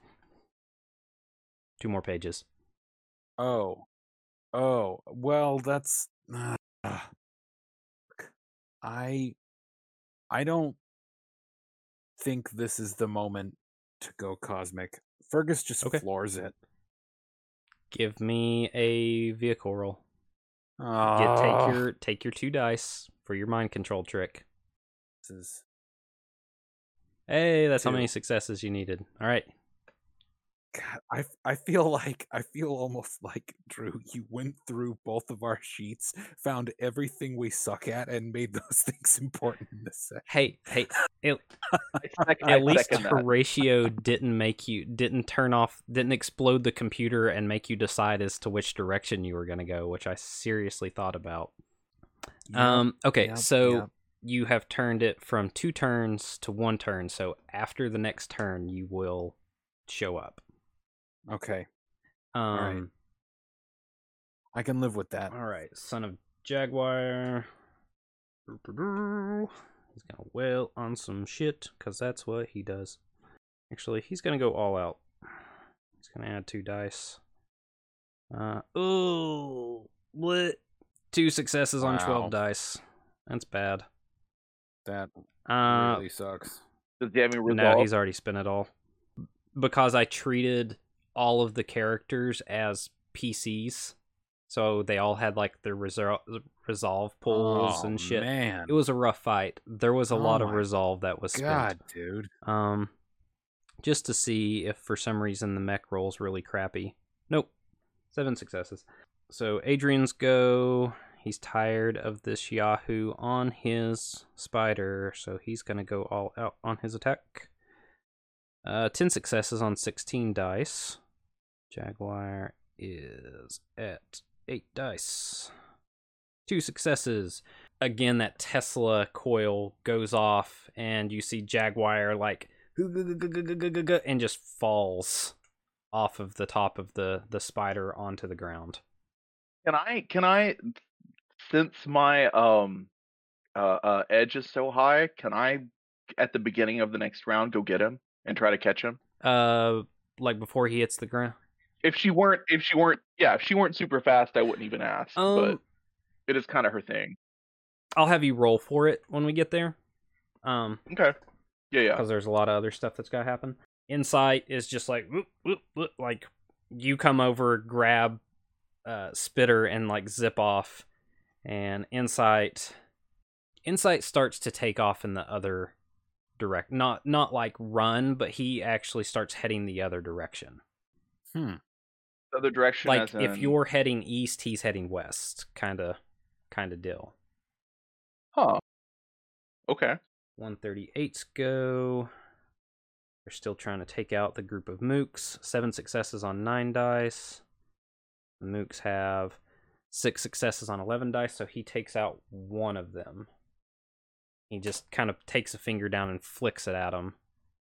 Two more pages. Oh, oh, well, that's. Uh, I, I don't think this is the moment to go cosmic. Fergus just Okay. floors it. Give me a vehicle roll. Get take your take your two dice for your mind control trick. This is Hey, that's how many successes you needed. All right. God, I I feel like I feel almost like Drew. You went through both of our sheets, found everything we suck at, and made those things important in this set. Hey, hey. At, I sec- I at least second that. Horatio didn't make you didn't turn off didn't explode the computer and make you decide as to which direction you were going to go, which I seriously thought about. Um okay, yep, so yep. you have turned it from two turns to one turn. So after the next turn you will show up. Okay, Um right. I can live with that. All right, son of Jaguar. He's gonna wail on some shit because that's what he does. Actually, he's gonna go all out. He's gonna add two dice. Uh oh, what? Two successes on twelve dice. That's bad. That Uh, really sucks. Does he have any resolve? no, he's already spent it all because I treated all of the characters as PCs, so they all had like their resol- resolve pools oh, and shit. Man, It was a rough fight. There was a Oh lot of resolve that was God, spent. dude. Um, just to see if for some reason the mech roll's really crappy. Nope, seven successes. So Adrian's go. He's tired of this Yahoo on his spider, so he's gonna go all out on his attack. Uh, ten successes on sixteen dice. Jaguar is at eight dice. Two successes. Again, that Tesla coil goes off, and you see Jaguar like and just falls off of the top of the the spider onto the ground. Can I can I since my um uh, uh edge is so high, can I at the beginning of the next round go get him and try to catch him? Uh, like before he hits the ground. If she weren't if she weren't yeah, if she weren't super fast, I wouldn't even ask. Um, it is kind of her thing. I'll have you roll for it when we get there. Um, Okay. Yeah, yeah. because there's a lot of other stuff that's got to happen. Insight is just like whoop, whoop, whoop, like you come over, grab uh, Spitter, and like zip off, and Insight Insight starts to take off in the other direct, not not like run, but he actually starts heading the other direction. Hmm. Other direction. Like if in- you're heading east, he's heading west, kind of kind of deal. Huh. Okay. 138's go. They're still trying to take out the group of mooks. Seven successes on nine dice. The mooks have six successes on 11 dice, so he takes out one of them. He just kind of takes a finger down and flicks it at him.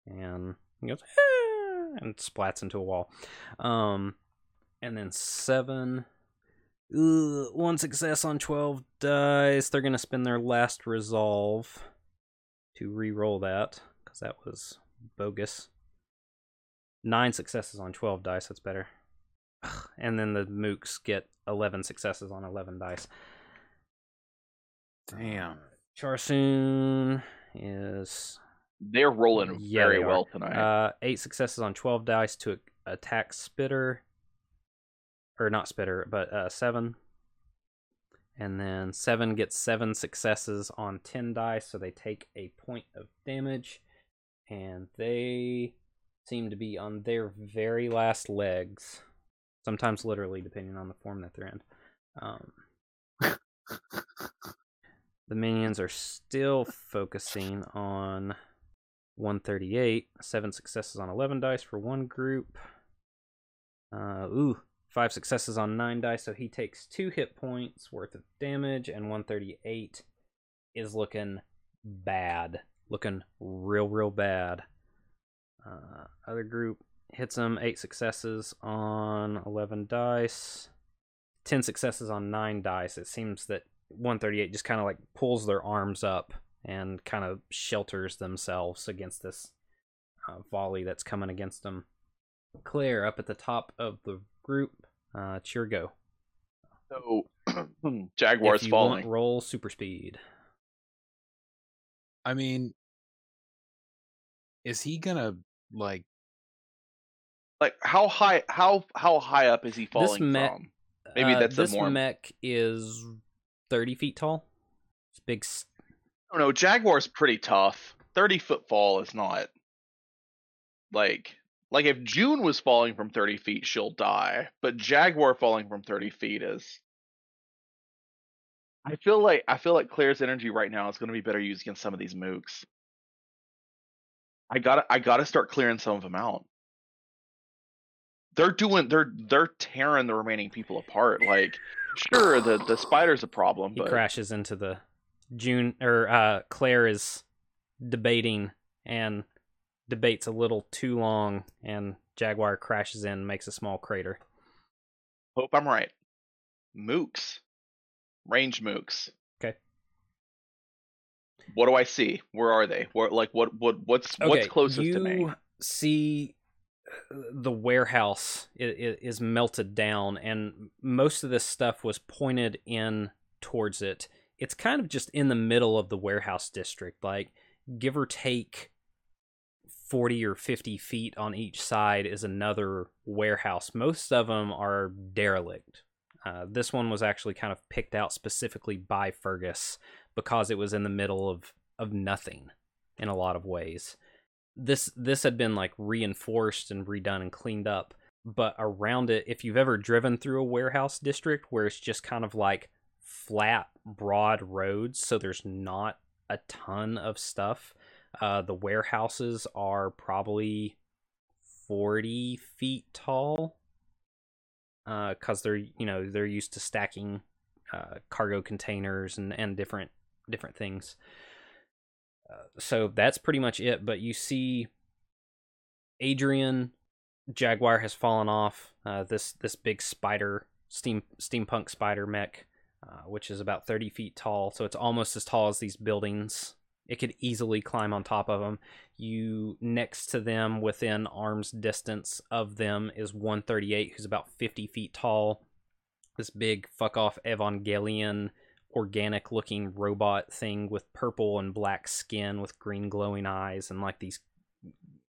And he goes, "Ah," and splats into a wall. Um, and then seven. Ugh, one success on 12 dice. They're going to spend their last resolve to re-roll that because that was bogus. Nine successes on 12 dice. That's better. Ugh, And then the mooks get 11 successes on 11 dice. Damn. Charsoon is They're rolling Yeah, very well tonight. uh, eight successes on 12 dice to attack Spitter. Or not Spitter, but uh, seven. And then seven gets seven successes on 10 dice, so they take a point of damage. And they seem to be on their very last legs. Sometimes literally, depending on the form that they're in. Um, the minions are still focusing on 138. Seven successes on 11 dice for one group. Uh, ooh, five successes on nine dice, so he takes two hit points worth of damage, and 138 is looking bad. Looking real, real bad. Uh, other group hits him, eight successes on 11 dice, 10 successes on nine dice. It seems that 138 just kind of like pulls their arms up and kind of shelters themselves against this uh, volley that's coming against them. Claire up at the top of the group. Uh, it's your go. so Jaguar's if you falling. Want, roll super speed. I mean, is he gonna like? Like how high? How how high up is he falling me- from? Maybe Uh, that's a this more- mech is 30 feet tall. It's big. s- I don't know. Jaguar's pretty tough. Thirty foot fall is not like like if June was falling from thirty feet, she'll die. But Jaguar falling from thirty feet is. I feel like I feel like Claire's energy right now is going to be better used against some of these mooks. I gotta I gotta start clearing some of them out. They're doing they're they're tearing the remaining people apart. Like, sure the the spider's a problem, He but crashes into the June or uh, Claire is debating and debates a little too long, and Jaguar crashes in, makes a small crater. Hope I'm right. Mooks. Range mooks. Okay. What do I see? Where are they? Where like what what what's what's closest you to me? see uh, the warehouse is melted down, and most of this stuff was pointed in towards it. It's kind of just in the middle of the warehouse district, like give or take 40 or 50 feet on each side is another warehouse. Most of them are derelict. Uh, this one was actually kind of picked out specifically by Fergus because it was in the middle of, of nothing in a lot of ways. This this had been like reinforced and redone and cleaned up, but around it, if you've ever driven through a warehouse district where it's just kind of like flat, broad roads, so there's not a ton of stuff. Uh, the warehouses are probably 40 feet tall because they're you know they're used to stacking uh, cargo containers and, and different different things. Uh, so that's pretty much it. But you see, Adrian Jaguar has fallen off. Uh, this this big spider steam steampunk spider mech, uh, which is about thirty feet tall. So it's almost as tall as these buildings. It could easily climb on top of them. You next to them, within arm's distance of them, is 138, who's about 50 feet tall. This big fuck off Evangelion organic looking robot thing with purple and black skin with green glowing eyes and like these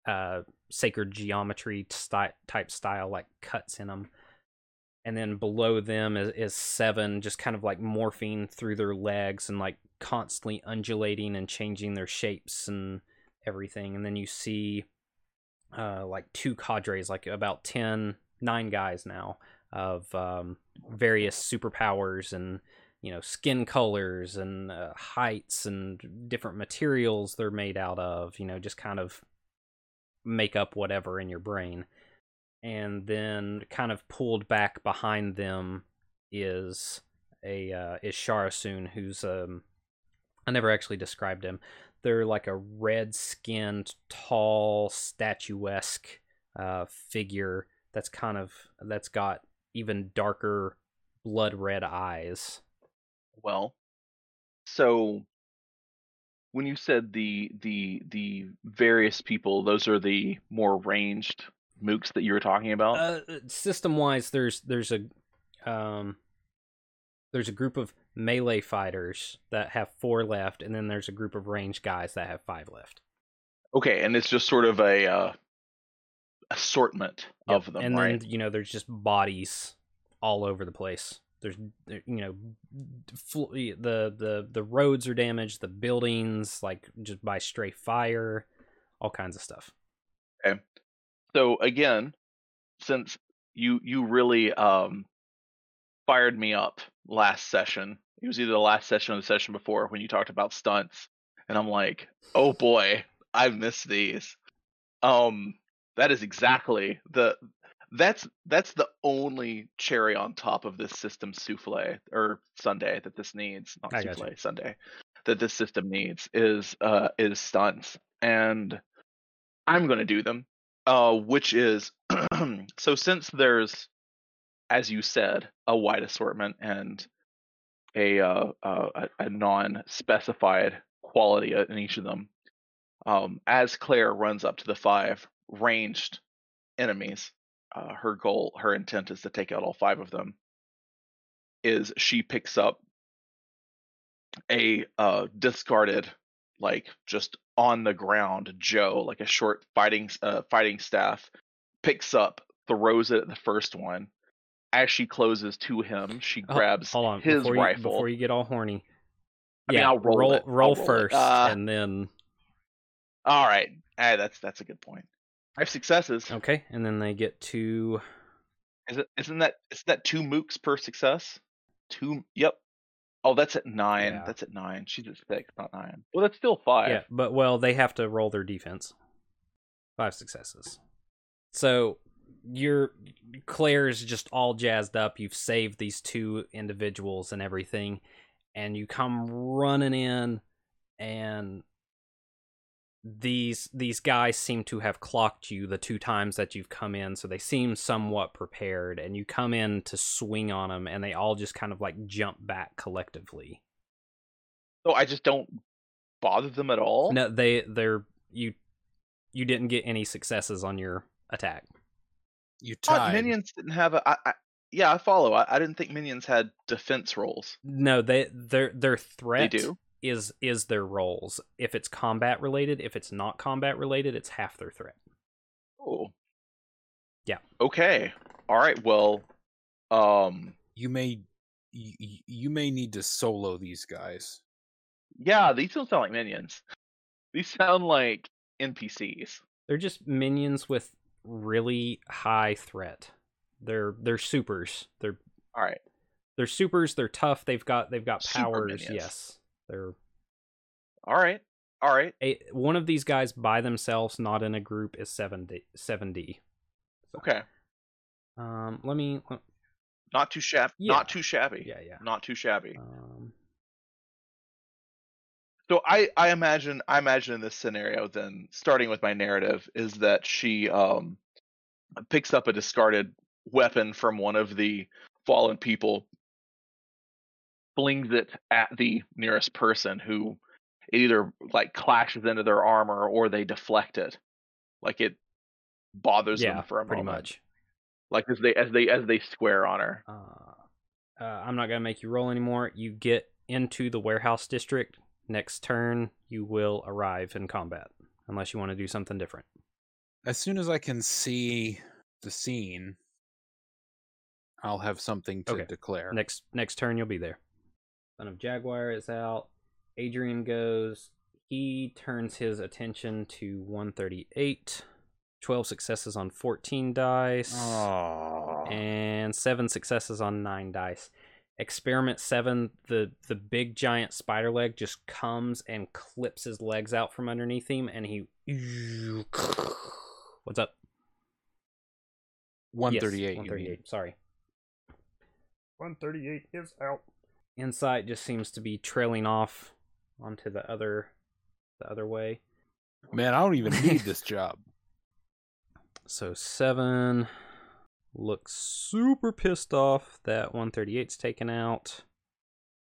uh sacred geometry type style like cuts in them and then below them is, is seven just kind of like morphing through their legs and like constantly undulating and changing their shapes and everything. And then you see uh like two cadres like about 10 nine guys now of um various superpowers and you know skin colors and uh, heights and different materials they're made out of you know just kind of make up whatever in your brain and then kind of pulled back behind them is a uh, is Sharasun who's um I never actually described him. They're like a red skinned tall statuesque uh figure that's kind of that's got even darker blood red eyes. Well, so when you said the the the various people, those are the more ranged mooks that you were talking about. uh, system wise there's there's a um there's a group of melee fighters that have four left and then there's a group of range guys that have five left okay, and it's just sort of a uh, assortment Yep, of them, and right? then you know there's just bodies all over the place there's you know fl- the the the roads are damaged the buildings like just by stray fire all kinds of stuff so again, since you you really um fired me up last session, it was either the last session or the session before when you talked about stunts, and I'm like, oh boy, I missed these. Um, that is exactly the that's that's the only cherry on top of this system souffle or sundae that this needs not I souffle sundae that this system needs is uh is stunts and i'm going to do them uh which is so since there's as you said a wide assortment and a uh, uh a, a non-specified quality in each of them um as claire runs up to the five ranged enemies uh, her goal, her intent is to take out all five of them. Is she picks up a uh, discarded, like just on the ground Joe, like a short fighting uh, fighting staff, picks up, throws it at the first one. As she closes to him, she Oh, grabs hold on his before you, rifle. before you get all horny I mean, yeah I'll roll roll. I'll roll first Uh, and then All right, ah, that's that's a good point. I have successes. okay and then they get to Is it? Isn't that? Isn't that two mooks per success? Two. Yep. Oh, that's at nine. Yeah. That's at nine. She's at six, not nine. Well, that's still five. Yeah, but well, they have to roll their defense. Five successes. So you're Claire's just all jazzed up. You've saved these two individuals and everything, and you come running in, and these these guys seem to have clocked you the two times that you've come in, so they seem somewhat prepared. And you come in to swing on them, and they all just kind of like jump back collectively. So I just don't bother them at all. No, they they're you you didn't get any successes on your attack. You I thought tied. minions didn't have a. I, I, yeah, I follow. I, I didn't think minions had defense rolls. No, they their their threat they do? Is is their rolls. If it's combat related, if it's not combat related, it's half their threat. Oh. Yeah. Okay. All right. Well. Um. You may you, you may need to solo these guys. Yeah. These don't sound like minions. These sound like NPCs. They're just minions with really high threat. They're they're supers. They're All right. they're supers. They're tough. They've got they've got Super powers. minions. Yes, they're All right. All right. a, one of these guys by themselves, not in a group, is seven D. Seven D. Okay. Um, let me. let- Not too shabby. Yeah. Not too shabby. Yeah, yeah. Not too shabby. Um, So I I imagine I imagine in this scenario then starting with my narrative is that she um picks up a discarded weapon from one of the fallen people flings it at the nearest person who it either like clashes into their armor or they deflect it like it bothers yeah, them for a pretty moment much. like as they as they as they square on her Uh, uh, I'm not gonna make you roll anymore. You get into the warehouse district. Next turn, you will arrive in combat, unless you want to do something different. As soon as I can see the scene, I'll have something to Okay. declare. Next next turn, you'll be there. Son of Jaguar is out. Adrian goes. He turns his attention to 138. 12 successes on 14 dice. Oh. and seven successes on nine dice. Experiment seven, the the big giant spider leg just comes and clips his legs out from underneath him, and he. What's up? One Yes, thirty-eight. you mean. 138. Sorry. 138 is out. Insight just seems to be trailing off onto the other, the other way. Man, I don't even need this job. So seven looks super pissed off that 138's taken out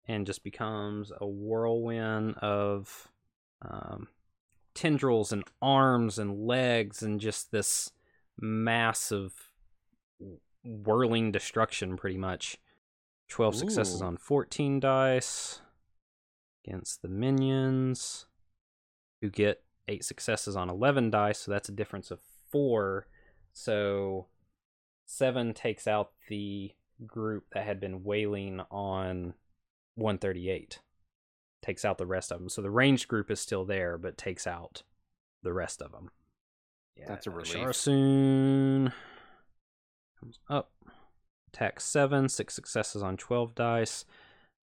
and just becomes a whirlwind of um, tendrils and arms and legs and just this massive whirling destruction pretty much 12 successes on 14 dice against the minions who get eight successes on 11 dice so that's a difference of four. So seven takes out the group that had been wailing on 138 takes out the rest of them so the ranged group is still there but takes out the rest of them yeah That's a relief. Sharsoon comes up attack seven six successes on 12 dice.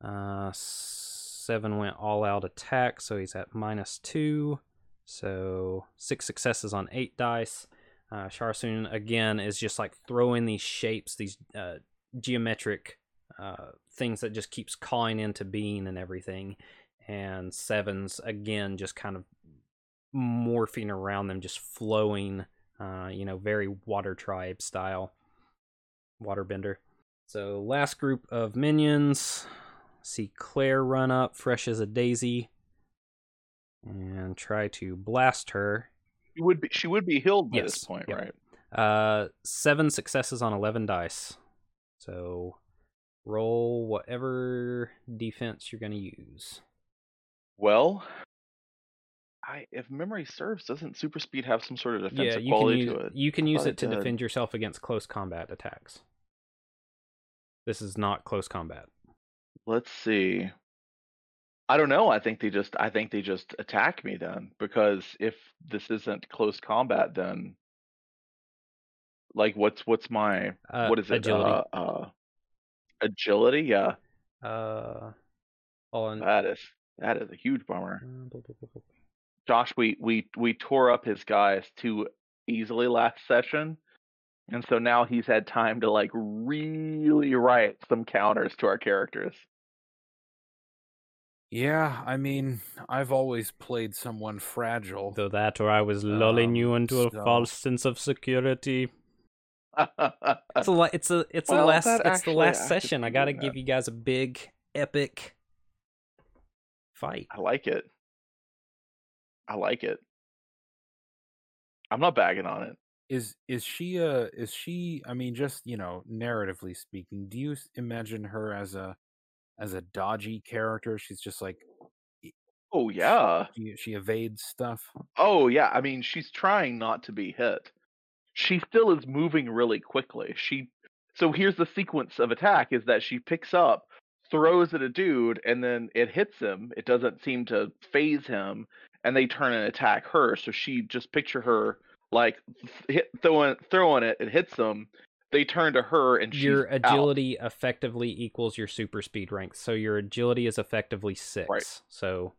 Uh seven went all out attack so he's at minus two. So six successes on eight dice. Uh, Sharsoon again is just like throwing these shapes, these uh, geometric uh, things that just keeps calling into being and everything. And sevens again, just kind of morphing around them, just flowing, uh, you know, very water tribe style, waterbender. So last group of minions. See Claire run up, fresh as a daisy, and try to blast her. She would be she would be healed by Yes, this point, yep. right? Uh, seven successes on eleven dice. So roll whatever defense you're gonna use. Well, I if memory serves, doesn't super speed have some sort of yeah, defensive can quality use to it? you can use it to defend yourself against close combat attacks. This is not close combat. Let's see. I don't know. I think they just I think they just attack me then because if this isn't close combat, then like what's what's my Uh, what is it? Agility. Uh, uh, agility. Yeah, Uh, on. that is that is a huge bummer. uh, blah, blah, blah, blah. Josh, we we we tore up his guys too easily last session, and so now he's had time to like really write some counters to our characters. Yeah, I mean, I've always played someone fragile. Though that, or I was lulling Um, you into a so- false sense of security. It's a it's a it's Well, the last that it's the last I session. I gotta that. give you guys a big epic fight. I like it. I like it. I'm not bagging on it. Is is she a is she? I mean, just you know, narratively speaking, do you imagine her as a as a dodgy character? She's just like Oh yeah. she, she evades stuff. Oh yeah. I mean, she's trying not to be hit. She still is moving really quickly. She so here's the sequence of attack is that she picks up, throws at a dude, and then it hits him. It doesn't seem to faze him, and they turn and attack her. So she just picture her like hit, throwing throwing it. It hits them. They turn to her, and she's your out. agility effectively equals your super speed rank. So your agility is effectively six. So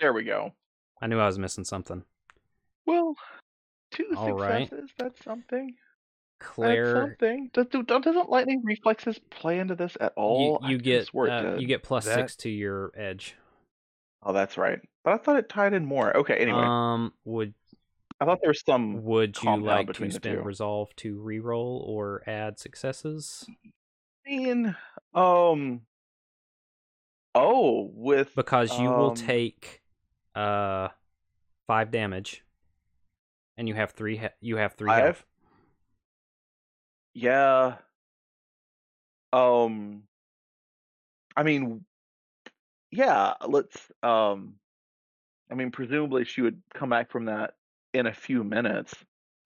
There we go. I knew I was missing something. Well, two All right. successes. That's something. That's Claire, something. Does, do, don't- doesn't lightning reflexes play into this at all? I you get uh, you get plus That- six to your edge. Oh, that's right. But I thought it tied in more. Okay. Anyway, Um, would I thought there was some. would you like to spend two. resolve to reroll or add successes? I mean, um. Oh, with Because you will um, take uh five damage, and you have three. He- you have three Five? health. Yeah. Um. I mean, yeah, let's. Um, I mean, presumably she would come back from that in a few minutes,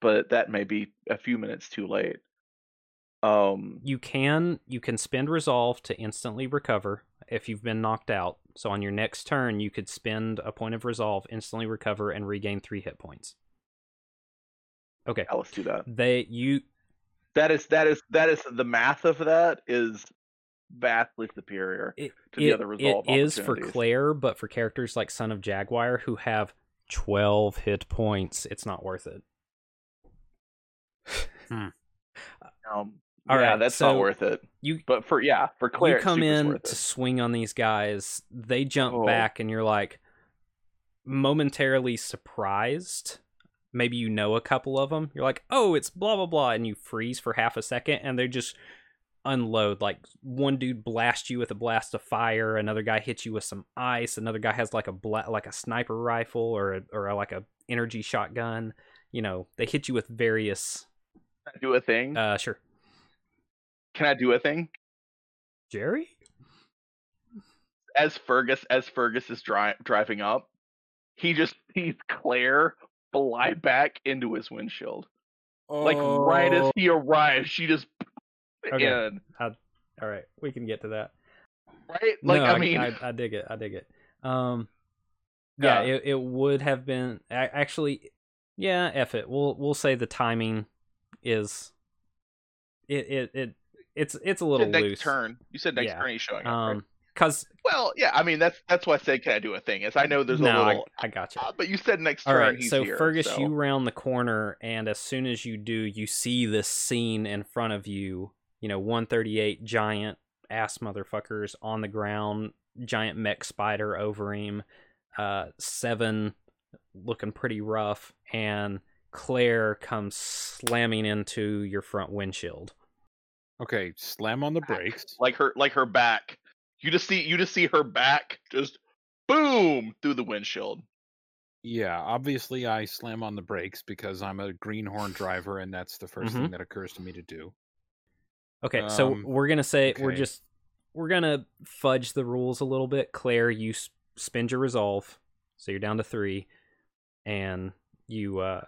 but that may be a few minutes too late. Um, You can you can spend resolve to instantly recover if you've been knocked out. So on your next turn, you could spend a point of resolve, instantly recover, and regain three hit points. Okay. yeah, let's do that. They you That is that is that is the math of that is vastly superior it, to the it- other resolve it is for. Claire, but for characters like Son of Jaguar who have twelve hit points, it's not worth it. Um, All yeah, right, that's so not worth it. You But for yeah, for Claire, you come in to it. swing on these guys, they jump Oh. back, and you're like momentarily surprised. Maybe you know a couple of them. You're like, oh, it's blah blah blah, and you freeze for half a second, and they just unload. Like one dude blasts you with a blast of fire, another guy hits you with some ice, another guy has like a bla- like a sniper rifle or a, or a, like a energy shotgun. You know, they hit you with various. Can I do a thing? Uh, sure, Can I do a thing? Jerry. As Fergus as Fergus is dri- driving up, he just sees Claire fly back into his windshield. Like right as Oh, he arrives, she just Okay. in. All right, we can get to that. Right? Like no, I mean, I, I dig it. I dig it. Um, yeah, Yeah. It, it would have been actually, yeah. F it. We'll we'll say the timing is it it, it it's it's a little next loose. turn. You said next Yeah. turn he's showing up. right? Um, cause Well, yeah, I mean that's that's why I said can I do a thing? Is I know there's no, a little I, I got you. uh, but you said next All turn right, he's so here. Fergus, so. you round the corner, and as soon as you do, you see this scene in front of you. You know, 138 giant ass motherfuckers on the ground, giant mech spider over him, uh, seven looking pretty rough, and Claire comes slamming into your front windshield. Okay, slam on the brakes. like her like her back. You just see you just see her back just boom through the windshield. Yeah, obviously I slam on the brakes because I'm a greenhorn driver and that's the 1st Mhm. thing that occurs to me to do. Okay, so Um, we're gonna say we're just we're gonna fudge the rules a little bit. Claire, you s- spend your resolve, so you're down to three, and you uh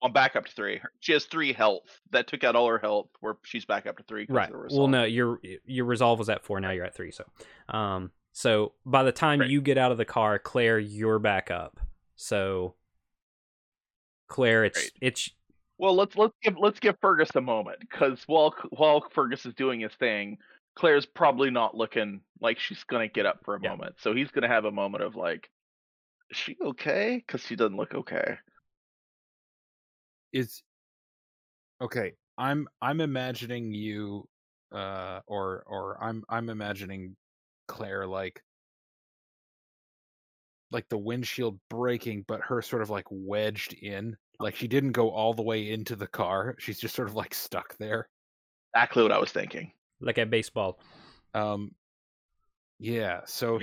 I'm back up to three. She has three health. That took out all her health. Where she's back up to three. right. the Well, resolve. no, your your resolve was at four. Now you're at three. So, um, so by the time Great. you get out of the car, Claire, you're back up. So, Claire, it's Great. it's Well, let's let's give let's give Fergus a moment because while while Fergus is doing his thing, Claire's probably not looking like she's gonna get up for a Yeah. moment. So he's gonna have a moment of like, is she okay? Because she doesn't look okay. Is Okay, I'm I'm imagining you uh or or I'm I'm imagining Claire like like the windshield breaking but her sort of like wedged in. Like she didn't go all the way into the car. She's just sort of like stuck there. Exactly what I was thinking. like a baseball. Um yeah, so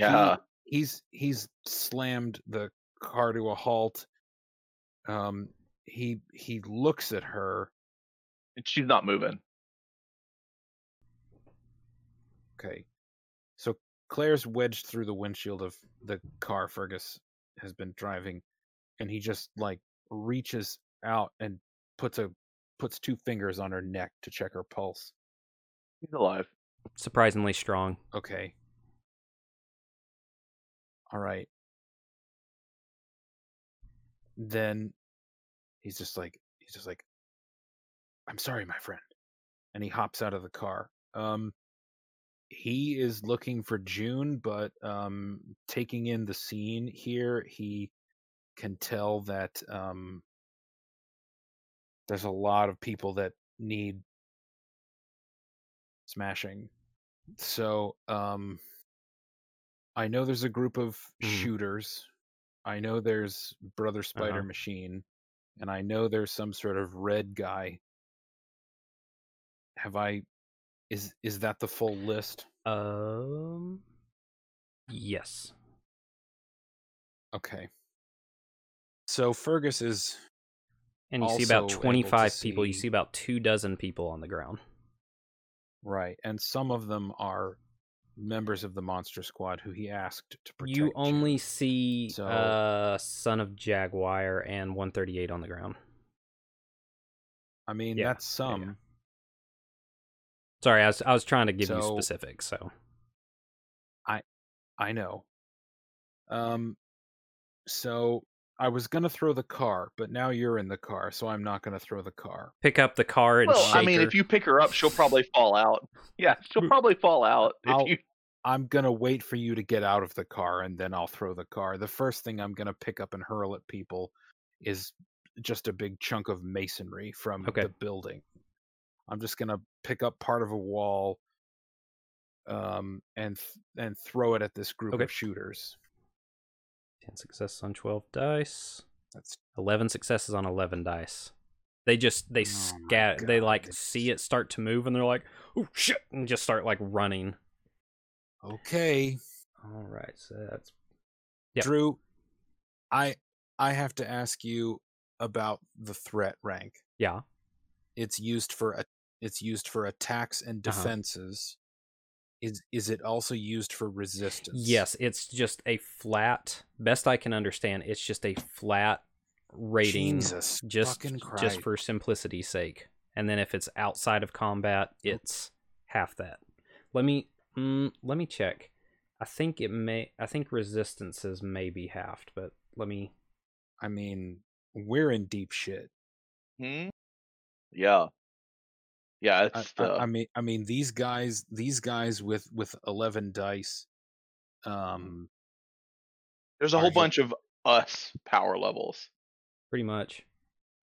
he- he's he's slammed the car to a halt. Um he he looks at her. And she's not moving. Okay. So Claire's wedged through the windshield of the car Fergus has been driving and he just like reaches out and puts a puts two fingers on her neck to check her pulse. He's alive. Surprisingly strong. Okay. All right. Then he's just like he's just like I'm sorry, my friend. And he hops out of the car. Um he is looking for June, but um taking in the scene here, he can tell that um there's a lot of people that need smashing. So, um I know there's a group of Mhm. shooters. I know there's Brother Spider Uh-huh. Machine, and I know there's some sort of red guy. Have I is is that the full list? Um, yes. Okay. So Fergus is And you see about Also able to 25 people. You see- see about two dozen people on the ground. right, and some of them are members of the monster squad who he asked to protect You only see So- uh Son of Jaguar and 138 on the ground. I mean, Yeah, that's yeah, yeah. some. Sorry, I was I was trying to give you specifics. So i I know. Um, so I was gonna throw the car, but now you're in the car, so I'm not gonna throw the car. pick up the car and Well, shake I mean, her. if you pick her up, she'll probably fall out. Yeah, she'll probably fall out if I'll- you. I'm gonna wait for you to get out of the car, and then I'll throw the car. The first thing I'm gonna pick up and hurl at people is just a big chunk of masonry from Okay. the building. I'm just gonna pick up part of a wall, um, and th- and throw it at this group Okay. of shooters. 10 successes on 12 dice. That's 11 successes on 11 dice. They just they Oh scat they like see it start to move and they're like, "Oh shit." and just start like running. okay. All right. So that's Yep. Drew, I I have to ask you about the threat rank. yeah. It's used for a it's used for attacks and Uh-huh. defenses. Is is it also used for resistance? Yes, it's just a flat best I can understand, it's just a flat rating Jesus just just for simplicity's sake. And then if it's outside of combat, Oh. it's half that. Let me mm, let me check. I think it may I think resistances may be halved, but let me I mean, we're in deep shit. Hmm? Yeah. Yeah, I, it's I, the. I mean, I mean these guys, these guys with with eleven dice. Um, there's a whole hit- bunch of us power levels. pretty much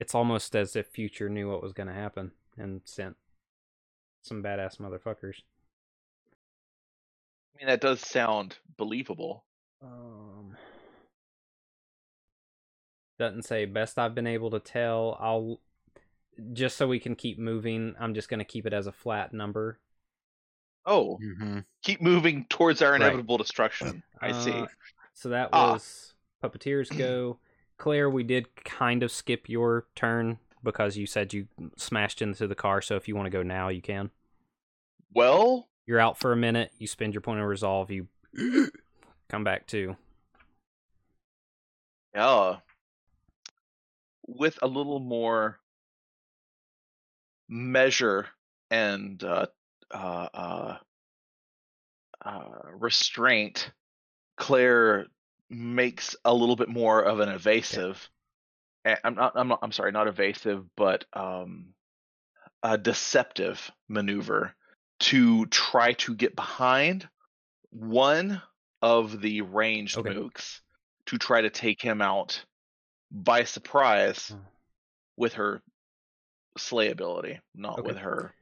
it's almost as if future knew what was going to happen and sent some badass motherfuckers. I mean, that does sound believable. Um, doesn't say best I've been able to tell. I'll just so we can keep moving. I'm just gonna keep it as a flat number. Oh, mhm. keep moving towards our Right. inevitable destruction. I see. Uh, So that Ah. was puppeteers go. Claire, we did kind of skip your turn because you said you smashed into the car. So if you want to go now, you can. Well, You're out for a minute. You spend your point of resolve. You come back to. yeah. With a little more measure and uh, uh, uh, uh, restraint, Claire makes a little bit more of an evasive. eh, I'm not. I'm not. I'm sorry. Not evasive, but um, a deceptive maneuver to try to get behind one of the ranged Okay. mooks to try to take him out by surprise with her slay ability, not Okay. with her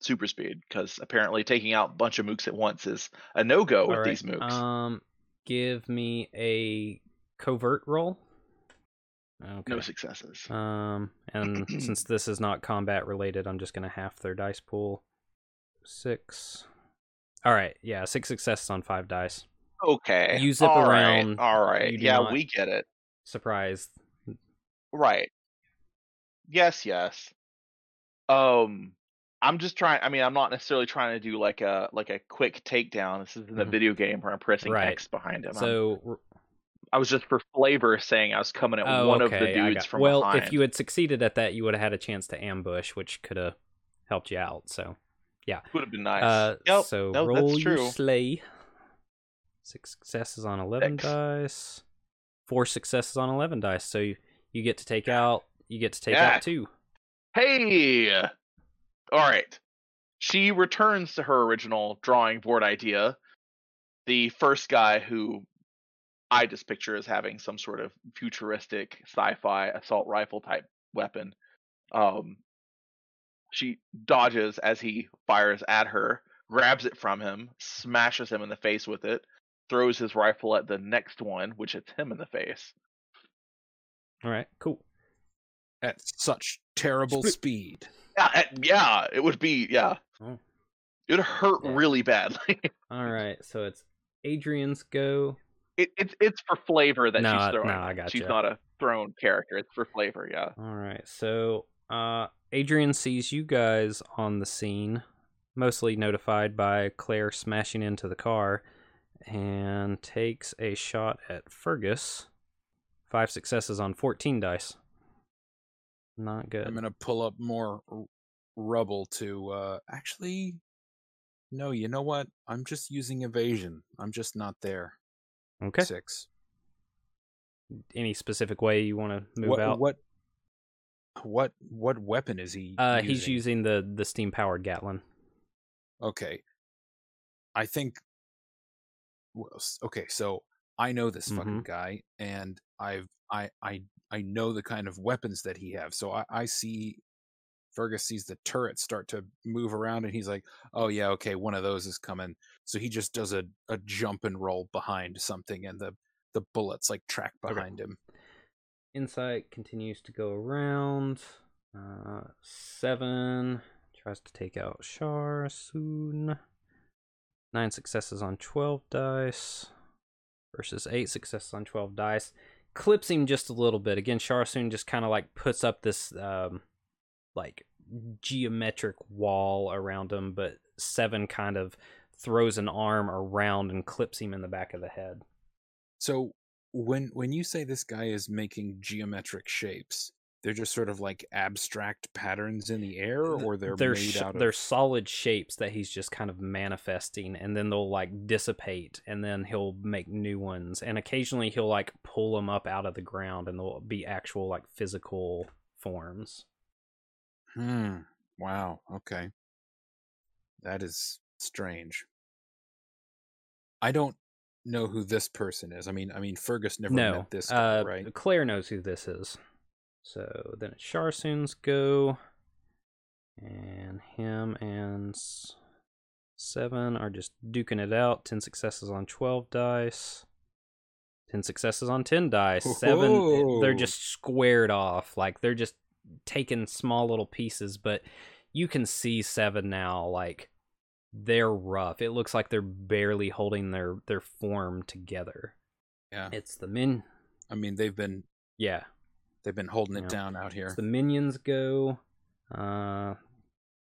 super speed. Because apparently, taking out a bunch of mooks at once is a no go with right, these mooks. Um, give me a covert roll. Okay. No successes. Um, and since this is not combat related, I'm just gonna half their dice pool. Six. All right, yeah, six successes on five dice. okay. you zip all right, around, All right. Yeah, we get it. Surprise. Right. Yes, yes. Um I'm just trying I mean I'm not necessarily trying to do like a like a quick takedown. This isn't a Mhm. video game where I'm pressing Right. X behind him. I'm- So, I was just for flavor saying I was coming at oh, one okay, of the dudes got- from well, behind. Well, if you had succeeded at that, you would have had a chance to ambush, which could have helped you out. So, yeah, would have been nice. uh, yep. so no, roll your slay. Six successes on eleven Six. dice. Four successes on eleven dice. So you, you get to take out. You get to take Yeah. out two. Hey. All right. She returns to her original drawing board idea. The first guy who I just picture as having some sort of futuristic sci-fi assault rifle type weapon. Um, she dodges as he fires at her, grabs it from him, smashes him in the face with it, throws his rifle at the next one, which hits him in the face. All right, cool. at such terrible Split- speed. Yeah, uh, yeah, it would be yeah. Oh. It would hurt Yeah. really badly. All right, so it's Adrian's go. it, it's it's for flavor that No, she's throwing. no, it. I gotcha. She's not a thrown character. It's for flavor. Yeah. All right, so uh, Adrian sees you guys on the scene. mostly notified by Claire smashing into the car, and takes a shot at Fergus. Five successes on 14 dice. Not good. I'm gonna pull up more r- rubble to uh actually no, you know what? I'm just using evasion. I'm just not there. Okay. Six. Any specific way you want to move what, out? what what what weapon is he uh, using? he's using the the steam powered Gatling. Okay. I think well, okay, so I know this fucking guy and I've I I I know the kind of weapons that he have. So I, I see Fergus sees the turret start to move around and he's like, Oh yeah, okay, one of those is coming. So he just does a, a jump and roll behind something and the the bullets like track Okay. behind him. Insight continues to go around. Uh, seven tries to take out Shar soon. Nine successes on 12 dice versus eight successes on 12 dice. Clips him just a little bit. Again, Charsoon just kind of like puts up this um, like geometric wall around him, but Seven kind of throws an arm around and clips him in the back of the head. So when when you say this guy is making geometric shapes, they're just sort of like abstract patterns in the air, or they're, they're made sh- out of. they're solid shapes that he's just kind of manifesting and then they'll like dissipate and then he'll make new ones and occasionally he'll like pull them up out of the ground and they'll be actual like physical forms Hmm. Wow. Okay. That is strange. I don't know who this person is. I mean, I mean, Fergus never no met this guy, uh, right? claire knows who this is so then it's charsoon's go and him and seven are just duking it out. 10 successes on 12 dice. 10 successes on 10 dice. Seven they're just squared off. Like they're just taking small little pieces but you can see seven now like they're rough. It looks like they're barely holding their their form together. Yeah. it's the min I mean, they've been yeah they've been holding it Yeah. down out here. As the minions go, uh,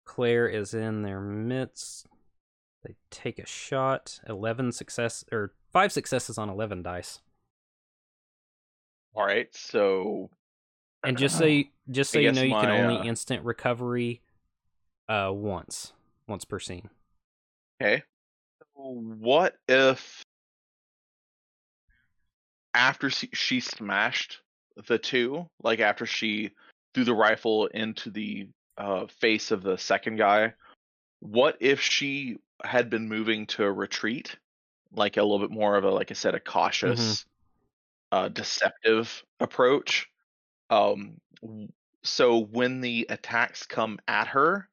Claire is in their midst. They take a shot. Eleven success or five successes on eleven dice. All right, so And just so you, just so I you know, you can only uh, instant recovery, uh, once, once per scene. Okay. What if after she, she smashed the two, like after she threw the rifle into the uh, face of the second guy, what if she had been moving to a retreat, like a little bit more of a, like I said, a cautious, uh, deceptive approach? Um, so when the attacks come at her,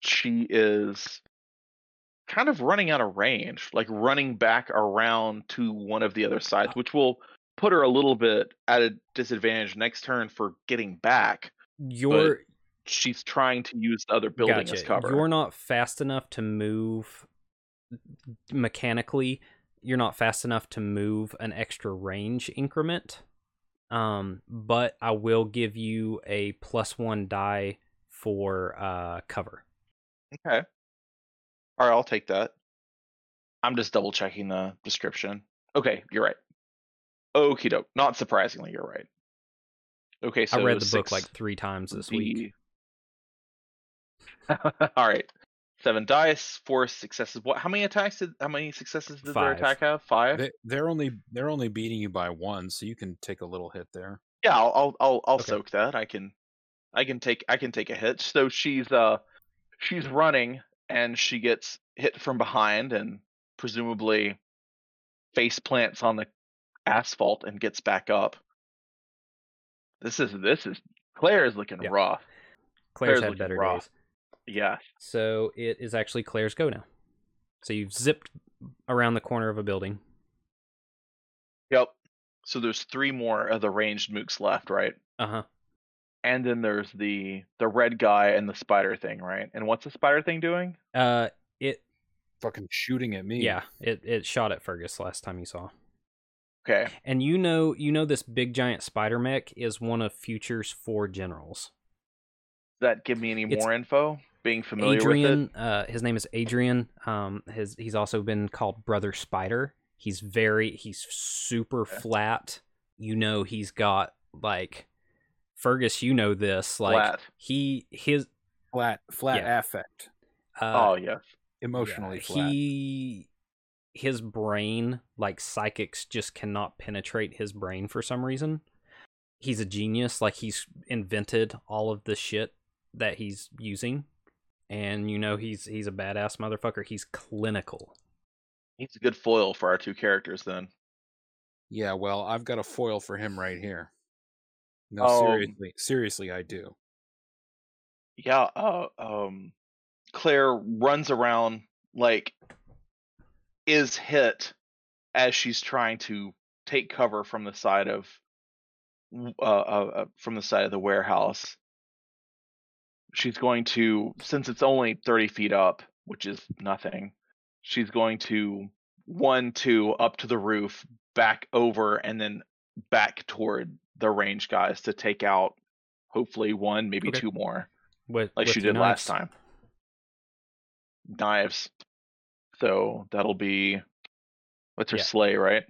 she is kind of running out of range, like running back around to one of the other sides, which will put her a little bit at a disadvantage next turn for getting back. You're She's trying to use the other building gotcha. as cover. You're not fast enough to move mechanically. You're not fast enough to move an extra range increment. Um, but I will give you a plus one die for uh cover. Okay. All right, I'll take that. I'm just double checking the description. Okay, you're right. Okie doke. Not surprisingly, you're right. Okay, so I read the book like three times this would week. All right. Seven dice, four successes. What? How many attacks did? How many successes did Five. their attack have? Five. They, they're only they're only beating you by one, so you can take a little hit there. Yeah, I'll I'll I'll, I'll Okay. soak that. I can I can take I can take a hit. So she's uh she's running and she gets hit from behind and presumably face plants on the asphalt and gets back up. This is this is Claire is looking Yeah. rough. Claire's Claire's had looking better rough. days. Yeah. So it is actually Claire's go now. So you've zipped around the corner of a building. Yep. So there's three more of the ranged mooks left, right? Uh huh. And then there's the the red guy and the spider thing, right? And what's the spider thing doing? Uh, it Fucking shooting at me. yeah, it it shot at Fergus last time you saw. Okay. And you know, you know, this big giant spider mech is one of Future's four generals. Does that give me any It's- more info? being familiar Adrian, with it. uh, his name is Adrian. Um, his he's also been called Brother Spider. He's very he's super Okay. flat. You know he's got like Fergus. You know this like Flat. he his Flat, flat Yeah. affect, uh, oh yes. emotionally yeah, flat. He his brain like psychics just cannot penetrate his brain for some reason. He's a genius. Like he's invented all of the shit that he's using, and you know he's he's a badass motherfucker. He's clinical. He's a good foil for our two characters then. Yeah, well, I've got a foil for him right here. No, Um, seriously, seriously, I do. Yeah, uh, um, Claire runs around like is hit as she's trying to take cover from the side of uh, uh, uh, from the side of the warehouse. She's going to, since it's only thirty feet up, which is nothing. She's going to one, two, up to the roof, back over, and then back toward the range guys to take out, hopefully one, maybe Okay. two more With, like with she did last time. Knives. So that'll be what's her Yeah. slay, right?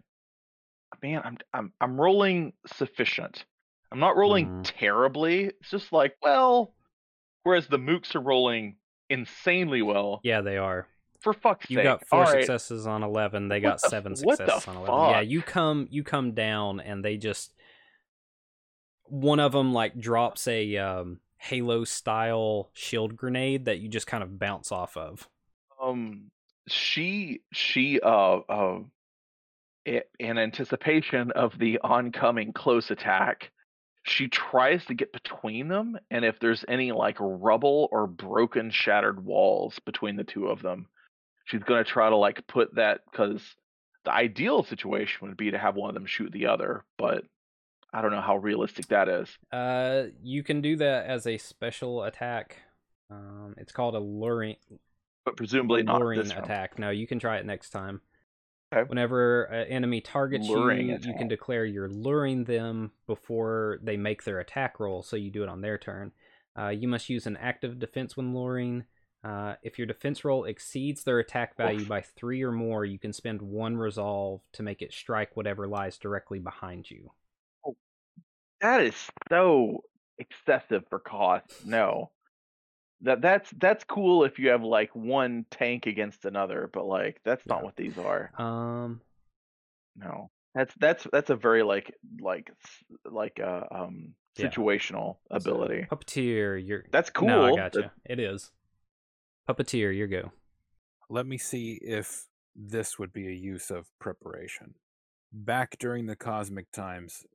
Man, I'm I'm I'm rolling sufficient. I'm not rolling Mhm. terribly. It's just like, well, whereas the mooks are rolling insanely well. Yeah, they are. For fuck's You sake. You got four All right. successes on eleven. They What got the- seven successes on eleven. Yeah, you come you come down and they just one of them like drops a um, Halo style shield grenade that you just kind of bounce off of. um she she uh uh in anticipation of the oncoming close attack she tries to get between them and if there's any like rubble or broken shattered walls between the two of them she's going to try to like put that cuz the ideal situation would be to have one of them shoot the other but i don't know how realistic that is Uh, you can do that as a special attack. Um, it's called a luring but presumably not luring this round. attack. No, you can try it next time. Okay. Whenever an enemy targets Luring you, you can declare you're luring them before they make their attack roll, so you do it on their turn. Uh, you must use an active defense when luring. Uh, if your defense roll exceeds their attack value Oof. by three or more, you can spend one resolve to make it strike whatever lies directly behind you. Oh, that is so excessive for cost. No. That that's that's cool if you have like one tank against another, but like that's not Yeah. what these are. Um, No. That's that's that's a very like like like uh um Yeah. situational ability. puppeteer, you're That's cool. No, I That- gotcha. It is puppeteer. Your go. Let me see if this would be a use of preparation. Back during the cosmic times,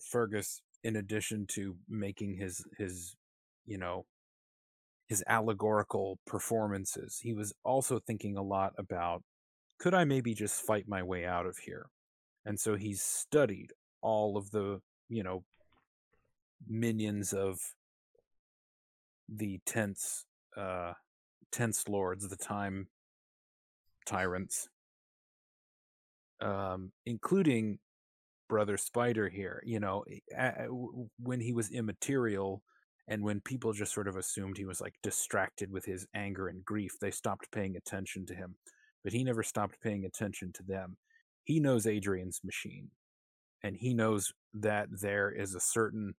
Fergus, in addition to making his his, you know, his allegorical performances, he was also thinking a lot about could I maybe just fight my way out of here? And so he's studied all of the, you know, minions of the tense uh tense lords, the time tyrants, um, including Brother Spider here. You know, a- w- when he was immaterial and when people just sort of assumed he was like distracted with his anger and grief, they stopped paying attention to him. But he never stopped paying attention to them. He knows Adrian's machine, and he knows that there is a certain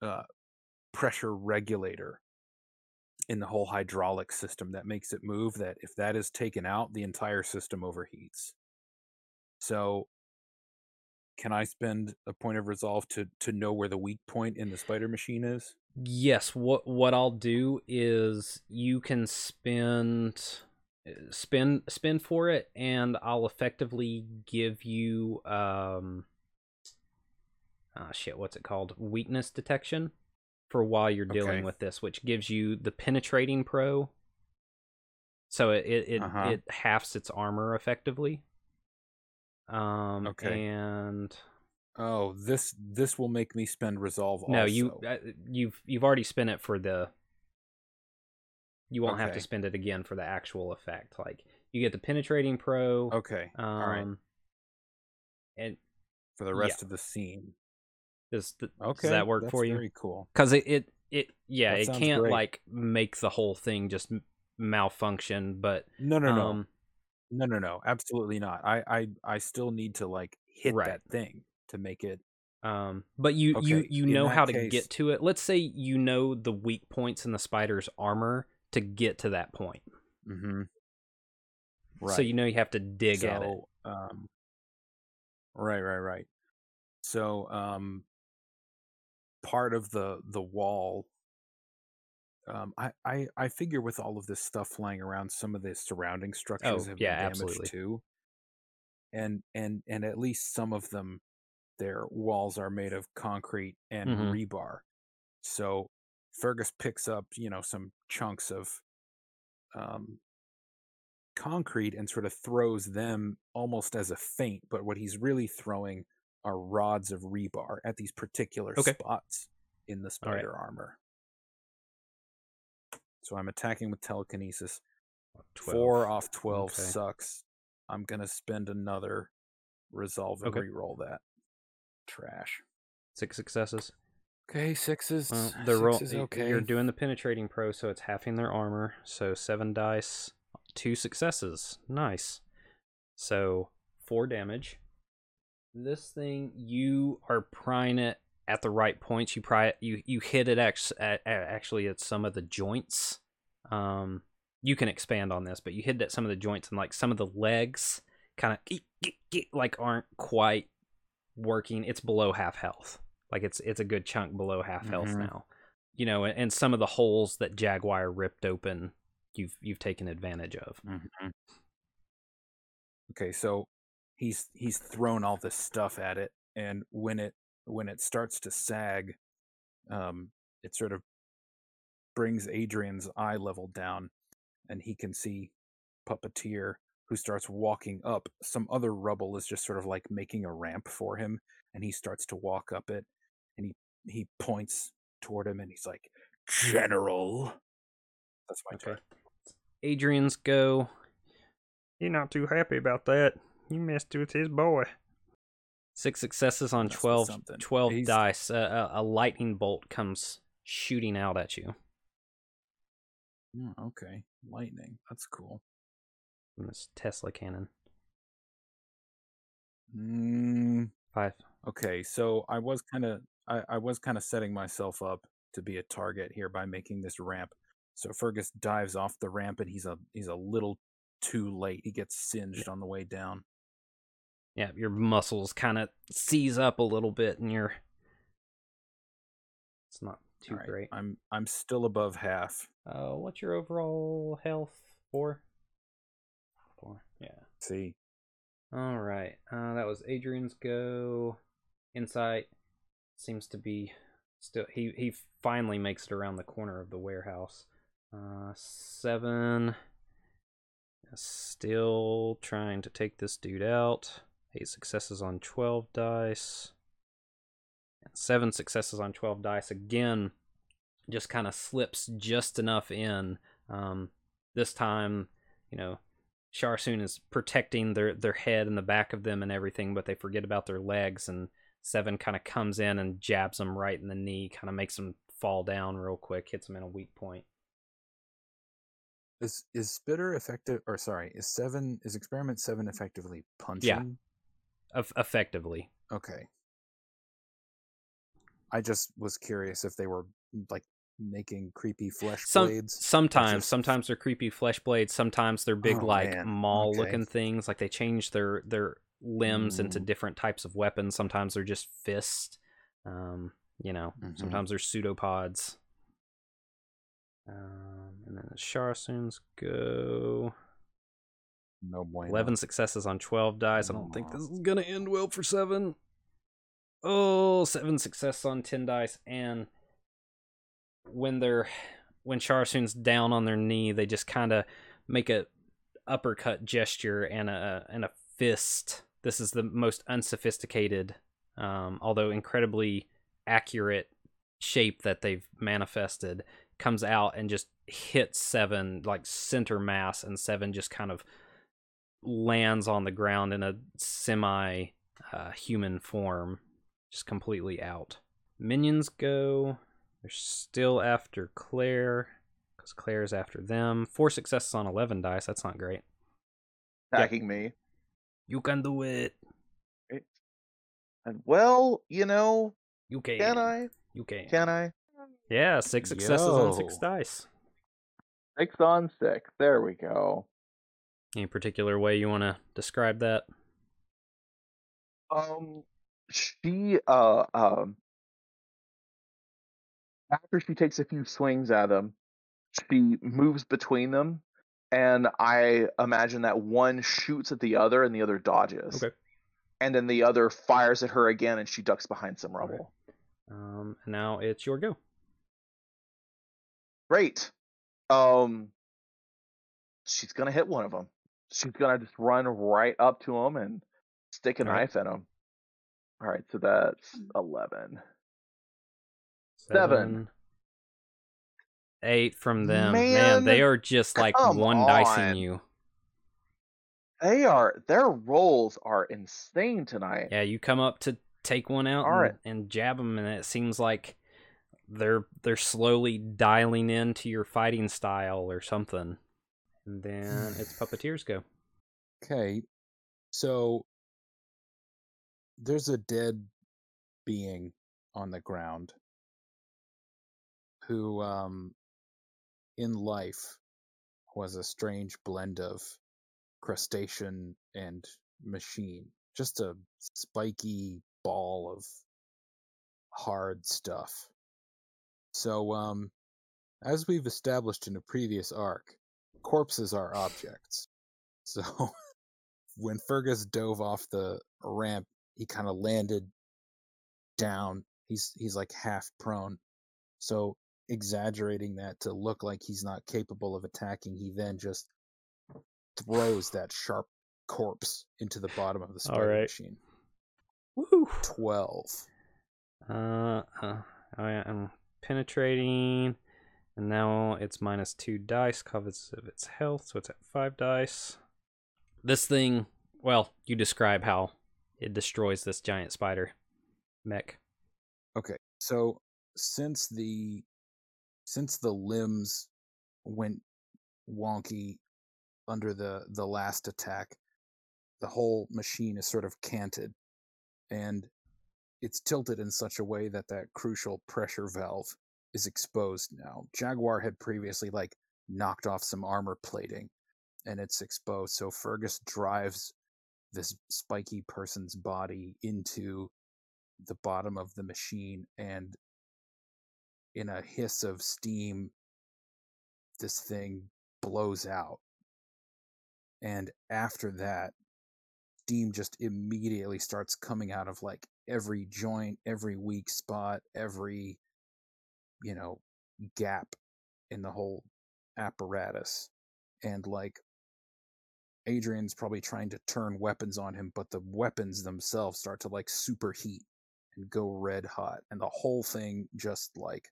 uh, pressure regulator in the whole hydraulic system that makes it move that if that is taken out the entire system overheats so can i spend a point of resolve to to know where the weak point in the spider machine is Yes, what what I'll do is you can spend uh, spend spend for it and I'll effectively give you um ah shit, what's it called? Weakness detection for while you're dealing Okay. with this, which gives you the penetrating pro. So it it it, Uh-huh. it halves its armor effectively. Um Okay. and oh this this will make me spend resolve no, also. you uh, you've you've already spent it for the. You won't have to spend it again for the actual effect. Like you get the penetrating pro. okay Um, right. And for the rest of the scene does th- okay does that work for you? very cool Because it, it it yeah That it can't great. like make the whole thing just malfunction but No, no, no, um no, no, no, no. absolutely not. I, I, I still need to like hit Right. that thing to make it. um but you you Okay, you in know that how to case- get to it let's say you know the weak points in the spider's armor to get to that point Mm-hmm. Right. so you know you have to dig at it So, Um, right, right, right. So, um, part of the the wall. Um, I, I I figure with all of this stuff flying around, some of the surrounding structures have Oh, yeah, been damaged absolutely. too. And and and at least some of them, their walls are made of concrete and Mhm. rebar. So Fergus picks up, you know, some chunks of um, concrete and sort of throws them almost as a feint. But what he's really throwing are rods of rebar at these particular Okay. spots in the All right. spider armor. So I'm attacking with telekinesis. 12. Four off 12 Okay. sucks. I'm going to spend another resolve and Okay. re-roll that. Trash. six successes Okay, sixes. well the roll sixes, y- okay. you're doing the penetrating pro so it's halving their armor so seven dice two successes nice so four damage this thing you are prying it at the right points you it you you hit it act- at, at- actually at some of the joints. Um you can expand on this but you hit it at some of the joints and like some of the legs kind of like aren't quite working. It's below half health. Like it's it's a good chunk below half health Mhm. now. You know and, and some of the holes that jaguar ripped open you've you've taken advantage of. Mhm. Okay, so he's he's thrown all this stuff at it, and when it when it starts to sag, um, it sort of brings Adrian's eye level down, and he can see Puppeteer who starts walking up. Some other rubble is just sort of like making a ramp for him, and he starts to walk up it, and he he points toward him, and he's like, "General." That's my okay turn. adrian's go He's not too happy about that. You messed with his boy. Six successes on Messed 12, 12 He's- dice a, a lightning bolt comes shooting out at you Mm, okay, lightning. That's cool. from this tesla cannon Mm, five okay, so I was kind of I, I was kind of setting myself up to be a target here by making this ramp. So Fergus dives off the ramp and he's a he's a little too late. He gets singed on the way down. Yeah your muscles kind of seize up a little bit and you're it's not too right, great I'm I'm still above half. uh what's your overall health four four yeah See, All right. Uh, that was Adrian's go. Insight seems to be still. He he finally makes it around the corner of the warehouse. Uh, seven. Still trying to take this dude out. Eight successes on twelve dice. And seven successes on twelve dice again. Just kind of slips just enough in. Um, this time, you know, Sharsoon is protecting their their head and the back of them and everything, but they forget about their legs. And Seven kind of comes in and jabs them right in the knee, kind of makes them fall down real quick, hits them in a weak point. is is Spitter effective? Or sorry, is seven is experiment seven effectively punching? Eff- effectively, Okay. I just was curious if they were like making creepy flesh Some blades. sometimes just- sometimes they're creepy flesh blades. Sometimes they're big Oh, like man. maul looking things. Like they change their their limbs into Mm. different types of weapons. Sometimes they're just fists. Um, you know, Mhm. sometimes they're pseudopods. Um, and then the Sharsoons go. No bueno. 11 successes on 12 dice. I don't think this is going to end well for 7. Oh, seven success on 10 dice. And when they're. When Sharsoon's down on their knee, they just kind of make a uppercut gesture and a and a fist. This is the most unsophisticated, um, although incredibly accurate shape that they've manifested. Comes out and just hits seven like center mass, and seven just kind of lands on the ground in a semi uh, human form, just completely out. Minions go. They're still after Claire because Claire's after them. Four successes on 11 dice. That's not great. attacking me. You can do it. And well, you know, You can. can I? You can. Can I? Yeah, six successes on six dice. Six on six. There we go. Any particular way you want to describe that? Um, she uh um after she takes a few swings at them, she moves between them, and I imagine that one shoots at the other and the other dodges. Okay. And then the other fires at her again, and she ducks behind some rubble. Um, now it's your go. Great. Um, she's gonna hit one of them. She's gonna just run right up to him and stick a All right. knife in him. All right, so that's hmm. eleven. Seven. Eight from them. Man, they are just like come one dicing you. They are their rolls are insane tonight. Yeah, you come up to take one out All and, right. and jab them, and it seems like they're they're slowly dialing into your fighting style or something. And then it's puppeteers go. Okay, so there's a dead being on the ground who, um, in life, was a strange blend of crustacean and machine. Just a spiky ball of hard stuff. So, um, as we've established in a previous arc, corpses are objects. So when Fergus dove off the ramp, he kind of landed down. He's he's like half prone. So exaggerating that to look like he's not capable of attacking, he then just throws that sharp corpse into the bottom of the spider right. machine. Woo! Twelve. Uh, uh I am penetrating, and now it's minus two dice covers of its health, so it's at five dice. This thing, well, you describe how it destroys this giant spider mech. Okay, so since the since the limbs went wonky under the the last attack, the whole machine is sort of canted, and it's tilted in such a way that that crucial pressure valve is exposed now. Jaguar had previously like knocked off some armor plating, and it's exposed. So Fergus drives this spiky person's body into the bottom of the machine and in a hiss of steam this thing blows out and after that steam just immediately starts coming out of like every joint every weak spot every you know gap in the whole apparatus and like Adrian's probably trying to turn weapons on him but the weapons themselves start to like superheat and go red hot and the whole thing just like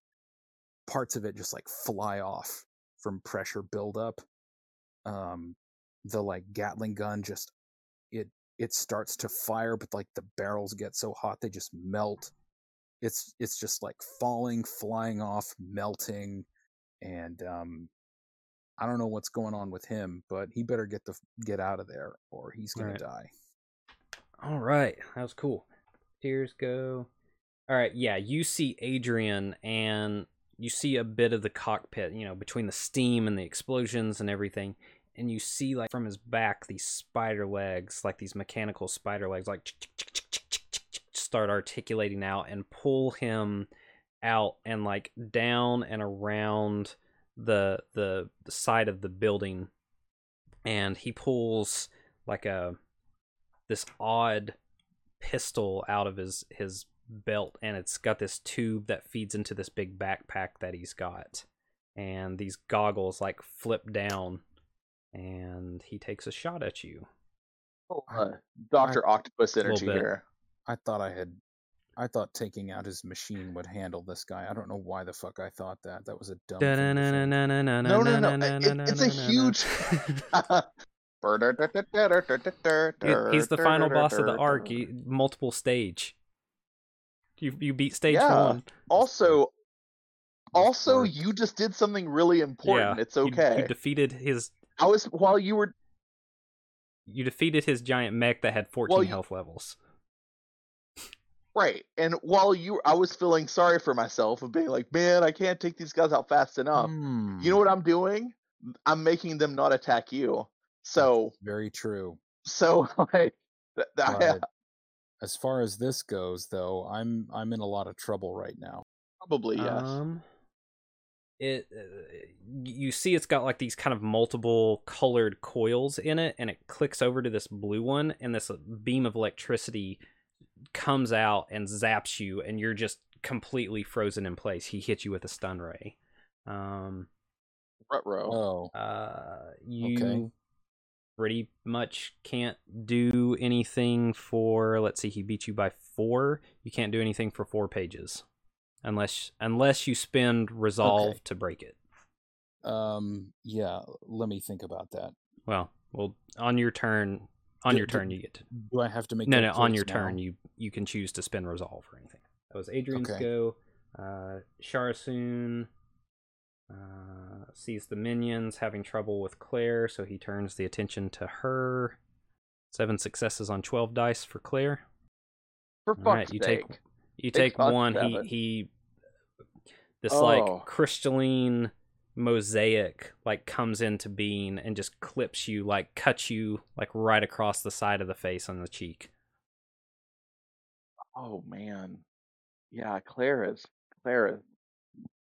parts of it just like fly off from pressure buildup. Um the like gatling gun just it it starts to fire but like the barrels get so hot they just melt it's it's just like falling flying off melting and um i don't know what's going on with him but he better get the get out of there or he's gonna Right. die All right, that was cool. Tears go. All right, yeah, you see Adrian and you see a bit of the cockpit, you know, between the steam and the explosions and everything. And you see, like, from his back, these spider legs, like these mechanical spider legs, like start articulating out and pull him out and, like, down and around the the, the side of the building. And he pulls, like, a this odd pistol out of his his belt and it's got this tube that feeds into this big backpack that he's got and these goggles like flip down and he takes a shot at you Uh, Doctor Octopus energy here. I thought I had I thought taking out his machine would handle this guy. I don't know why the fuck I thought that. That was a dumb thing to think. no No, no, no. it- it's a huge. he's the final boss of the arc he, multiple stage you you beat stage Yeah. one Also, Also, you just did something really important. yeah, it's you- okay. You, defeated his I was while you were you defeated his giant mech that had 14 Well, you- health levels. Right, and while you, I was feeling sorry for myself of being like, man, I can't take these guys out fast enough. Hmm, You know what I'm doing? I'm making them not attack you. So, Very true. so like, th- th- But as far as this goes, though, I'm I'm in a lot of trouble right now. probably yes. Um, it uh, you see it's got like these kind of multiple colored coils in it, and it clicks over to this blue one, and this uh, beam of electricity comes out and zaps you, and you're just completely frozen in place. He hits you with a stun ray. Um, Rutro. Oh, uh, you pretty much can't do anything for. Let's see, he beat you by four. You can't do anything for four pages, unless unless you spend resolve Okay. to break it. um, yeah. Let me think about that. Well, well, on your turn, on D- your d- turn, you get to. Do I have to make No, that no, on your now? turn, you you can choose to spend resolve or anything. That was Adrian's Okay. go. Uh, Sharsoon uh, sees the minions having trouble with Claire, so he turns the attention to her. Seven successes on twelve dice for Claire. For fuck's right, you sake. take you take fuck one. He he. This Oh. like crystalline mosaic like comes into being and just clips you like cuts you like right across the side of the face on the cheek. Oh man, yeah, Claire is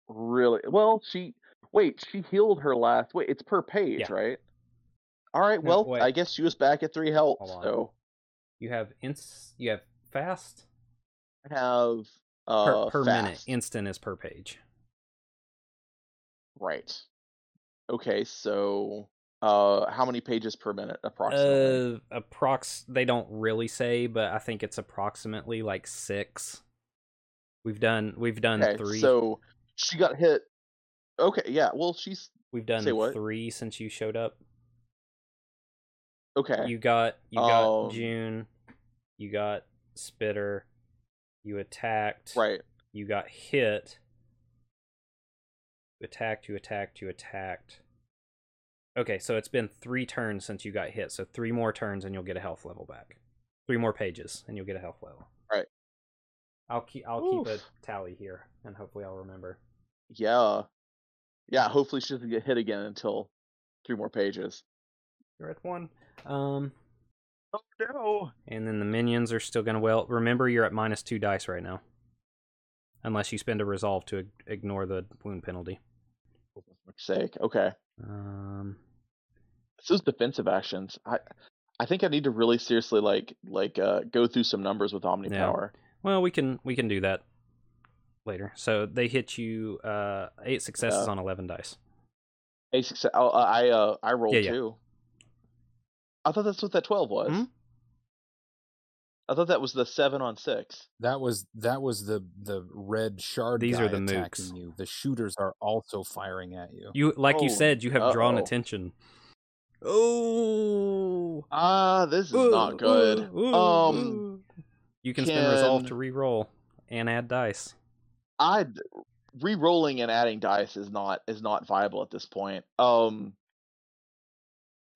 really well. She wait, she healed her last. Wait, it's per page, Yeah. right? All right, well. I guess she was back at three health. So You have ins you have fast I have per, uh per minute. Instant is per page. Right. Okay, so uh, how many pages per minute approximately? Uh approx they don't really say, but I think it's approximately like 6. We've done we've done okay, 3. so she got hit. Okay, yeah. Well, she's we've done say what? 3 since you showed up. okay. You got you got Um, June, you got Spitter, you attacked, right. you got hit, you attacked, you attacked, you attacked. Okay, so it's been three turns since you got hit, so three more turns and you'll get a health level back. Three more pages and you'll get a health level. Right. I'll keep I'll keep a tally here and hopefully I'll remember. Yeah. Yeah. Hopefully, she doesn't get hit again until three more pages. You're at one. Um Oh no. and then the minions are still gonna well remember you're at minus two dice right now. Unless you spend a resolve to ignore the wound penalty. Fuck's sake. Okay. Um So those defensive actions. I I think I need to really seriously like like uh go through some numbers with Omni Power. Yeah. Well, we can we can do that later. So they hit you uh eight successes Yeah. on eleven dice. A success. Oh, I uh I rolled Yeah, two. I thought that's what that twelve was. Hmm? I thought that was the seven on six. That was that was the the red shard. These guy are the attacking mooks. you. The shooters are also firing at you. You like you Oh, said, you have drawn uh-oh. attention. Oh, Ah, this is not good. Um, you can, spend resolve to re-roll and add dice. I re-rolling and adding dice is not is not viable at this point. Um,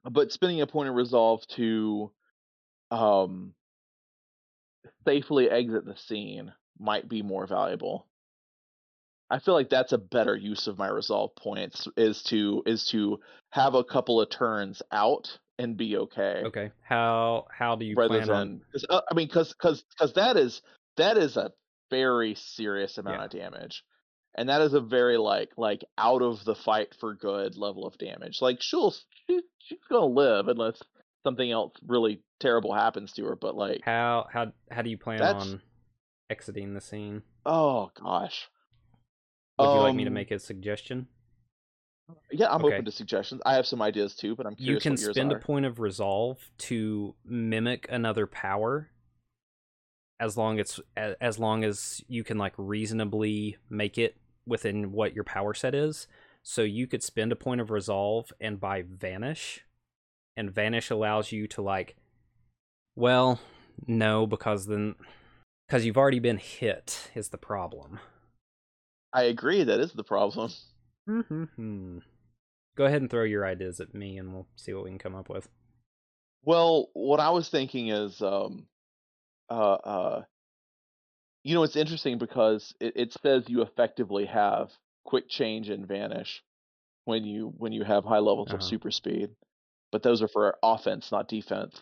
but spending a point of resolve to um safely exit the scene might be more valuable. I feel like that's a better use of my resolve points is to is to have a couple of turns out and be okay. Okay, how how do you rather plan on? cause, uh, I mean cuz cuz cuz that is that is a very serious amount Yeah. of damage. And that is a very like like out of the fight for good level of damage. Like she'll she, she's going to live unless something else really terrible happens to her, but like How how how do you plan That's- on exiting the scene? oh gosh. Would you like me to Um, make a suggestion? Yeah, I'm okay. open to suggestions. I have some ideas too, but I'm curious. You can spend a point of resolve to mimic another power as long as as long as you can like reasonably make it within what your power set is. So you could spend a point of resolve and buy vanish. And vanish allows you to like well, no because then cuz you've already been hit is the problem. I agree. That is the problem. Mm-hmm. Go ahead and throw your ideas at me, and we'll see what we can come up with. Well, what I was thinking is, um, uh, uh, you know, it's interesting because it, it says you effectively have quick change and vanish when you when you have high levels of Uh-huh. super speed, but those are for offense, not defense.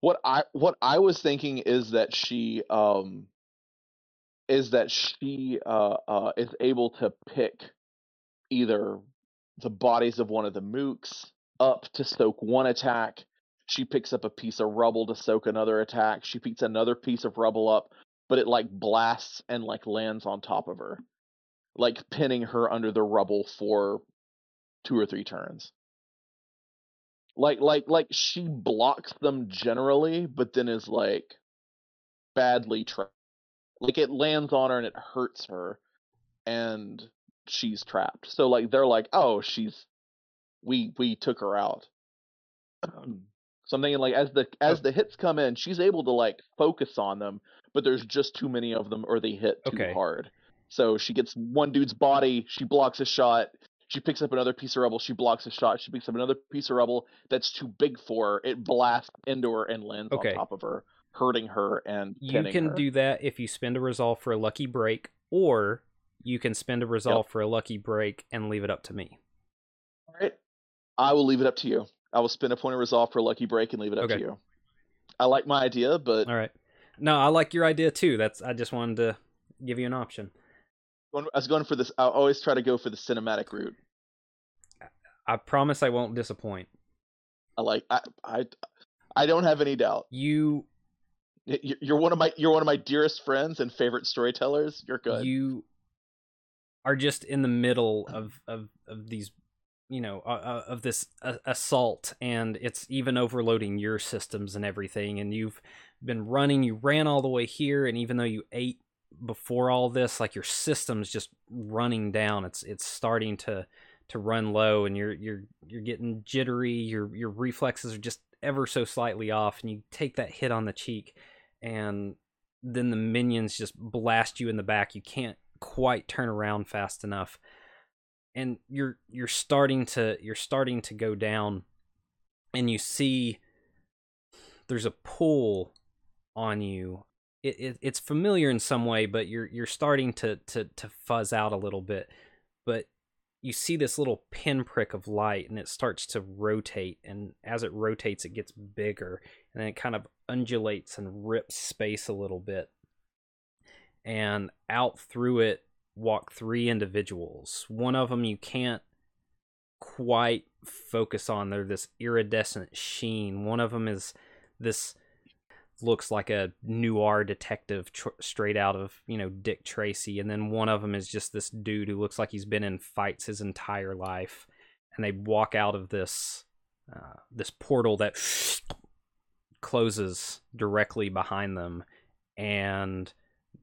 What I what I was thinking is that she um is that she uh uh is able to pick either the bodies of one of the mooks up to soak one attack. She picks up a piece of rubble to soak another attack. She picks another piece of rubble up, but it like blasts and like lands on top of her, like pinning her under the rubble for two or three turns. Like like like she blocks them generally, but then is like badly trapped. Like it lands on her and it hurts her, and she's trapped. So like they're like, oh, she's we we took her out. so I'm thinking like as the as the hits come in, she's able to like focus on them, but there's just too many of them or they hit too Okay. hard. So she gets one dude's body, she blocks a shot. She picks up another piece of rubble, she blocks a shot. She picks up another piece of rubble that's too big for her. It blasts into her and lands Okay. on top of her, hurting her and You can her. do that if you spend a resolve for a lucky break, or you can spend a resolve for a lucky break and leave it up to me. All right. I will leave it up to you. I will spend a point of resolve for a lucky break and leave it up Okay. to you. I like my idea, but All right. No, I like your idea too. That's I just wanted to give you an option. I was going for this. I always try to go for the cinematic route. I promise I won't disappoint. I like. I I, I don't have any doubt. You You're one of my. You're one of my dearest friends and favorite storytellers. You're good. you are just in the middle of of of these you know uh, uh, of this uh, assault and it's even overloading your systems and everything and you've been running you ran all the way here and even though you ate before all this like your system's just running down it's it's starting to to run low and you're you're you're getting jittery your your reflexes are just ever so slightly off and you take that hit on the cheek and then the minions just blast you in the back. You can't quite turn around fast enough. And you're you're starting to you're starting to go down and you see there's a pull on you. It, it it's familiar in some way but you're you're starting to to to fuzz out a little bit. But you see this little pinprick of light and it starts to rotate and as it rotates it gets bigger and then it kind of undulates and rips space a little bit. And out through it walk three individuals. One of them you can't quite focus on they're this iridescent sheen. One of them is this looks like a noir detective tr- straight out of you know dick tracy and then one of them is just this dude who looks like he's been in fights his entire life and they walk out of this uh, this portal that closes directly behind them and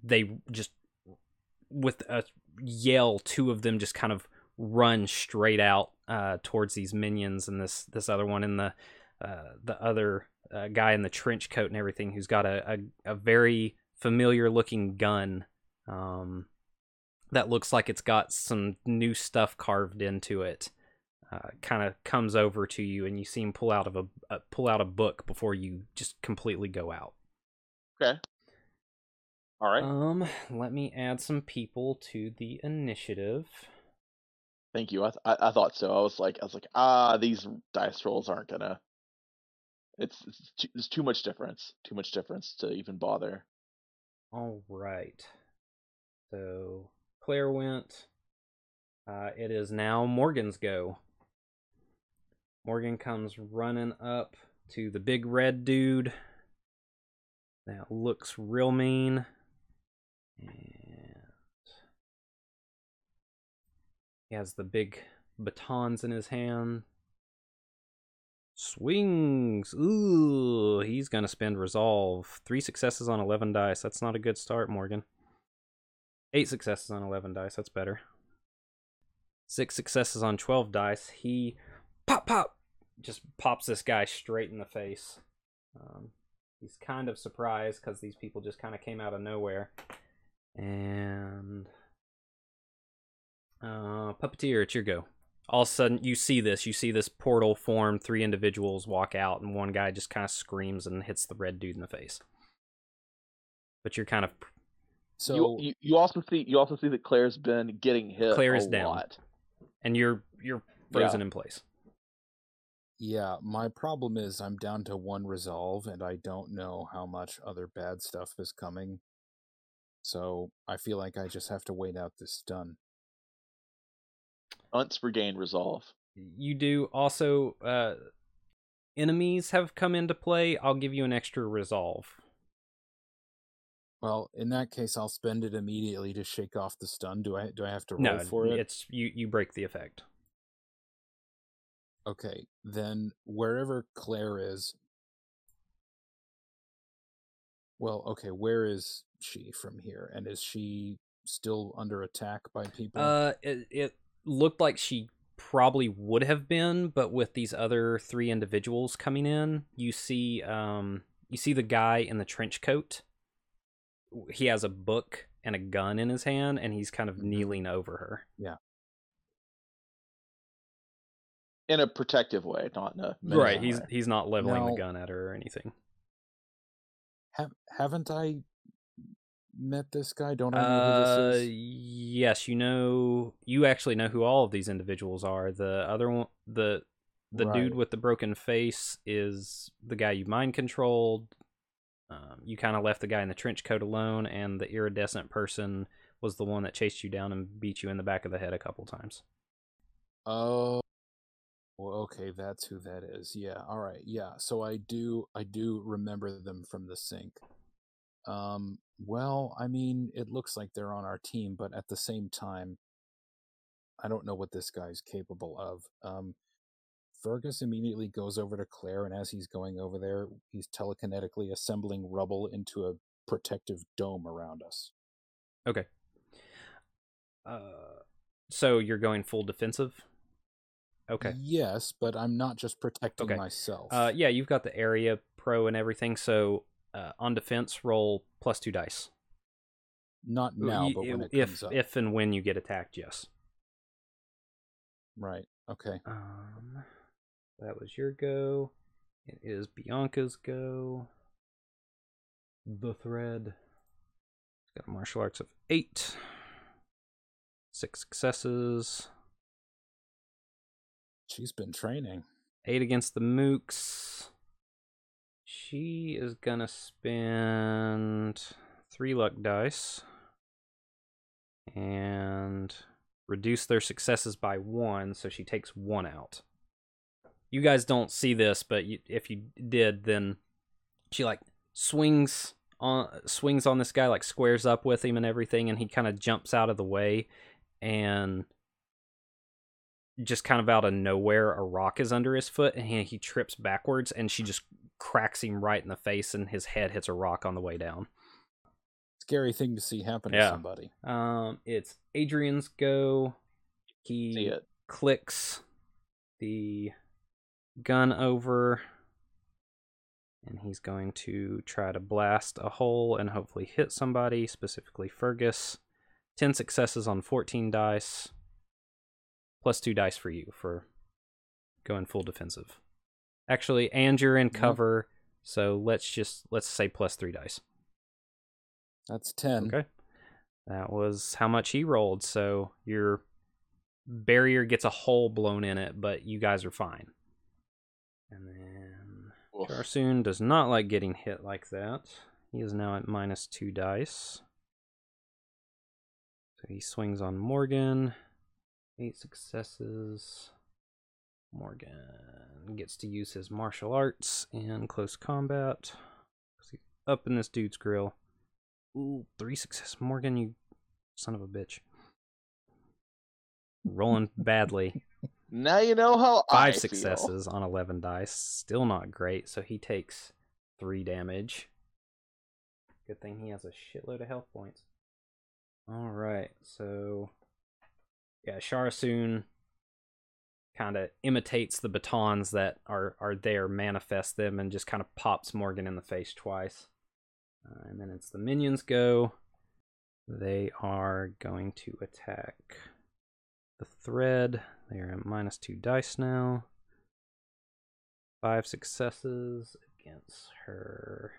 they just with a yell two of them just kind of run straight out uh, towards these minions and this this other one in the uh, the other uh, guy in the trench coat and everything who's got a, a, a very familiar looking gun um, that looks like it's got some new stuff carved into it uh, kind of comes over to you and you see him pull out of a uh, pull out a book before you just completely go out okay. All right. um let me add some people to the initiative Thank you. I, th- I I thought so. I was like I was like ah these dice rolls aren't gonna. It's it's too, there's too much difference. Too much difference to even bother. All right. So Claire went. Uh, it is now Morgan's go. Morgan comes running up to the big red dude. That looks real mean. And he has the big batons in his hand. Swings. Ooh, he's gonna spend resolve. Three successes on eleven dice. That's not a good start, Morgan. Eight successes on eleven dice. That's better. Six successes on twelve dice. He pop pop just pops this guy straight in the face. Um, he's kind of surprised because these people just kind of came out of nowhere. And Uh, puppeteer, it's your go. All of a sudden, you see this. You see this portal form. Three individuals walk out, and one guy just kind of screams and hits the red dude in the face. But you're kind of So you, you you also see you also see that Claire's been getting hit. Claire a is down. lot. and you're you're frozen in place. yeah, my problem is I'm down to one resolve, and I don't know how much other bad stuff is coming. So I feel like I just have to wait out this stun. Unts regain resolve. You do also. Uh, enemies have come into play. I'll give you an extra resolve. Well, in that case, I'll spend it immediately to shake off the stun. Do I do I have to roll No, for it? it's you. You break the effect. Okay, then wherever Claire is. Well, okay, where is she from here? And is she still under attack by people? Uh, it, it looked like she probably would have been, but with these other three individuals coming in, you see, um, you see the guy in the trench coat. He has a book and a gun in his hand, and he's kind of Mhm. kneeling over her. Yeah. In a protective way, not in a Right, he's way. he's not leveling the gun at her or anything. Have haven't I met this guy? Don't I know Uh, who this is? yes, you know, you actually know who all of these individuals are. The other one, the the dude with the broken face is the guy you mind controlled. Um, you kind of left the guy in the trench coat alone, and the iridescent person was the one that chased you down and beat you in the back of the head a couple times. Oh, well, okay, that's who that is. Yeah, all right, yeah. So I do, I do remember them from the sink. Um, well, I mean, it looks like they're on our team, but at the same time, I don't know what this guy's capable of. Um, Fergus immediately goes over to Claire, and as he's going over there, he's telekinetically assembling rubble into a protective dome around us. Okay. Uh, so you're going full defensive. Okay. Yes, but I'm not just protecting Okay. myself. Uh, yeah, you've got the area pro and everything. So uh, on defense, roll plus two dice. Not now, but when it if if and when you get attacked, yes. Right. Okay. Um, that was your go. It is Bianca's go. The thread. Got a martial arts of eight. Six successes. She's been training. Eight against the mooks. She is gonna spend three luck dice and reduce their successes by one, so she takes one out. You guys don't see this, but you, if you did, then she like swings on swings on this guy, like squares up with him and everything, and he kind of jumps out of the way, and just kind of out of nowhere, a rock is under his foot, and he, he trips backwards, and she just cracks him right in the face, and his head hits a rock on the way down. Scary thing to see happen Yeah. to somebody. Um, it's Adrian's go. He clicks the gun over, and he's going to try to blast a hole and hopefully hit somebody, specifically Fergus. 10 successes on 14 dice, plus 2 dice for you for going full defensive. Actually, and you're in Yep. cover, so let's just let's say plus 3 dice. That's 10. Okay. That was how much he rolled. So your barrier gets a hole blown in it, but you guys are fine. And then Oof. Sharsoon does not like getting hit like that. He is now at minus two dice. So he swings on Morgan. Eight successes. Morgan gets to use his martial arts in close combat. he's Up in this dude's grill. Ooh, three success. Morgan, you son of a bitch. Rolling badly. Now you know how I Five feel. successes on 11 dice. Still not great, so he takes three damage. Good thing he has a shitload of health points. Alright, so. Yeah, Sharsoon kind of imitates the batons that are, are there, manifests them, and just kind of pops Morgan in the face twice. Uh, and then it's the minions go. They are going to attack the thread. They are at minus two dice now. Five successes against her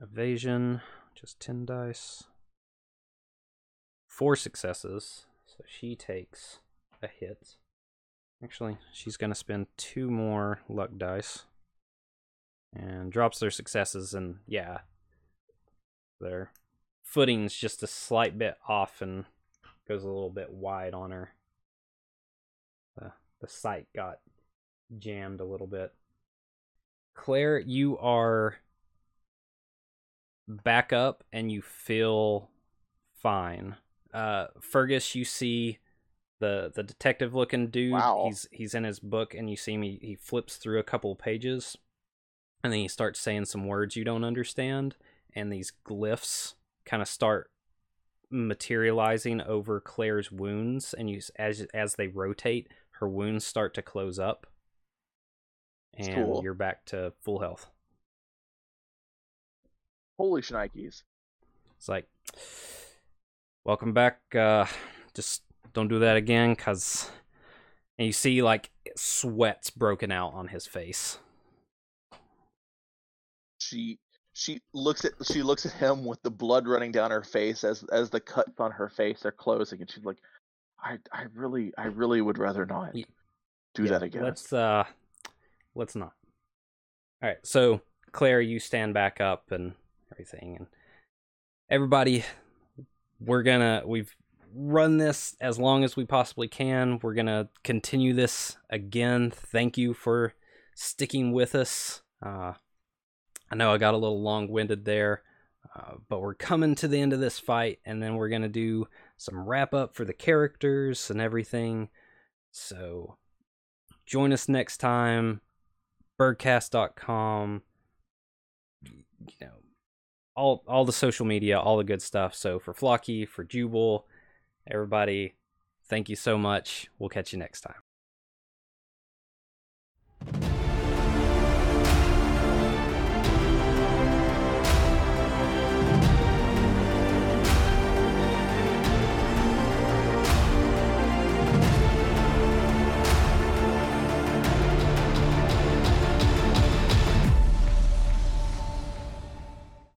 evasion, just 10 dice. Four successes, so she takes a hit. Actually, she's going to spend two more luck dice and drops their successes, and yeah, their footing's just a slight bit off and goes a little bit wide on her. The, the sight got jammed a little bit. Claire, you are back up and you feel fine. Uh, Fergus, you see the the detective looking dude. Wow. He's he's in his book, and you see me. He flips through a couple of pages, and then he starts saying some words you don't understand, and these glyphs kind of start materializing over Claire's wounds, and you as as they rotate, her wounds start to close up, That's and cool. you're back to full health. Holy shnikes. It's like, welcome back. Uh, just don't do that again, cause. And you see like sweats broken out on his face. She she looks at she looks at him with the blood running down her face as as the cuts on her face are closing, and she's like, "I I really I really would rather not do Yeah, that again." Let's uh, let's not. All right, so Claire, you stand back up and everything, and everybody, we're gonna we've run this as long as we possibly can. We're gonna continue this again. Thank you for sticking with us. Uh, I know I got a little long winded there, uh, but we're coming to the end of this fight, and then we're gonna do some wrap up for the characters and everything. So join us next time birdcast.com you know all all the social media all the good stuff so for flocky for jubal everybody thank you so much. We'll catch you next time